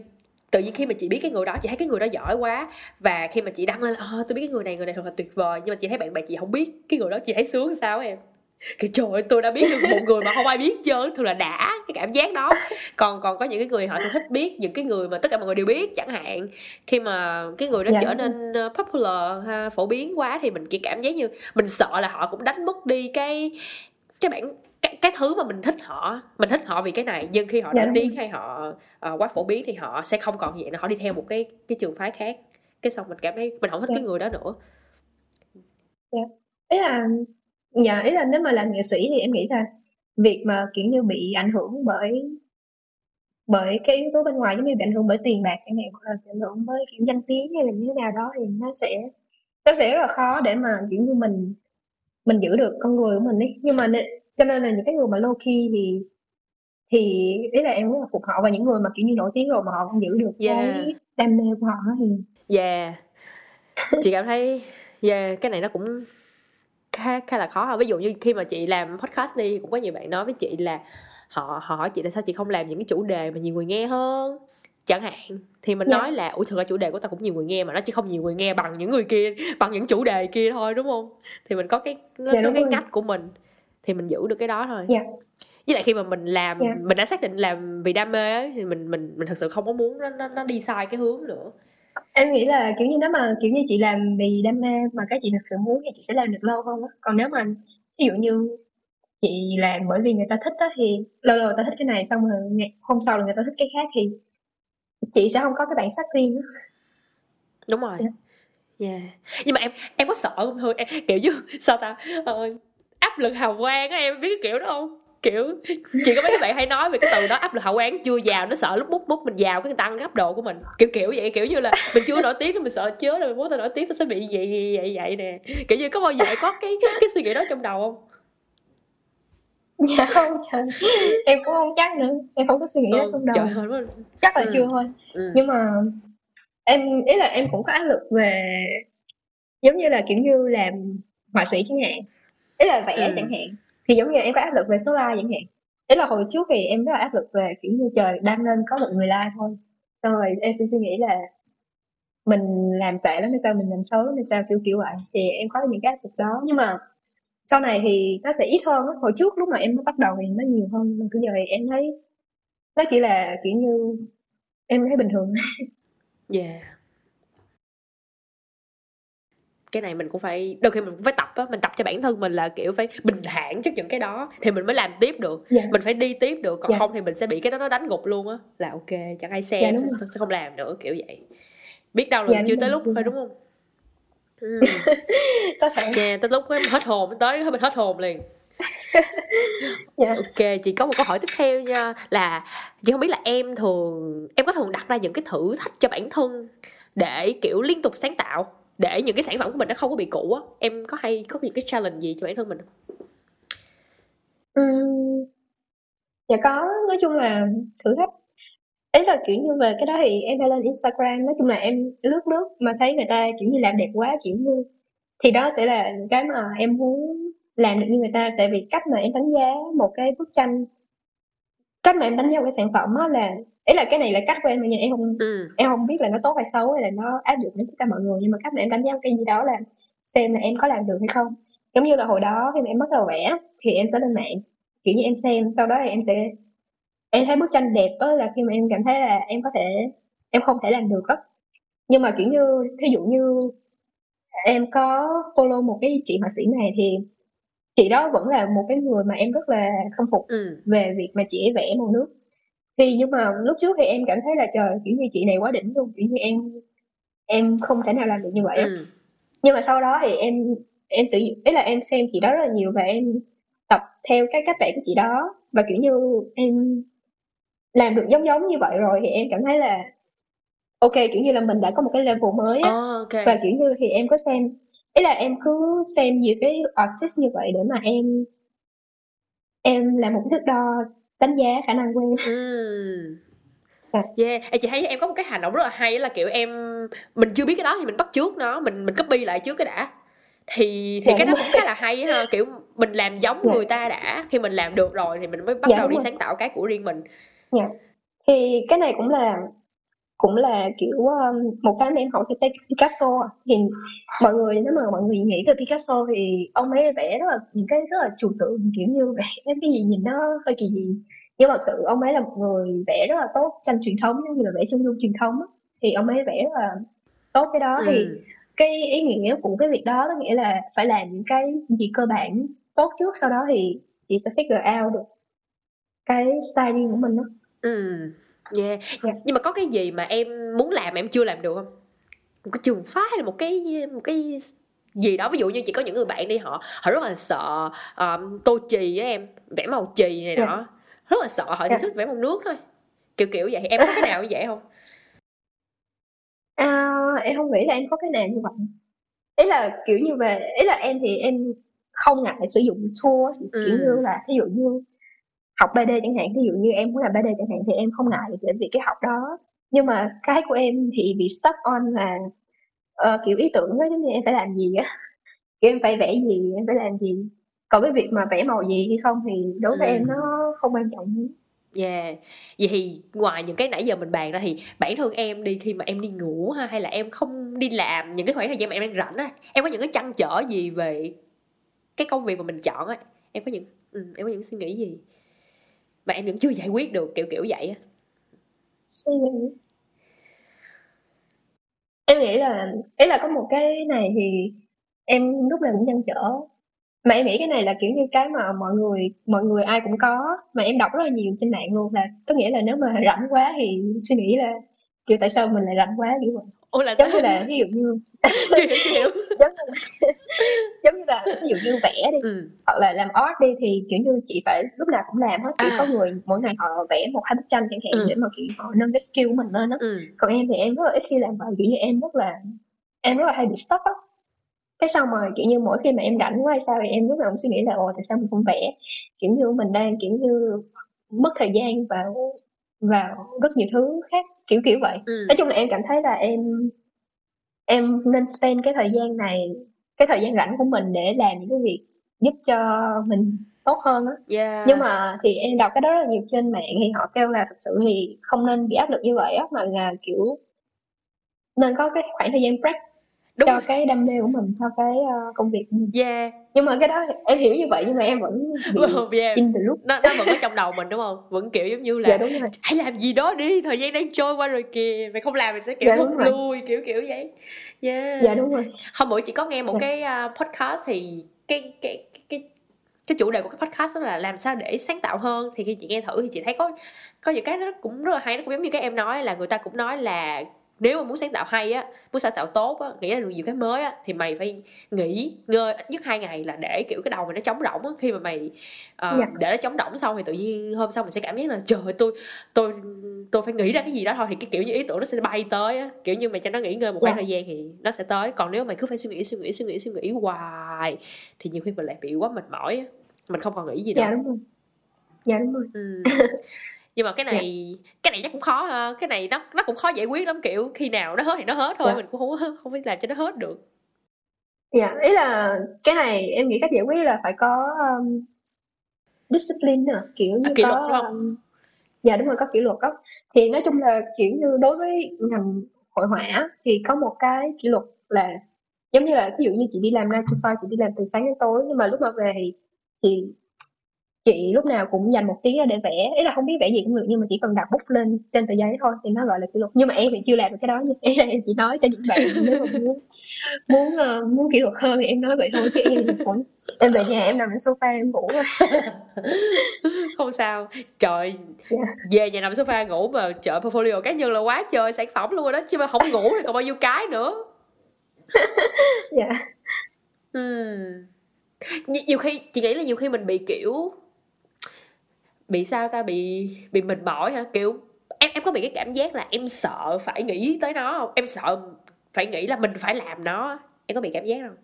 tự nhiên khi mà chị biết cái người đó chị thấy cái người đó giỏi quá và khi mà chị đăng lên là "Ờ, tôi biết cái người này người này thật là tuyệt vời nhưng mà chị thấy bạn bè chị không biết cái người đó chị thấy sướng sao em cái trời ơi, tôi đã biết được một người mà không ai biết trơn thường là đã cái cảm giác đó. Còn còn có những cái người họ sẽ thích biết những cái người mà tất cả mọi người đều biết chẳng hạn. Khi mà cái người đó Dạ. trở nên ờ, popular ha, phổ biến quá thì mình chỉ cảm giác như mình sợ là họ cũng đánh mất đi cái cái bản cái, cái thứ mà mình thích họ mình thích họ vì cái này. Nhưng khi họ Dạ, nổi tiếng hay họ ờ, quá phổ biến thì họ sẽ không còn vậy nữa. Họ đi theo một cái cái trường phái khác. Cái xong mình cảm thấy mình không thích Dạ. cái người đó nữa. Ý là dạ ý là nếu mà làm nghệ sĩ thì em nghĩ là việc mà kiểu như bị ảnh hưởng bởi bởi cái yếu tố bên ngoài giống như bị ảnh hưởng bởi tiền bạc chẳng hạn hoặc là bị ảnh hưởng bởi kiểu danh tiếng hay là như thế nào đó thì nó sẽ nó sẽ rất là khó để mà kiểu như mình mình giữ được con người của mình ấy. Nhưng mà cho nên là những cái người mà low key thì thì ý là em rất là phục họ. Và những người mà kiểu như nổi tiếng rồi mà họ vẫn giữ được Yeah. cái đam mê của họ thì yeah. Chị cảm thấy yeah cái này nó cũng khá khá là khó ví dụ như khi mà chị làm podcast đi cũng có nhiều bạn nói với chị là họ họ hỏi chị tại sao chị không làm những cái chủ đề mà nhiều người nghe hơn chẳng hạn thì mình Dạ. nói là ui thực ra chủ đề của ta cũng nhiều người nghe mà nó chỉ không nhiều người nghe bằng những người kia bằng những chủ đề kia thôi đúng không thì mình có cái nó Dạ, có đúng cái rồi. cách của mình thì mình giữ được cái đó thôi Dạ. với lại khi mà mình làm Dạ. mình đã xác định làm vì đam mê ấy, thì mình mình mình thật sự không có muốn nó nó, nó đi sai cái hướng nữa em nghĩ là kiểu như nếu mà kiểu như chị làm vì đam mê mà cái chị thực sự muốn thì chị sẽ làm được lâu hơn á. Còn nếu mà ví dụ như chị làm bởi vì người ta thích á thì lâu lâu người ta thích cái này xong rồi ngày, hôm sau là người ta thích cái khác thì chị sẽ không có cái bản sắc riêng á. Đúng rồi. Dạ. yeah. nhưng mà em em có sợ không? Thôi em, kiểu như sao ta? Ờ, áp lực hào quang á em biết cái kiểu đó không kiểu chỉ có mấy các bạn hay nói về cái từ đó áp lực hào quang chưa vào nó sợ lúc bút bút mình vào cái người ta ăn gấp đồ của mình. Kiểu kiểu vậy kiểu như là mình chưa nổi tiếng nên mình sợ chớ rồi muốn tao nổi tiếng tao sẽ bị vậy vậy vậy nè. Kiểu như có bao giờ có cái cái suy nghĩ đó trong đầu không? Dạ không trời em cũng không chắc nữa em không có suy nghĩ đó ừ, trong đầu. trời ơi chắc là Ừ. chưa thôi. ừ. nhưng mà em ý là em cũng có áp lực về giống như là kiểu như làm họa sĩ chẳng hạn. Ý là vẽ Ừ. chẳng hạn thì giống như em có áp lực về số like chẳng hạn. Ý là hồi trước thì em rất là áp lực về, kiểu như, trời đang nên có một người like thôi. Xong rồi em sẽ suy nghĩ là mình làm tệ lắm hay sao, mình làm xấu lắm hay sao, kiểu kiểu vậy. Thì em có những cái áp lực đó. Nhưng mà sau này thì nó sẽ ít hơn hồi trước lúc mà em mới bắt đầu thì nó nhiều hơn, nhưng bây giờ thì em thấy nó chỉ là, kiểu như, em thấy bình thường. Yeah. Cái này mình cũng phải đôi khi mình cũng phải tập á, mình tập cho bản thân mình là kiểu phải bình thản trước những cái đó thì mình mới làm tiếp được. dạ Mình phải đi tiếp được, còn Dạ. không thì mình sẽ bị cái đó nó đánh gục luôn á. Là ok, chẳng ai xem Dạ, đúng sẽ, không làm nữa kiểu vậy. Biết đâu là Dạ, chưa <laughs> tới lúc thôi đúng không? Ừ. có thể Yeah, tới lúc cái hết hồn tới mình hết hồn liền. <laughs> dạ Ok, chị có một câu hỏi tiếp theo nha là chị không biết là em thường em có thường đặt ra những cái thử thách cho bản thân để kiểu liên tục sáng tạo để những cái sản phẩm của mình nó không có bị cũ á. Em có hay có những cái challenge gì cho bản thân mình không? uhm, dạ có nói chung là thử thách ấy là kiểu như về cái đó thì em hay lên Instagram nói chung là em lướt lướt mà thấy người ta kiểu như làm đẹp quá kiểu như thì đó sẽ là cái mà em muốn làm được như người ta tại vì cách mà em đánh giá một cái bức tranh cách mà em đánh giá một cái sản phẩm á là ý là cái này là cách của em nhưng em không Ừ. em không biết là nó tốt hay xấu hay là nó áp dụng đến tất cả mọi người nhưng mà cách mà em đánh giá một cái gì đó là xem là em có làm được hay không giống như là hồi đó khi mà em bắt đầu vẽ thì em sẽ lên mạng kiểu như em xem sau đó thì em sẽ em thấy bức tranh đẹp á là khi mà em cảm thấy là em có thể em không thể làm được á nhưng mà kiểu như thí dụ như em có follow một cái chị họa sĩ này thì chị đó vẫn là một cái người mà em rất là khâm phục Ừ. về việc mà chị ấy vẽ màu nước thì nhưng mà lúc trước thì em cảm thấy là trời kiểu như chị này quá đỉnh luôn kiểu như em em không thể nào làm được như vậy Ừ. nhưng mà sau đó thì em em sử dụng ý là em xem chị đó rất là nhiều và em tập theo cái cách vẽ của chị đó và kiểu như em làm được giống giống như vậy rồi thì em cảm thấy là ok kiểu như là mình đã có một cái level mới á Ờ, ok. và kiểu như thì em có xem ý là em cứ xem nhiều cái artist như vậy để mà em em làm một cái thước đo đánh giá khả năng của em Ừ. Dạ. Yeah, Ê, chị thấy em có một cái hành động rất là hay là kiểu em mình chưa biết cái đó thì mình bắt trước nó, mình mình copy lại trước cái đã. Thì thì Dạ, cái đó cũng khá là hay ha, kiểu mình làm giống Dạ. người ta đã, khi mình làm được rồi thì mình mới bắt Dạ, đầu đi rồi. sáng tạo cái của riêng mình. thì cái này cũng là cũng là kiểu um, một cái mà em học từ Picasso thì mọi người nếu mà mọi người nghĩ về Picasso thì ông ấy vẽ rất là những cái rất là trừu tượng kiểu như vẽ cái gì nhìn nó hơi kỳ dị nhưng mà thật sự ông ấy là một người vẽ rất là tốt tranh truyền thống như là vẽ chân dung truyền thống thì ông ấy vẽ rất là tốt cái đó thì Ừ. cái ý nghĩa của cái việc đó có nghĩa là phải làm những cái gì cơ bản tốt trước sau đó thì chị sẽ figure out được cái style riêng của mình đó. Ừ. Yeah. Dạ. Nhưng mà có cái gì mà em muốn làm mà em chưa làm được không? Một cái trường phái hay là một cái một cái gì đó ví dụ như chỉ có những người bạn đi họ họ rất là sợ um, tô chì á em vẽ màu chì này Dạ. nọ rất là sợ họ chỉ Dạ. thích vẽ màu nước thôi kiểu kiểu vậy em có cái nào như vậy không <laughs> À, em không nghĩ là em có cái nào như vậy ý là kiểu như về ý là em thì em không ngại sử dụng tool á, kiểu Ừ. như là ví dụ như học 3D chẳng hạn ví dụ như em muốn làm 3D chẳng hạn thì em không ngại về việc cái học đó nhưng mà cái của em thì bị stuck on là ờ, kiểu ý tưởng đó giống như em phải làm gì á em phải vẽ gì em phải làm gì còn cái việc mà vẽ màu gì hay không thì đối với Ừ. em nó không quan trọng Yeah. Vậy thì ngoài những cái nãy giờ mình bàn ra thì bản thân em đi khi mà em đi ngủ ha hay là em không đi làm những cái khoảng thời gian mà em đang rảnh á, em có những cái trăn trở gì về cái công việc mà mình chọn á? Em có những ừ, em có những suy nghĩ gì mà em vẫn chưa giải quyết được, kiểu kiểu vậy á? em nghĩ là, ý là có một cái này thì em lúc nào cũng trăn trở. Mà em nghĩ cái này là kiểu như cái mà mọi người mọi người ai cũng có, mà em đọc rất là nhiều trên mạng luôn là có nghĩa là nếu mà rảnh quá thì suy nghĩ là, kiểu, tại sao mình lại rảnh quá, kiểu vậy. Ôi là giống sao? như là ví dụ như <laughs> chưa hiểu chưa hiểu. <laughs> giống như là, giống như là ví dụ như vẽ đi Ừ. hoặc là làm art đi thì kiểu như chị phải lúc nào cũng làm hết kiểu À. có người mỗi ngày họ vẽ một hai bức tranh chẳng hạn Ừ. để mà kiểu họ nâng cái skill của mình lên á Ừ. còn em thì em rất là ít khi làm vậy kiểu như em rất là em rất là hay bị stuck á cái xong rồi kiểu như mỗi khi mà em rảnh quá hay sao thì em lúc nào cũng suy nghĩ là ồ tại sao mình không vẽ kiểu như mình đang kiểu như mất thời gian vào vào rất nhiều thứ khác kiểu kiểu vậy Ừ. nói chung là em cảm thấy là em em nên spend cái thời gian này cái thời gian rảnh của mình để làm những cái việc giúp cho mình tốt hơn á yeah. nhưng mà thì em đọc cái đó rất là nhiều trên mạng thì họ kêu là thực sự thì không nên bị áp lực như vậy á mà là kiểu nên có cái khoảng thời gian break Đúng cho rồi. cái đam mê của mình cho cái uh, công việc của mình. Yeah. Nhưng mà cái đó em hiểu như vậy nhưng mà em vẫn bị yeah. in từ lúc nó nó vẫn ở trong đầu mình đúng không? Vẫn kiểu giống như là dạ, đúng rồi. hãy làm gì đó đi, thời gian đang trôi qua rồi kìa, mày không làm mình sẽ kiểu dạ, thúc lui kiểu kiểu vậy. Yeah. Dạ đúng rồi. Hôm bữa chị có nghe một dạ. cái uh, podcast thì cái cái cái cái chủ đề của cái podcast đó là làm sao để sáng tạo hơn thì khi chị nghe thử thì chị thấy có có những cái nó cũng rất là hay nó cũng giống như cái em nói là người ta cũng nói là nếu mà muốn sáng tạo hay á muốn sáng tạo tốt á nghĩ ra được nhiều cái mới á thì mày phải nghỉ ngơi ít nhất hai ngày là để kiểu cái đầu mày nó trống rỗng á khi mà mày uh, yeah. Dạ. để nó trống rỗng xong thì tự nhiên hôm sau mình sẽ cảm giác là trời tôi tôi tôi phải nghĩ ra cái gì đó thôi thì cái kiểu như ý tưởng nó sẽ bay tới á kiểu như mày cho nó nghỉ ngơi một khoảng yeah. Dạ. thời gian thì nó sẽ tới còn nếu mày cứ phải suy nghĩ suy nghĩ suy nghĩ suy nghĩ hoài thì nhiều khi mình lại bị quá mệt mỏi á mình không còn nghĩ gì nữa dạ đúng rồi dạ đúng rồi ừ. <laughs> nhưng mà cái dạ. này yeah. cái này chắc cũng khó ha cái này nó nó cũng khó giải quyết lắm kiểu khi nào nó hết thì nó hết thôi yeah. Dạ. mình cũng không không biết làm cho nó hết được dạ yeah. ý là cái này em nghĩ cách giải quyết là phải có um, discipline nữa kiểu à, như à, có luật, um, dạ đúng rồi có kỷ luật đó thì nói chung là kiểu như đối với ngành hội họa thì có một cái kỷ luật là giống như là ví dụ như chị đi làm 9 to 5 chị đi làm từ sáng đến tối nhưng mà lúc mà về thì thì chị lúc nào cũng dành một tiếng ra để vẽ ý là không biết vẽ gì cũng được nhưng mà chỉ cần đặt bút lên trên tờ giấy thôi thì nó gọi là kỷ luật nhưng mà em thì chưa làm được cái đó ý là em chỉ nói cho những bạn nếu mà muốn muốn uh, muốn kỷ luật hơn thì em nói vậy thôi chứ em cũng em về nhà em nằm trên sofa em ngủ <laughs> không sao trời yeah. Dạ. về nhà nằm sofa ngủ mà chợ portfolio cá nhân là quá trời sản phẩm luôn rồi đó chứ mà không ngủ thì còn bao nhiêu cái nữa <laughs> dạ yeah. hmm nhiều khi chị nghĩ là nhiều khi mình bị kiểu bị sao ta? Bị bị mệt mỏi hả? Kiểu em em có bị cái cảm giác là em sợ phải nghĩ tới nó không? Em sợ phải nghĩ là mình phải làm nó. Em có bị cảm giác không?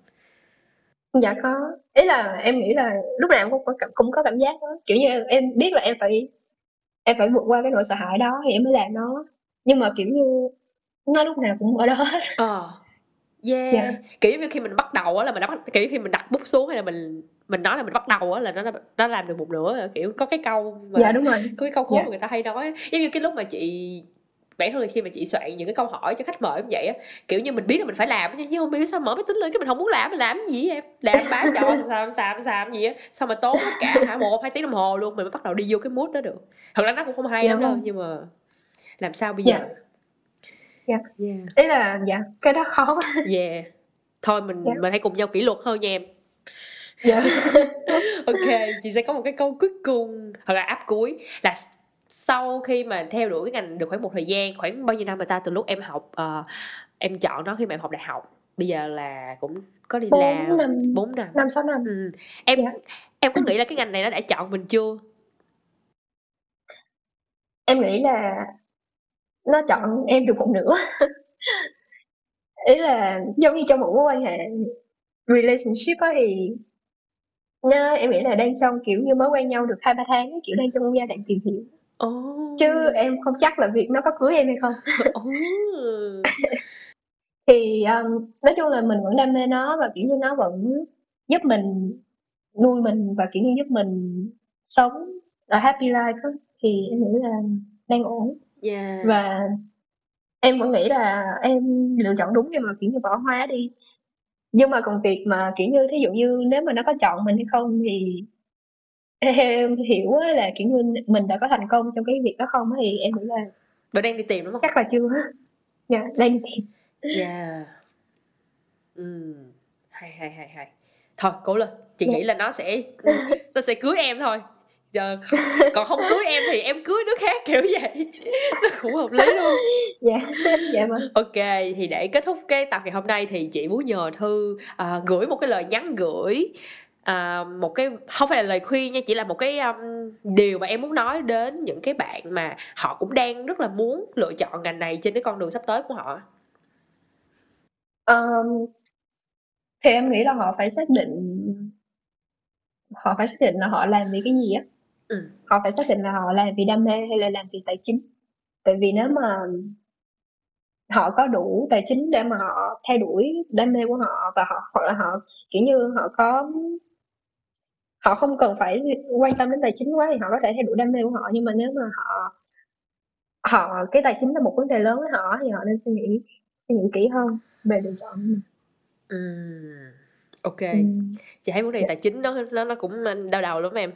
Dạ có. Ý là em nghĩ là lúc nào cũng có cũng có cảm giác đó. Kiểu như em biết là em phải em phải vượt qua cái nỗi sợ hãi đó thì em mới làm nó. Nhưng mà kiểu như nó lúc nào cũng ở đó hết. Ờ. Yeah. yeah kiểu như khi mình bắt đầu á là mình đã bắt kiểu khi mình đặt bút xuống hay là mình mình nói là mình bắt đầu á là nó nó làm được một nửa kiểu có cái câu mà dạ đúng rồi. <laughs> có cái câu khố yeah. mà người ta hay nói giống như cái lúc mà chị bản thân là khi mà chị soạn những cái câu hỏi cho khách mời cũng vậy á kiểu như mình biết là mình phải làm nhưng không biết sao mở máy tính lên cái mình không muốn làm mình làm gì em? Làm bán cho xàm xàm xàm gì á. Sao mà tốn tất cả hả? Một hai tiếng đồng hồ luôn mình mới bắt đầu đi vô cái mood đó được. Thật ra nó cũng không hay dạ, lắm đâu nhưng mà làm sao bây giờ? Yeah dạ. Yeah. ý là dạ cái đó khó. Yeah. Thôi mình yeah. mình hãy cùng nhau kỷ luật hơn nha em dạ. <laughs> Ok chị sẽ có một cái câu cuối cùng hoặc là áp cuối là sau khi mà theo đuổi cái ngành được khoảng một thời gian khoảng bao nhiêu năm mà ta? Từ lúc em học uh, em chọn nó khi mà em học đại học. Bây giờ là cũng có đi 4 làm năm, bốn năm. Năm sáu năm. Ừ. em yeah. Dạ. em có nghĩ là cái ngành này nó đã chọn mình chưa? Em nghĩ là nó chọn em được một nửa. <laughs> Ý là giống như trong một mối quan hệ relationship á thì nha em nghĩ là đang trong kiểu như mới quen nhau được hai ba tháng kiểu đang trong giai đoạn tìm hiểu oh. chứ em không chắc là việc nó có cưới em hay không oh. <laughs> thì um, nói chung là mình vẫn đam mê nó và kiểu như nó vẫn giúp mình nuôi mình và kiểu như giúp mình sống ở happy life đó. thì em nghĩ là đang ổn yeah. và em vẫn nghĩ là em lựa chọn đúng nhưng mà kiểu như bỏ hóa đi nhưng mà còn việc mà kiểu như thí dụ như nếu mà nó có chọn mình hay không thì <laughs> em hiểu là kiểu như mình đã có thành công trong cái việc đó không thì em nghĩ là bạn đang đi tìm đúng không? chắc là chưa dạ yeah, đang đi tìm. Yeah ừ hay hay hay hay. Thôi cố lên. Chị yeah. nghĩ là nó sẽ nó sẽ cưới em thôi giờ còn không cưới em thì em cưới đứa khác kiểu vậy. <laughs> Nó cũng hợp lý luôn. <laughs> Dạ dạ vâng. Ok thì để kết thúc cái tập ngày hôm nay thì chị muốn nhờ thư uh, gửi một cái lời nhắn gửi à, một cái không phải là lời khuyên nha chỉ là một cái um, điều mà em muốn nói đến những cái bạn mà họ cũng đang rất là muốn lựa chọn ngành này trên cái con đường sắp tới của họ. Um, thì em nghĩ là họ phải xác định họ phải xác định là họ làm vì cái gì á Ừ. Họ phải xác định là họ làm vì đam mê hay là làm vì tài chính. Tại vì nếu mà họ có đủ tài chính để mà họ theo đuổi đam mê của họ và họ hoặc là họ kiểu như họ có họ không cần phải quan tâm đến tài chính quá thì họ có thể theo đuổi đam mê của họ nhưng mà nếu mà họ họ cái tài chính là một vấn đề lớn với họ thì họ nên suy nghĩ suy nghĩ kỹ hơn về lựa chọn của mình. Ừm, ok. Ừm. Chị thấy vấn đề tài chính nó nó nó cũng đau đầu lắm em.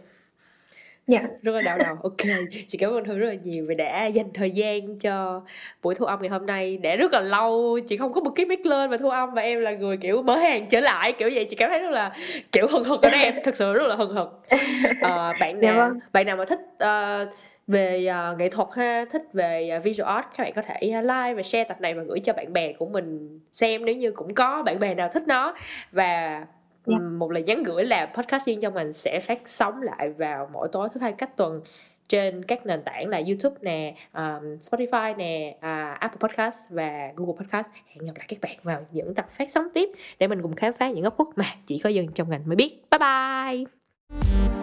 Dạ. Rất là đau đầu. <laughs> Ok. Chị cảm ơn Thư rất là nhiều vì đã dành thời gian cho buổi thu âm ngày hôm nay. Để rất là lâu chị không có một cái mic lên và thu âm và em là người kiểu mở hàng trở lại kiểu vậy chị cảm thấy rất là kiểu hừng hực ở đây em thật sự rất là hừng hực. À, <laughs> bạn dạ nào vâng. bạn nào mà thích uh, về uh, nghệ thuật ha thích về uh, visual art các bạn có thể uh, like và share tập này và gửi cho bạn bè của mình xem nếu như cũng có bạn bè nào thích nó và Dạ. yeah. Một lời nhắn gửi là podcast riêng trong mình sẽ phát sóng lại vào mỗi tối thứ hai cách tuần trên các nền tảng là YouTube nè, um, Spotify nè, uh, Apple Podcast và Google Podcast. Hẹn gặp lại các bạn vào những tập phát sóng tiếp để mình cùng khám phá những góc khuất mà chỉ có dân trong ngành mới biết. Bye bye.